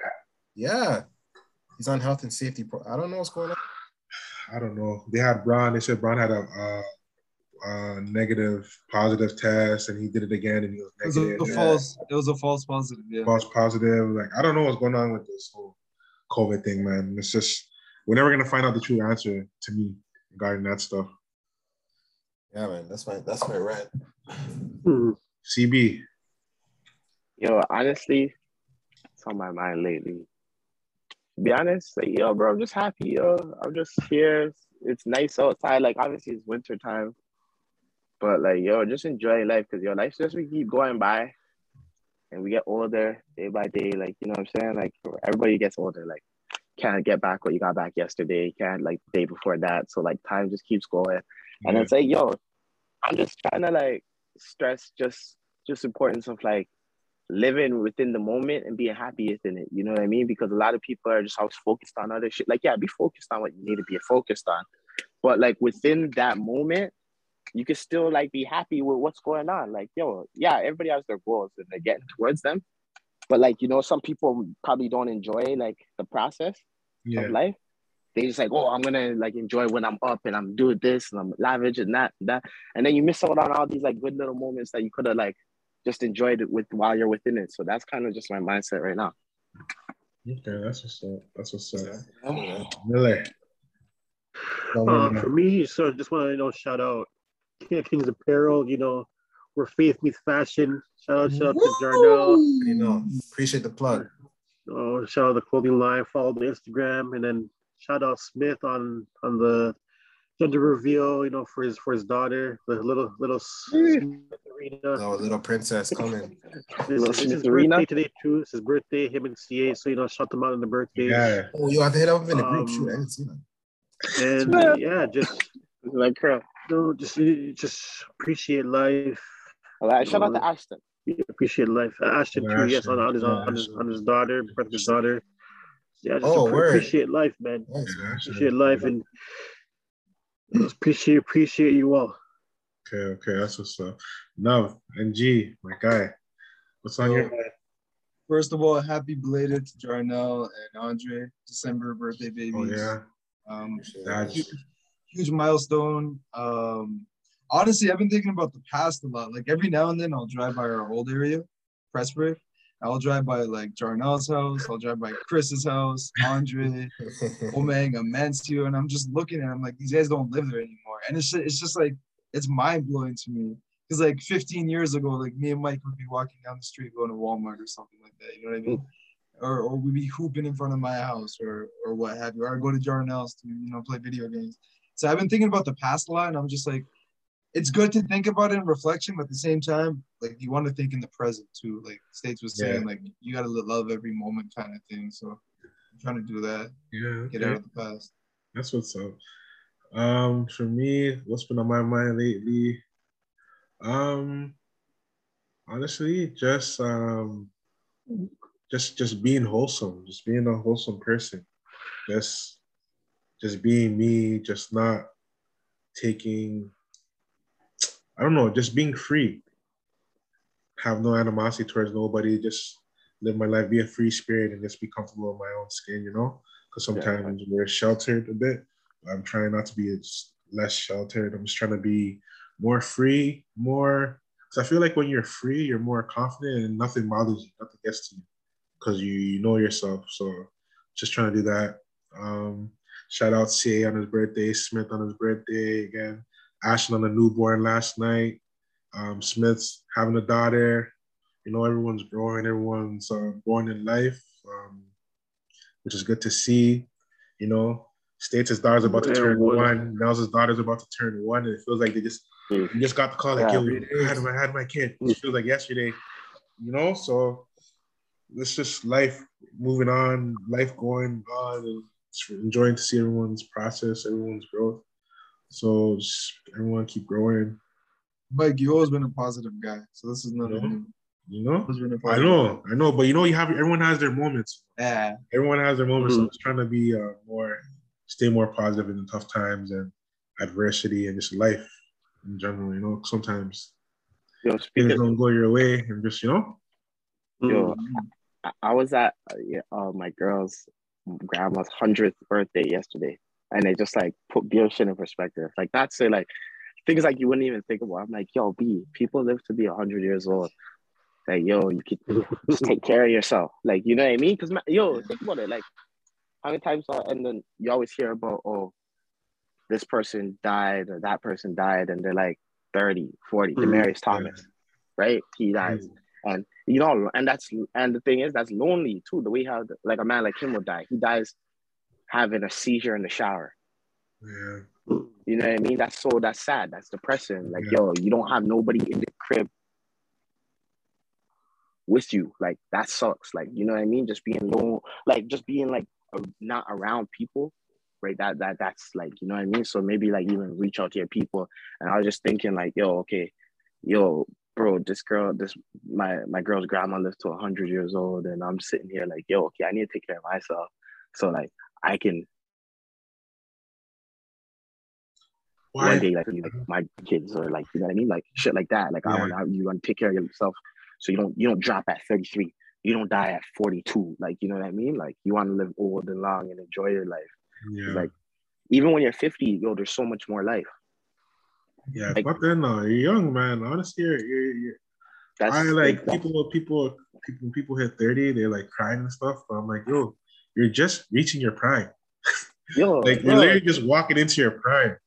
Speaker 4: yeah. He's on health and safety. Pro- I don't know what's going on.
Speaker 1: I don't know. They had Braun. They said Braun had a, uh uh negative, positive test, and he did it again, and he was
Speaker 5: It was a,
Speaker 1: negative.
Speaker 5: a false. It was a false positive. Yeah.
Speaker 1: false positive. Like I don't know what's going on with this whole COVID thing, man. It's just we're never gonna find out the true answer to me regarding that stuff.
Speaker 4: Yeah, man. That's my that's my rant.
Speaker 3: Hmm.
Speaker 1: CB,
Speaker 2: Yo, honestly, it's on my mind lately. To be honest, like, yo, bro, I'm just happy, yo. I'm just here. It's nice outside. Like, obviously, it's winter time. But, like, yo, just enjoy life because, yo, life just we keep going by and we get older day by day. Like, you know what I'm saying? Like, everybody gets older. Like, can't get back what you got back yesterday. Can't, like, day before that. So, like, time just keeps going. And
Speaker 1: Yeah.
Speaker 2: it's like, yo, I'm just trying to, like, stress just just importance of, like, living within the moment and being happy within it. You know what I mean? Because a lot of people are just always focused on other shit. Like, yeah, be focused on what you need to be focused on. But like within that moment, you can still like be happy with what's going on. Like, yo, yeah, everybody has their goals and they're getting towards them. But like, you know, some people probably don't enjoy like the process
Speaker 1: yeah,
Speaker 2: of life. They just like, oh, I'm gonna like enjoy when I'm up and I'm doing this and I'm lavish and that and that. And then you miss out on all these like good little moments that you could have like just enjoyed it with while you're within it. So that's kind of just my mindset right now.
Speaker 1: okay, that's what's up. That's what's up.
Speaker 4: Yeah.
Speaker 1: Millz,
Speaker 3: Uh, for me, so just want to you know shout out King of Kings Apparel. You know, where faith meets fashion. Shout out, shout out to Jarnell.
Speaker 4: You know, appreciate the plug.
Speaker 3: Oh, shout out the clothing line. Follow the Instagram, and then shout out Smith on on the gender reveal. You know, for his for his daughter, the little little Smith
Speaker 4: Oh, little princess coming.
Speaker 3: It's,
Speaker 2: Little
Speaker 3: it's his birthday today too. It's his birthday. Him and CA. So you know, shout them out on the birthday.
Speaker 1: yeah,
Speaker 4: Oh, you have to hit up in the group.
Speaker 3: Um,
Speaker 4: Shoot, I didn't see that.
Speaker 3: And uh, yeah, just
Speaker 2: Like, girl.
Speaker 3: you know, just just appreciate life.
Speaker 2: Like, shout out to Ashton.
Speaker 3: Appreciate life. Ashton
Speaker 1: Yeah,
Speaker 3: too, yes, on, on his
Speaker 1: Ashton.
Speaker 3: on his on his daughter, birth of his daughter. Yeah, just
Speaker 4: Oh,
Speaker 3: appre-
Speaker 4: word.
Speaker 3: appreciate life, man.
Speaker 4: Nice.
Speaker 1: yeah,
Speaker 3: Appreciate life and just appreciate appreciate you all.
Speaker 1: Okay, okay, that's what's up. No, NG, my guy, what's on your mind?
Speaker 5: First of all, happy belated to Jarnell and Andre, December birthday babies.
Speaker 1: Oh yeah,
Speaker 5: Um, huge, huge milestone. Um, honestly, I've been thinking about the past a lot. Like every now and then, I'll drive by our old area, Pressburg. I'll drive by like Jarnell's house. I'll drive by Chris's house, Andre, Omega, Mansio, and I'm just looking at them like these guys don't live there anymore. And it's just, it's just like it's mind blowing to me Because like 15 years ago, like me and Mike would be walking down the street going to Walmart or something like that. You know what I mean? Or, or we'd be hooping in front of my house or or what have you. Or I'd go to Jarnell's to you know play video games. So I've been thinking about the past a lot, and I'm just like, it's good to think about it in reflection, but at the same time, like you want to think in the present too. Like States was saying,
Speaker 1: Yeah.
Speaker 5: like you gotta love every moment kind of thing. So I'm trying to do that,
Speaker 1: Yeah,
Speaker 5: get
Speaker 1: okay.
Speaker 5: out of the past.
Speaker 1: That's what's up. Um, for me, what's been on my mind lately? Um, honestly, just um, just just being wholesome, just being a wholesome person, just just being me, just not taking. I don't know, just being free. Have no animosity towards nobody. Just live my life, be a free spirit, and just be comfortable in my own skin. You know, because sometimes we're sheltered a bit. I'm trying not to be less sheltered. I'm just trying to be more free, more. Because I feel like when you're free, you're more confident and nothing bothers you, nothing gets to you, because you, you know yourself. So just trying to do that. Um, shout out CA on his birthday, Smith on his birthday again, Ashton on the newborn last night. Um, Smith's having a daughter. You know, everyone's growing, everyone's uh, growing in life, um, which is good to see. You know, States his daughter's about to turn
Speaker 3: what-
Speaker 1: one. His daughter's about to turn one, and it feels like they just
Speaker 2: Mm.
Speaker 1: you just got the call like,
Speaker 2: Yeah.
Speaker 1: yo, I had my I had my kid. It feels like yesterday, you know. So it's just life moving on, life going on, and it's enjoying to see everyone's process, everyone's growth. So just everyone keep growing,
Speaker 5: Mike, you always been a positive guy, so this is nothing
Speaker 1: Yeah.
Speaker 5: new.
Speaker 1: you know.
Speaker 5: Always been a
Speaker 1: I know, I know, but you know, you have everyone has their moments.
Speaker 5: Yeah,
Speaker 1: Everyone has their moments. So
Speaker 3: Mhm.
Speaker 1: I'm trying to be uh, more, stay more positive in the tough times and adversity and just life in general. You know, sometimes
Speaker 2: Yo,
Speaker 1: things
Speaker 2: speaking,
Speaker 1: don't go your way, and just you know,
Speaker 2: yo, I, I was at uh, yeah, uh, my girl's grandma's hundredth birthday yesterday, and they just like put beer shit in perspective. Like that's it, like things like you wouldn't even think about. I'm like, yo, B, people live to be hundred years old. Like, yo, you could just take care of yourself. Like, you know what I mean? Because yo, think about it. Like, how many times uh, and then you always hear about oh, this person died or that person died, and they're like 30, 40.
Speaker 3: Mhm.
Speaker 2: Demaryius Thomas, right? He dies. And you know, and that's and the thing is that's lonely too. The way how like a man like him would die. He dies having a seizure in the shower.
Speaker 1: yeah.
Speaker 2: You know what I mean? That's so that's sad. That's depressing. Like,
Speaker 1: Yeah.
Speaker 2: yo, you don't have nobody in the crib with you. Like that sucks. Like, you know what I mean? Just being alone, like just being like not around people. Right. That that that's like, you know what I mean? So maybe like even reach out to your people. And I was just thinking, like, yo, okay, yo, bro, this girl, this my my girl's grandma lived to hundred years old, and I'm sitting here like, yo, okay, I need to take care of myself. So like I can
Speaker 1: Why?
Speaker 2: one day like, be like my kids or like you know what I mean, like shit like that. Like I
Speaker 1: Yeah.
Speaker 2: want you want to take care of yourself so you don't you don't drop at 33. You don't die at 42. Like you know what I mean? Like you want to live old and long and enjoy your life.
Speaker 1: Yeah.
Speaker 2: Like even when you're 50, yo, there's so much more life.
Speaker 1: yeah.
Speaker 2: like-
Speaker 1: Fuck that. No, you're young, man. Honestly, you're, you're, you're
Speaker 2: That's
Speaker 1: I like people. People. People. People hit thirty. They're like crying and stuff. But I'm like, yo, you're just reaching your prime.
Speaker 2: yo,
Speaker 1: Like you're
Speaker 2: yo,
Speaker 1: literally just walking into your prime.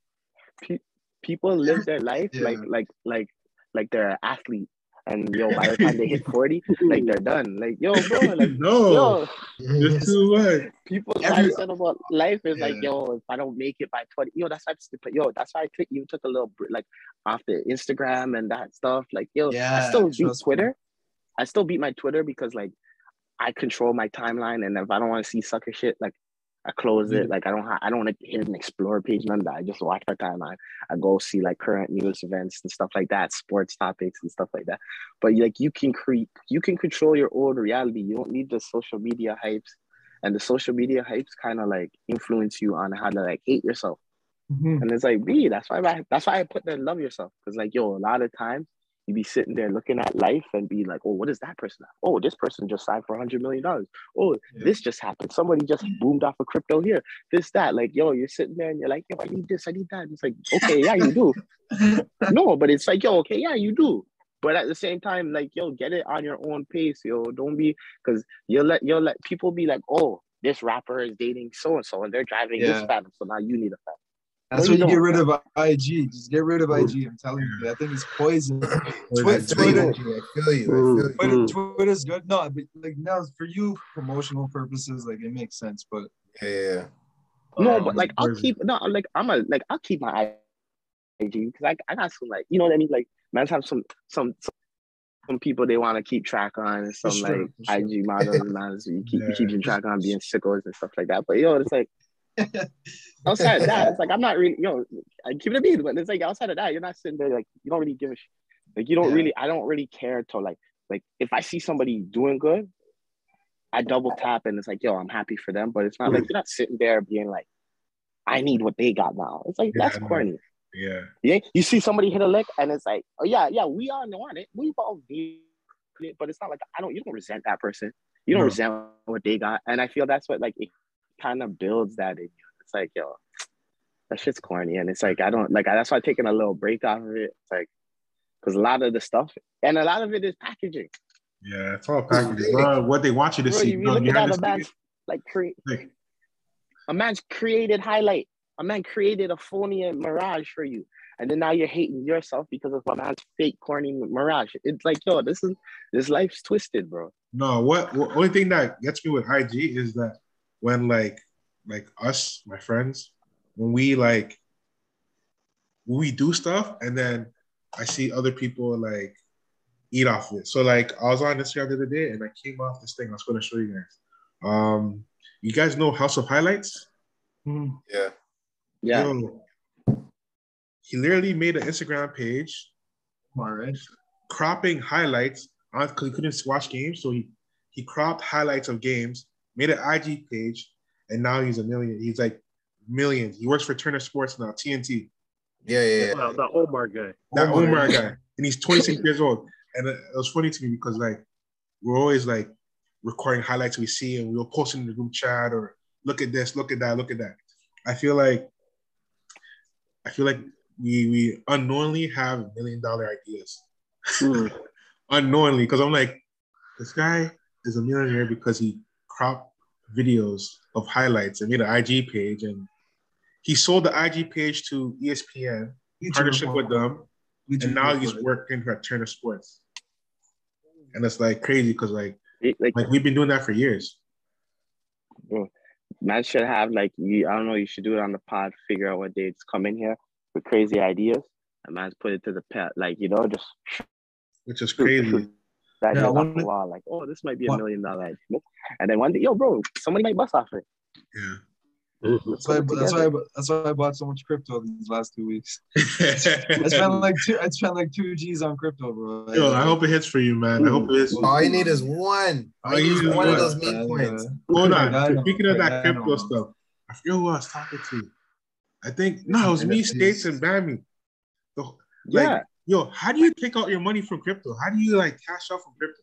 Speaker 2: people live their life
Speaker 5: Yeah.
Speaker 2: like like like like they're an athlete. And yo, by the time they hit 40, like they're done. Like, yo, bro, like
Speaker 1: no,
Speaker 2: yo,
Speaker 1: it's too much.
Speaker 2: People's
Speaker 5: Every-
Speaker 2: mindset about life is like, yo, if I don't make it by 20, yo, that's why, I- yo, that's why I took, you took a little, like, off the Instagram and that stuff. Like, yo,
Speaker 5: yeah, I
Speaker 2: still beat
Speaker 5: trust me.
Speaker 2: Twitter. I still beat my Twitter because, like, I control my timeline. And if I don't want to see sucker shit, like, I close it. Like, I don't, ha- I don't want to hit an explore page, none of that. I just watch my timeline. I go see, like, current news events and stuff like that, sports topics and stuff like that. But, like, you can create, you can control your own reality. You don't need the social media hypes and the social media hypes kind of like influence you on how to like hate yourself.
Speaker 5: Mhm.
Speaker 2: And it's like, me. that's why I, that's why I put that love yourself. Cause like, yo, a lot of times you be sitting there looking at life and be like, oh, what is that person? have? Oh, this person just signed for hundred million dollars. Oh,
Speaker 5: Yeah.
Speaker 2: this just happened. Somebody just mm. boomed off of crypto here. This, that. Like, yo, you're sitting there and you're like, yo, I need this, I need that. And it's like, okay, yeah, you do. no, but it's like, yo, okay, yeah, you do. But at the same time, like, yo, get it on your own pace, yo. Don't be because you'll let you'll let people be like, oh, this rapper is dating so and so, and they're driving this
Speaker 5: Yeah.
Speaker 2: phantom, so now you need a phantom.
Speaker 5: That's
Speaker 2: No,
Speaker 5: why
Speaker 2: you
Speaker 5: you get rid of IG. Just get rid of IG. I'm telling you, that thing is poison.
Speaker 4: I
Speaker 5: Twi-
Speaker 4: feel you,
Speaker 5: Twitter,
Speaker 4: I feel you. I feel you.
Speaker 5: Twitter. Twitter's good. No, but like now for you, promotional purposes, like it makes sense. But
Speaker 4: Yeah, yeah, yeah.
Speaker 2: No,
Speaker 5: um,
Speaker 2: but like I'll keep no, like I'm a like I'll keep my IG because I I got some like you know what I mean. Like man's have some some some, some people they want to keep track on and some
Speaker 1: sure,
Speaker 2: like
Speaker 1: for sure.
Speaker 2: IG models and man's you keep
Speaker 1: Yeah.
Speaker 2: keeping track on being sickos and stuff like that. But yo, it's like outside of that, it's like I'm not really yo. I keep it a beat, but it's like outside of that, you're not sitting there like you don't really give a sh- like you don't
Speaker 5: Yeah.
Speaker 2: really I don't really care to like like if I see somebody doing good, I double tap and it's like yo I'm happy for them, but it's not like mm. you're not sitting there being like I need what they got now. It's like
Speaker 1: Yeah,
Speaker 2: that's corny.
Speaker 1: Yeah.
Speaker 2: Yeah, you see somebody hit a lick and it's like oh yeah yeah we all want it we all need it, but it's not like I don't you don't resent that person. You don't
Speaker 1: No.
Speaker 2: resent what they got, and I feel that's what like it kind of builds that in you. It's like yo, that shit's corny, and it's like I don't like that's why I'm taking a little break off of it. It's like because a lot of the stuff and a lot of it is packaging.
Speaker 1: Yeah. It's all packaging. Bro, what they want you to
Speaker 2: Bro,
Speaker 1: see.
Speaker 2: you,
Speaker 1: Bro, you
Speaker 2: at
Speaker 1: have
Speaker 2: that,
Speaker 1: to
Speaker 2: a man's like create
Speaker 1: Like,
Speaker 2: a man's created highlight. A man created a phony mirage for you, and then now you're hating yourself because of a man's fake corny mirage. It's like yo, this is this life's twisted, bro.
Speaker 1: No, what, what only thing that gets me with IG is that when like like us, my friends, when we like when we do stuff and then I see other people like eat off of it. So like I was on Instagram the other day and I came off this thing. I was gonna show you guys. Um you guys know House of Highlights?
Speaker 4: Yeah.
Speaker 2: Yeah,
Speaker 1: Yo, he literally made an Instagram page
Speaker 5: all right.
Speaker 1: cropping highlights because he couldn't watch games, so he he cropped highlights of games, made an IG page, and now he's a million. He's like millions. He works for Turner Sports now, TNT.
Speaker 4: Yeah, yeah, yeah.
Speaker 3: Wow, the Omar guy.
Speaker 1: That
Speaker 5: Omar.
Speaker 1: Omar guy, and he's 26 years old. And it, it was funny to me because like we're always like recording highlights we see, and we'll post it in the group chat or look at this, look at that, look at that. I feel like I feel like we we unknowingly have million dollar ideas.
Speaker 3: Mm.
Speaker 1: unknowingly because I'm like, this guy is a millionaire because he cropped videos of highlights and made an IG page and he sold the IG page to ESPN, partnership with them, and now he's working at Turner Sports. And it's like crazy because like
Speaker 2: like
Speaker 1: like we've been doing that for years.
Speaker 2: man should have like you. I don't know. You should do it on the pod. Figure out what dates come in here with crazy ideas, and man's put it to the pet. Like you know, just
Speaker 1: Which is crazy.
Speaker 2: Shoot That
Speaker 5: Yeah,
Speaker 2: yeah, off
Speaker 5: one-
Speaker 2: the wall, like, oh, this might be a
Speaker 5: one-
Speaker 2: million dollar idea. And then one day, yo, bro, somebody might bust off it.
Speaker 1: Yeah.
Speaker 5: That's why, that's why, I, that's why I bought so much crypto these last two weeks. I spent like two. I spent like two G's on crypto, bro.
Speaker 1: Yo, I hope it hits for you, man. I hope it is.
Speaker 4: All you need is one. All you need is one of those
Speaker 5: Yeah,
Speaker 4: meme coins.
Speaker 1: Hold
Speaker 5: I
Speaker 1: on.
Speaker 5: know,
Speaker 1: Speaking of that
Speaker 5: I
Speaker 1: crypto
Speaker 5: know.
Speaker 1: stuff, I forget who I was talking to. I think no, it was me,
Speaker 5: NFTs.
Speaker 1: States, and Bammy. The- Like,
Speaker 2: Yeah.
Speaker 1: Yo, how do you take out your money from crypto? How do you like cash out from crypto?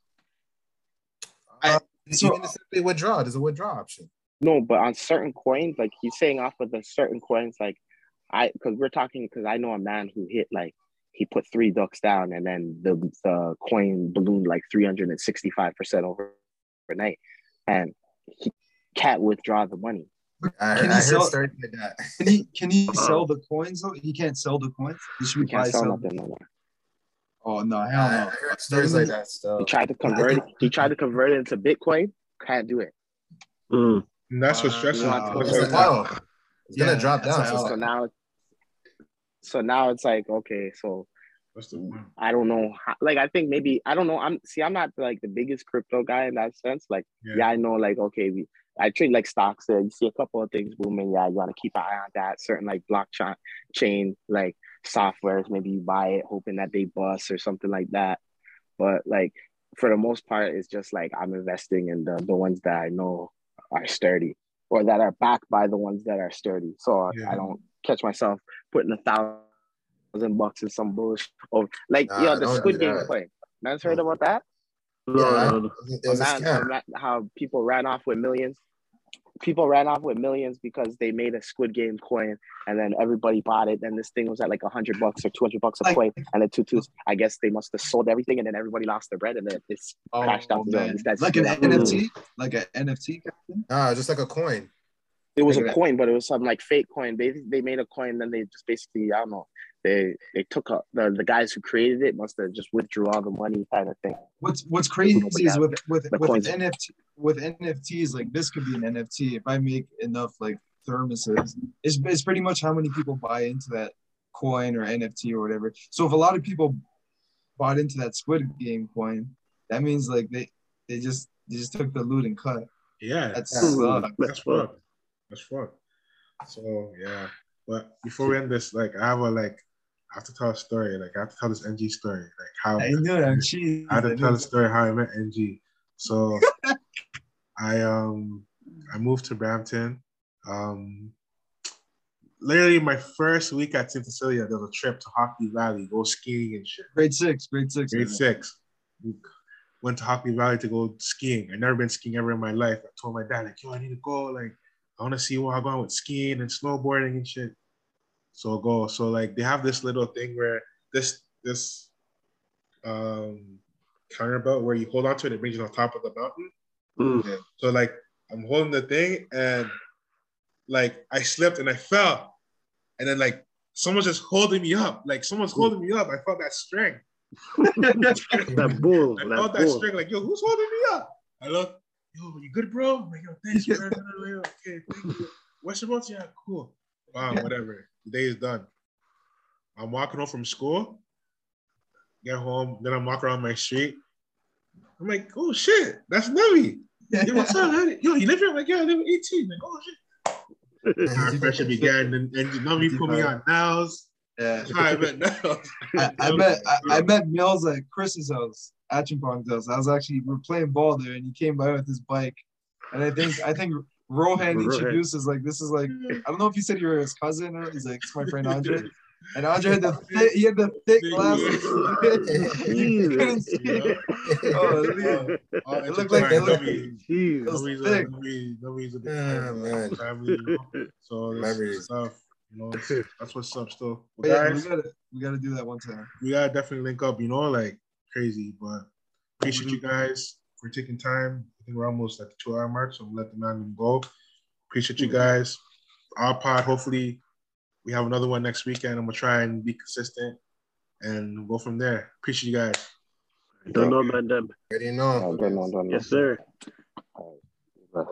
Speaker 4: Uh,
Speaker 5: So-
Speaker 4: you can simply withdraw. There's a withdraw option.
Speaker 2: No, but on certain coins, like he's saying off of the certain coins, like I, because we're talking, because I know a man who hit like he put three ducks down, and then the the coin ballooned like three hundred and sixty five percent overnight, and he can't withdraw the money.
Speaker 4: I,
Speaker 5: Can
Speaker 4: I
Speaker 5: you
Speaker 4: heard
Speaker 5: sell-
Speaker 4: stories like that.
Speaker 5: Can he can he sell the coins though? He can't sell the coins. He should
Speaker 2: He
Speaker 5: be
Speaker 2: can't sell
Speaker 5: sell.
Speaker 2: nothing no more.
Speaker 5: Oh no,
Speaker 4: I,
Speaker 5: hell
Speaker 4: I
Speaker 5: no.
Speaker 4: heard stories like that still.
Speaker 2: He tried to convert it. He tried to convert it into Bitcoin. Can't do it.
Speaker 3: Mm.
Speaker 1: And that's what
Speaker 5: Uh,
Speaker 1: stresses me.
Speaker 2: yeah.
Speaker 4: It's
Speaker 1: Because.
Speaker 4: It's gonna
Speaker 5: Yeah,
Speaker 4: drop down. So
Speaker 2: So now, so now it's like okay, so
Speaker 1: What's the?
Speaker 2: I don't know. How, like I think maybe I don't know. I'm see. I'm not like the biggest crypto guy in that sense. Like
Speaker 1: Yeah.
Speaker 2: yeah, I know. Like okay, we I trade like stocks. Uh, you see a couple of things booming. Yeah, you want to keep an eye on that. Certain like blockchain chain like softwares. Maybe you buy it hoping that they bust or something like that. But like for the most part, it's just like I'm investing in the the ones that I know are sturdy or that are backed by the ones that are sturdy. So
Speaker 1: Yeah.
Speaker 2: I don't catch myself putting a thousand bucks in some bullshit. Or like
Speaker 4: Nah,
Speaker 2: yeah, the Squid Game
Speaker 4: that.
Speaker 2: play. Man's heard about that?
Speaker 3: No,
Speaker 4: Yeah.
Speaker 3: no, no.
Speaker 4: it was a
Speaker 2: Man,
Speaker 4: scam.
Speaker 2: man, how people ran off with millions. People ran off with millions because they made a Squid Game coin, and then everybody bought it. And this thing was at like hundred bucks or two hundred bucks a
Speaker 5: Like-
Speaker 2: coin, and then two twos. I guess they must have sold everything, and then everybody lost their bread, and then it's
Speaker 5: Oh,
Speaker 2: crashed out.
Speaker 5: man. Like an. NFT, like an NFT. kind of thing?
Speaker 4: Nah, just like a coin.
Speaker 2: It was a coin, but it was some like fake coin. They they made a coin, then they just basically I don't know. They they took up the, the guys who created it must have just withdrew all the money kind of thing.
Speaker 5: What's what's crazy is with with with
Speaker 2: coins.
Speaker 5: NFT with NFTs like this could be an NFT if I make enough like thermoses. It's, it's pretty much how many people buy into that coin or NFT or whatever. So if a lot of people bought into that Squid Game coin, that means like they they just they just took the loot and cut.
Speaker 1: Yeah,
Speaker 5: That's
Speaker 1: that's,
Speaker 5: sucks.
Speaker 1: that's fucked. That's fun. So yeah, but before we end this, like I have a like, I have to tell a story. Like I have to tell this NG story. Like how
Speaker 5: I knew it. I'm.
Speaker 1: I had to tell the story how I met NG. So I um I moved to Brampton. Um literally my first week at St. Cecilia, there was a trip to Hockley Valley, go skiing and shit.
Speaker 5: Grade six, grade six.
Speaker 1: Grade six. Went to Hockley Valley to go skiing. I've never been skiing ever in my life. I told my dad, like, yo, I need to go. Like, I want to see what I go on with skiing and snowboarding and shit. So go. So like they have this little thing where this this um counter belt where you hold on to it, it brings you on top of the mountain.
Speaker 3: Mm.
Speaker 1: So like I'm holding the thing and like I slipped and I fell. And then like someone's just holding me up. Like someone's holding me up. I felt that strength.
Speaker 3: That bull,
Speaker 1: I
Speaker 3: that
Speaker 1: felt that
Speaker 3: bull.
Speaker 1: strength. Like, yo, who's holding me up? I look, yo, you good, bro? I'm like, yo, thanks, man. okay, thank you. What's your boss? Yeah, cool. Wow, whatever. The day is done. I'm walking home from school. Get home, then I'm walking around my street. I'm like, oh shit, that's Nevi. Yo, what's up, man? Yo, you live here? I'm like, yeah, I live in 18. Like, oh shit. Our friendship began, and, and Nevi put me on nows.
Speaker 5: Yeah.
Speaker 1: I met nows.
Speaker 5: I, I met I, I met Millz at Chris's house, Achimpong's house. I was actually we were playing ball there, and he came by with his bike, and I think I think Rohan
Speaker 3: Rohan.
Speaker 5: introduced us like this is like I don't know if he said you were his cousin or he's like it's my friend Andre, and Andre had the thick, he had the thick glasses. You couldn't see.
Speaker 1: Yeah.
Speaker 5: Oh, yeah.
Speaker 1: Oh,
Speaker 5: It looked like- it looked-
Speaker 1: Nevi-
Speaker 3: Jeez.
Speaker 5: was
Speaker 1: Nobody's
Speaker 5: thick.
Speaker 1: a, a big
Speaker 4: Yeah, man.
Speaker 1: family, you know? So this
Speaker 4: Memories.
Speaker 1: stuff, you know, that's what's up still. But
Speaker 5: But yeah, we gotta we gotta do that one time.
Speaker 1: we gotta definitely link up, you know, like crazy. But appreciate you guys for taking time. I think we're almost at the two hour mark, so we'll let the man go. Appreciate you guys. Our pod, hopefully, we have another one next weekend. I'm gonna try and be consistent and go from there. Appreciate you guys.
Speaker 3: Don't know, man. Them.
Speaker 4: Already
Speaker 2: know. Don't know.
Speaker 3: Yes, sir.
Speaker 2: All right.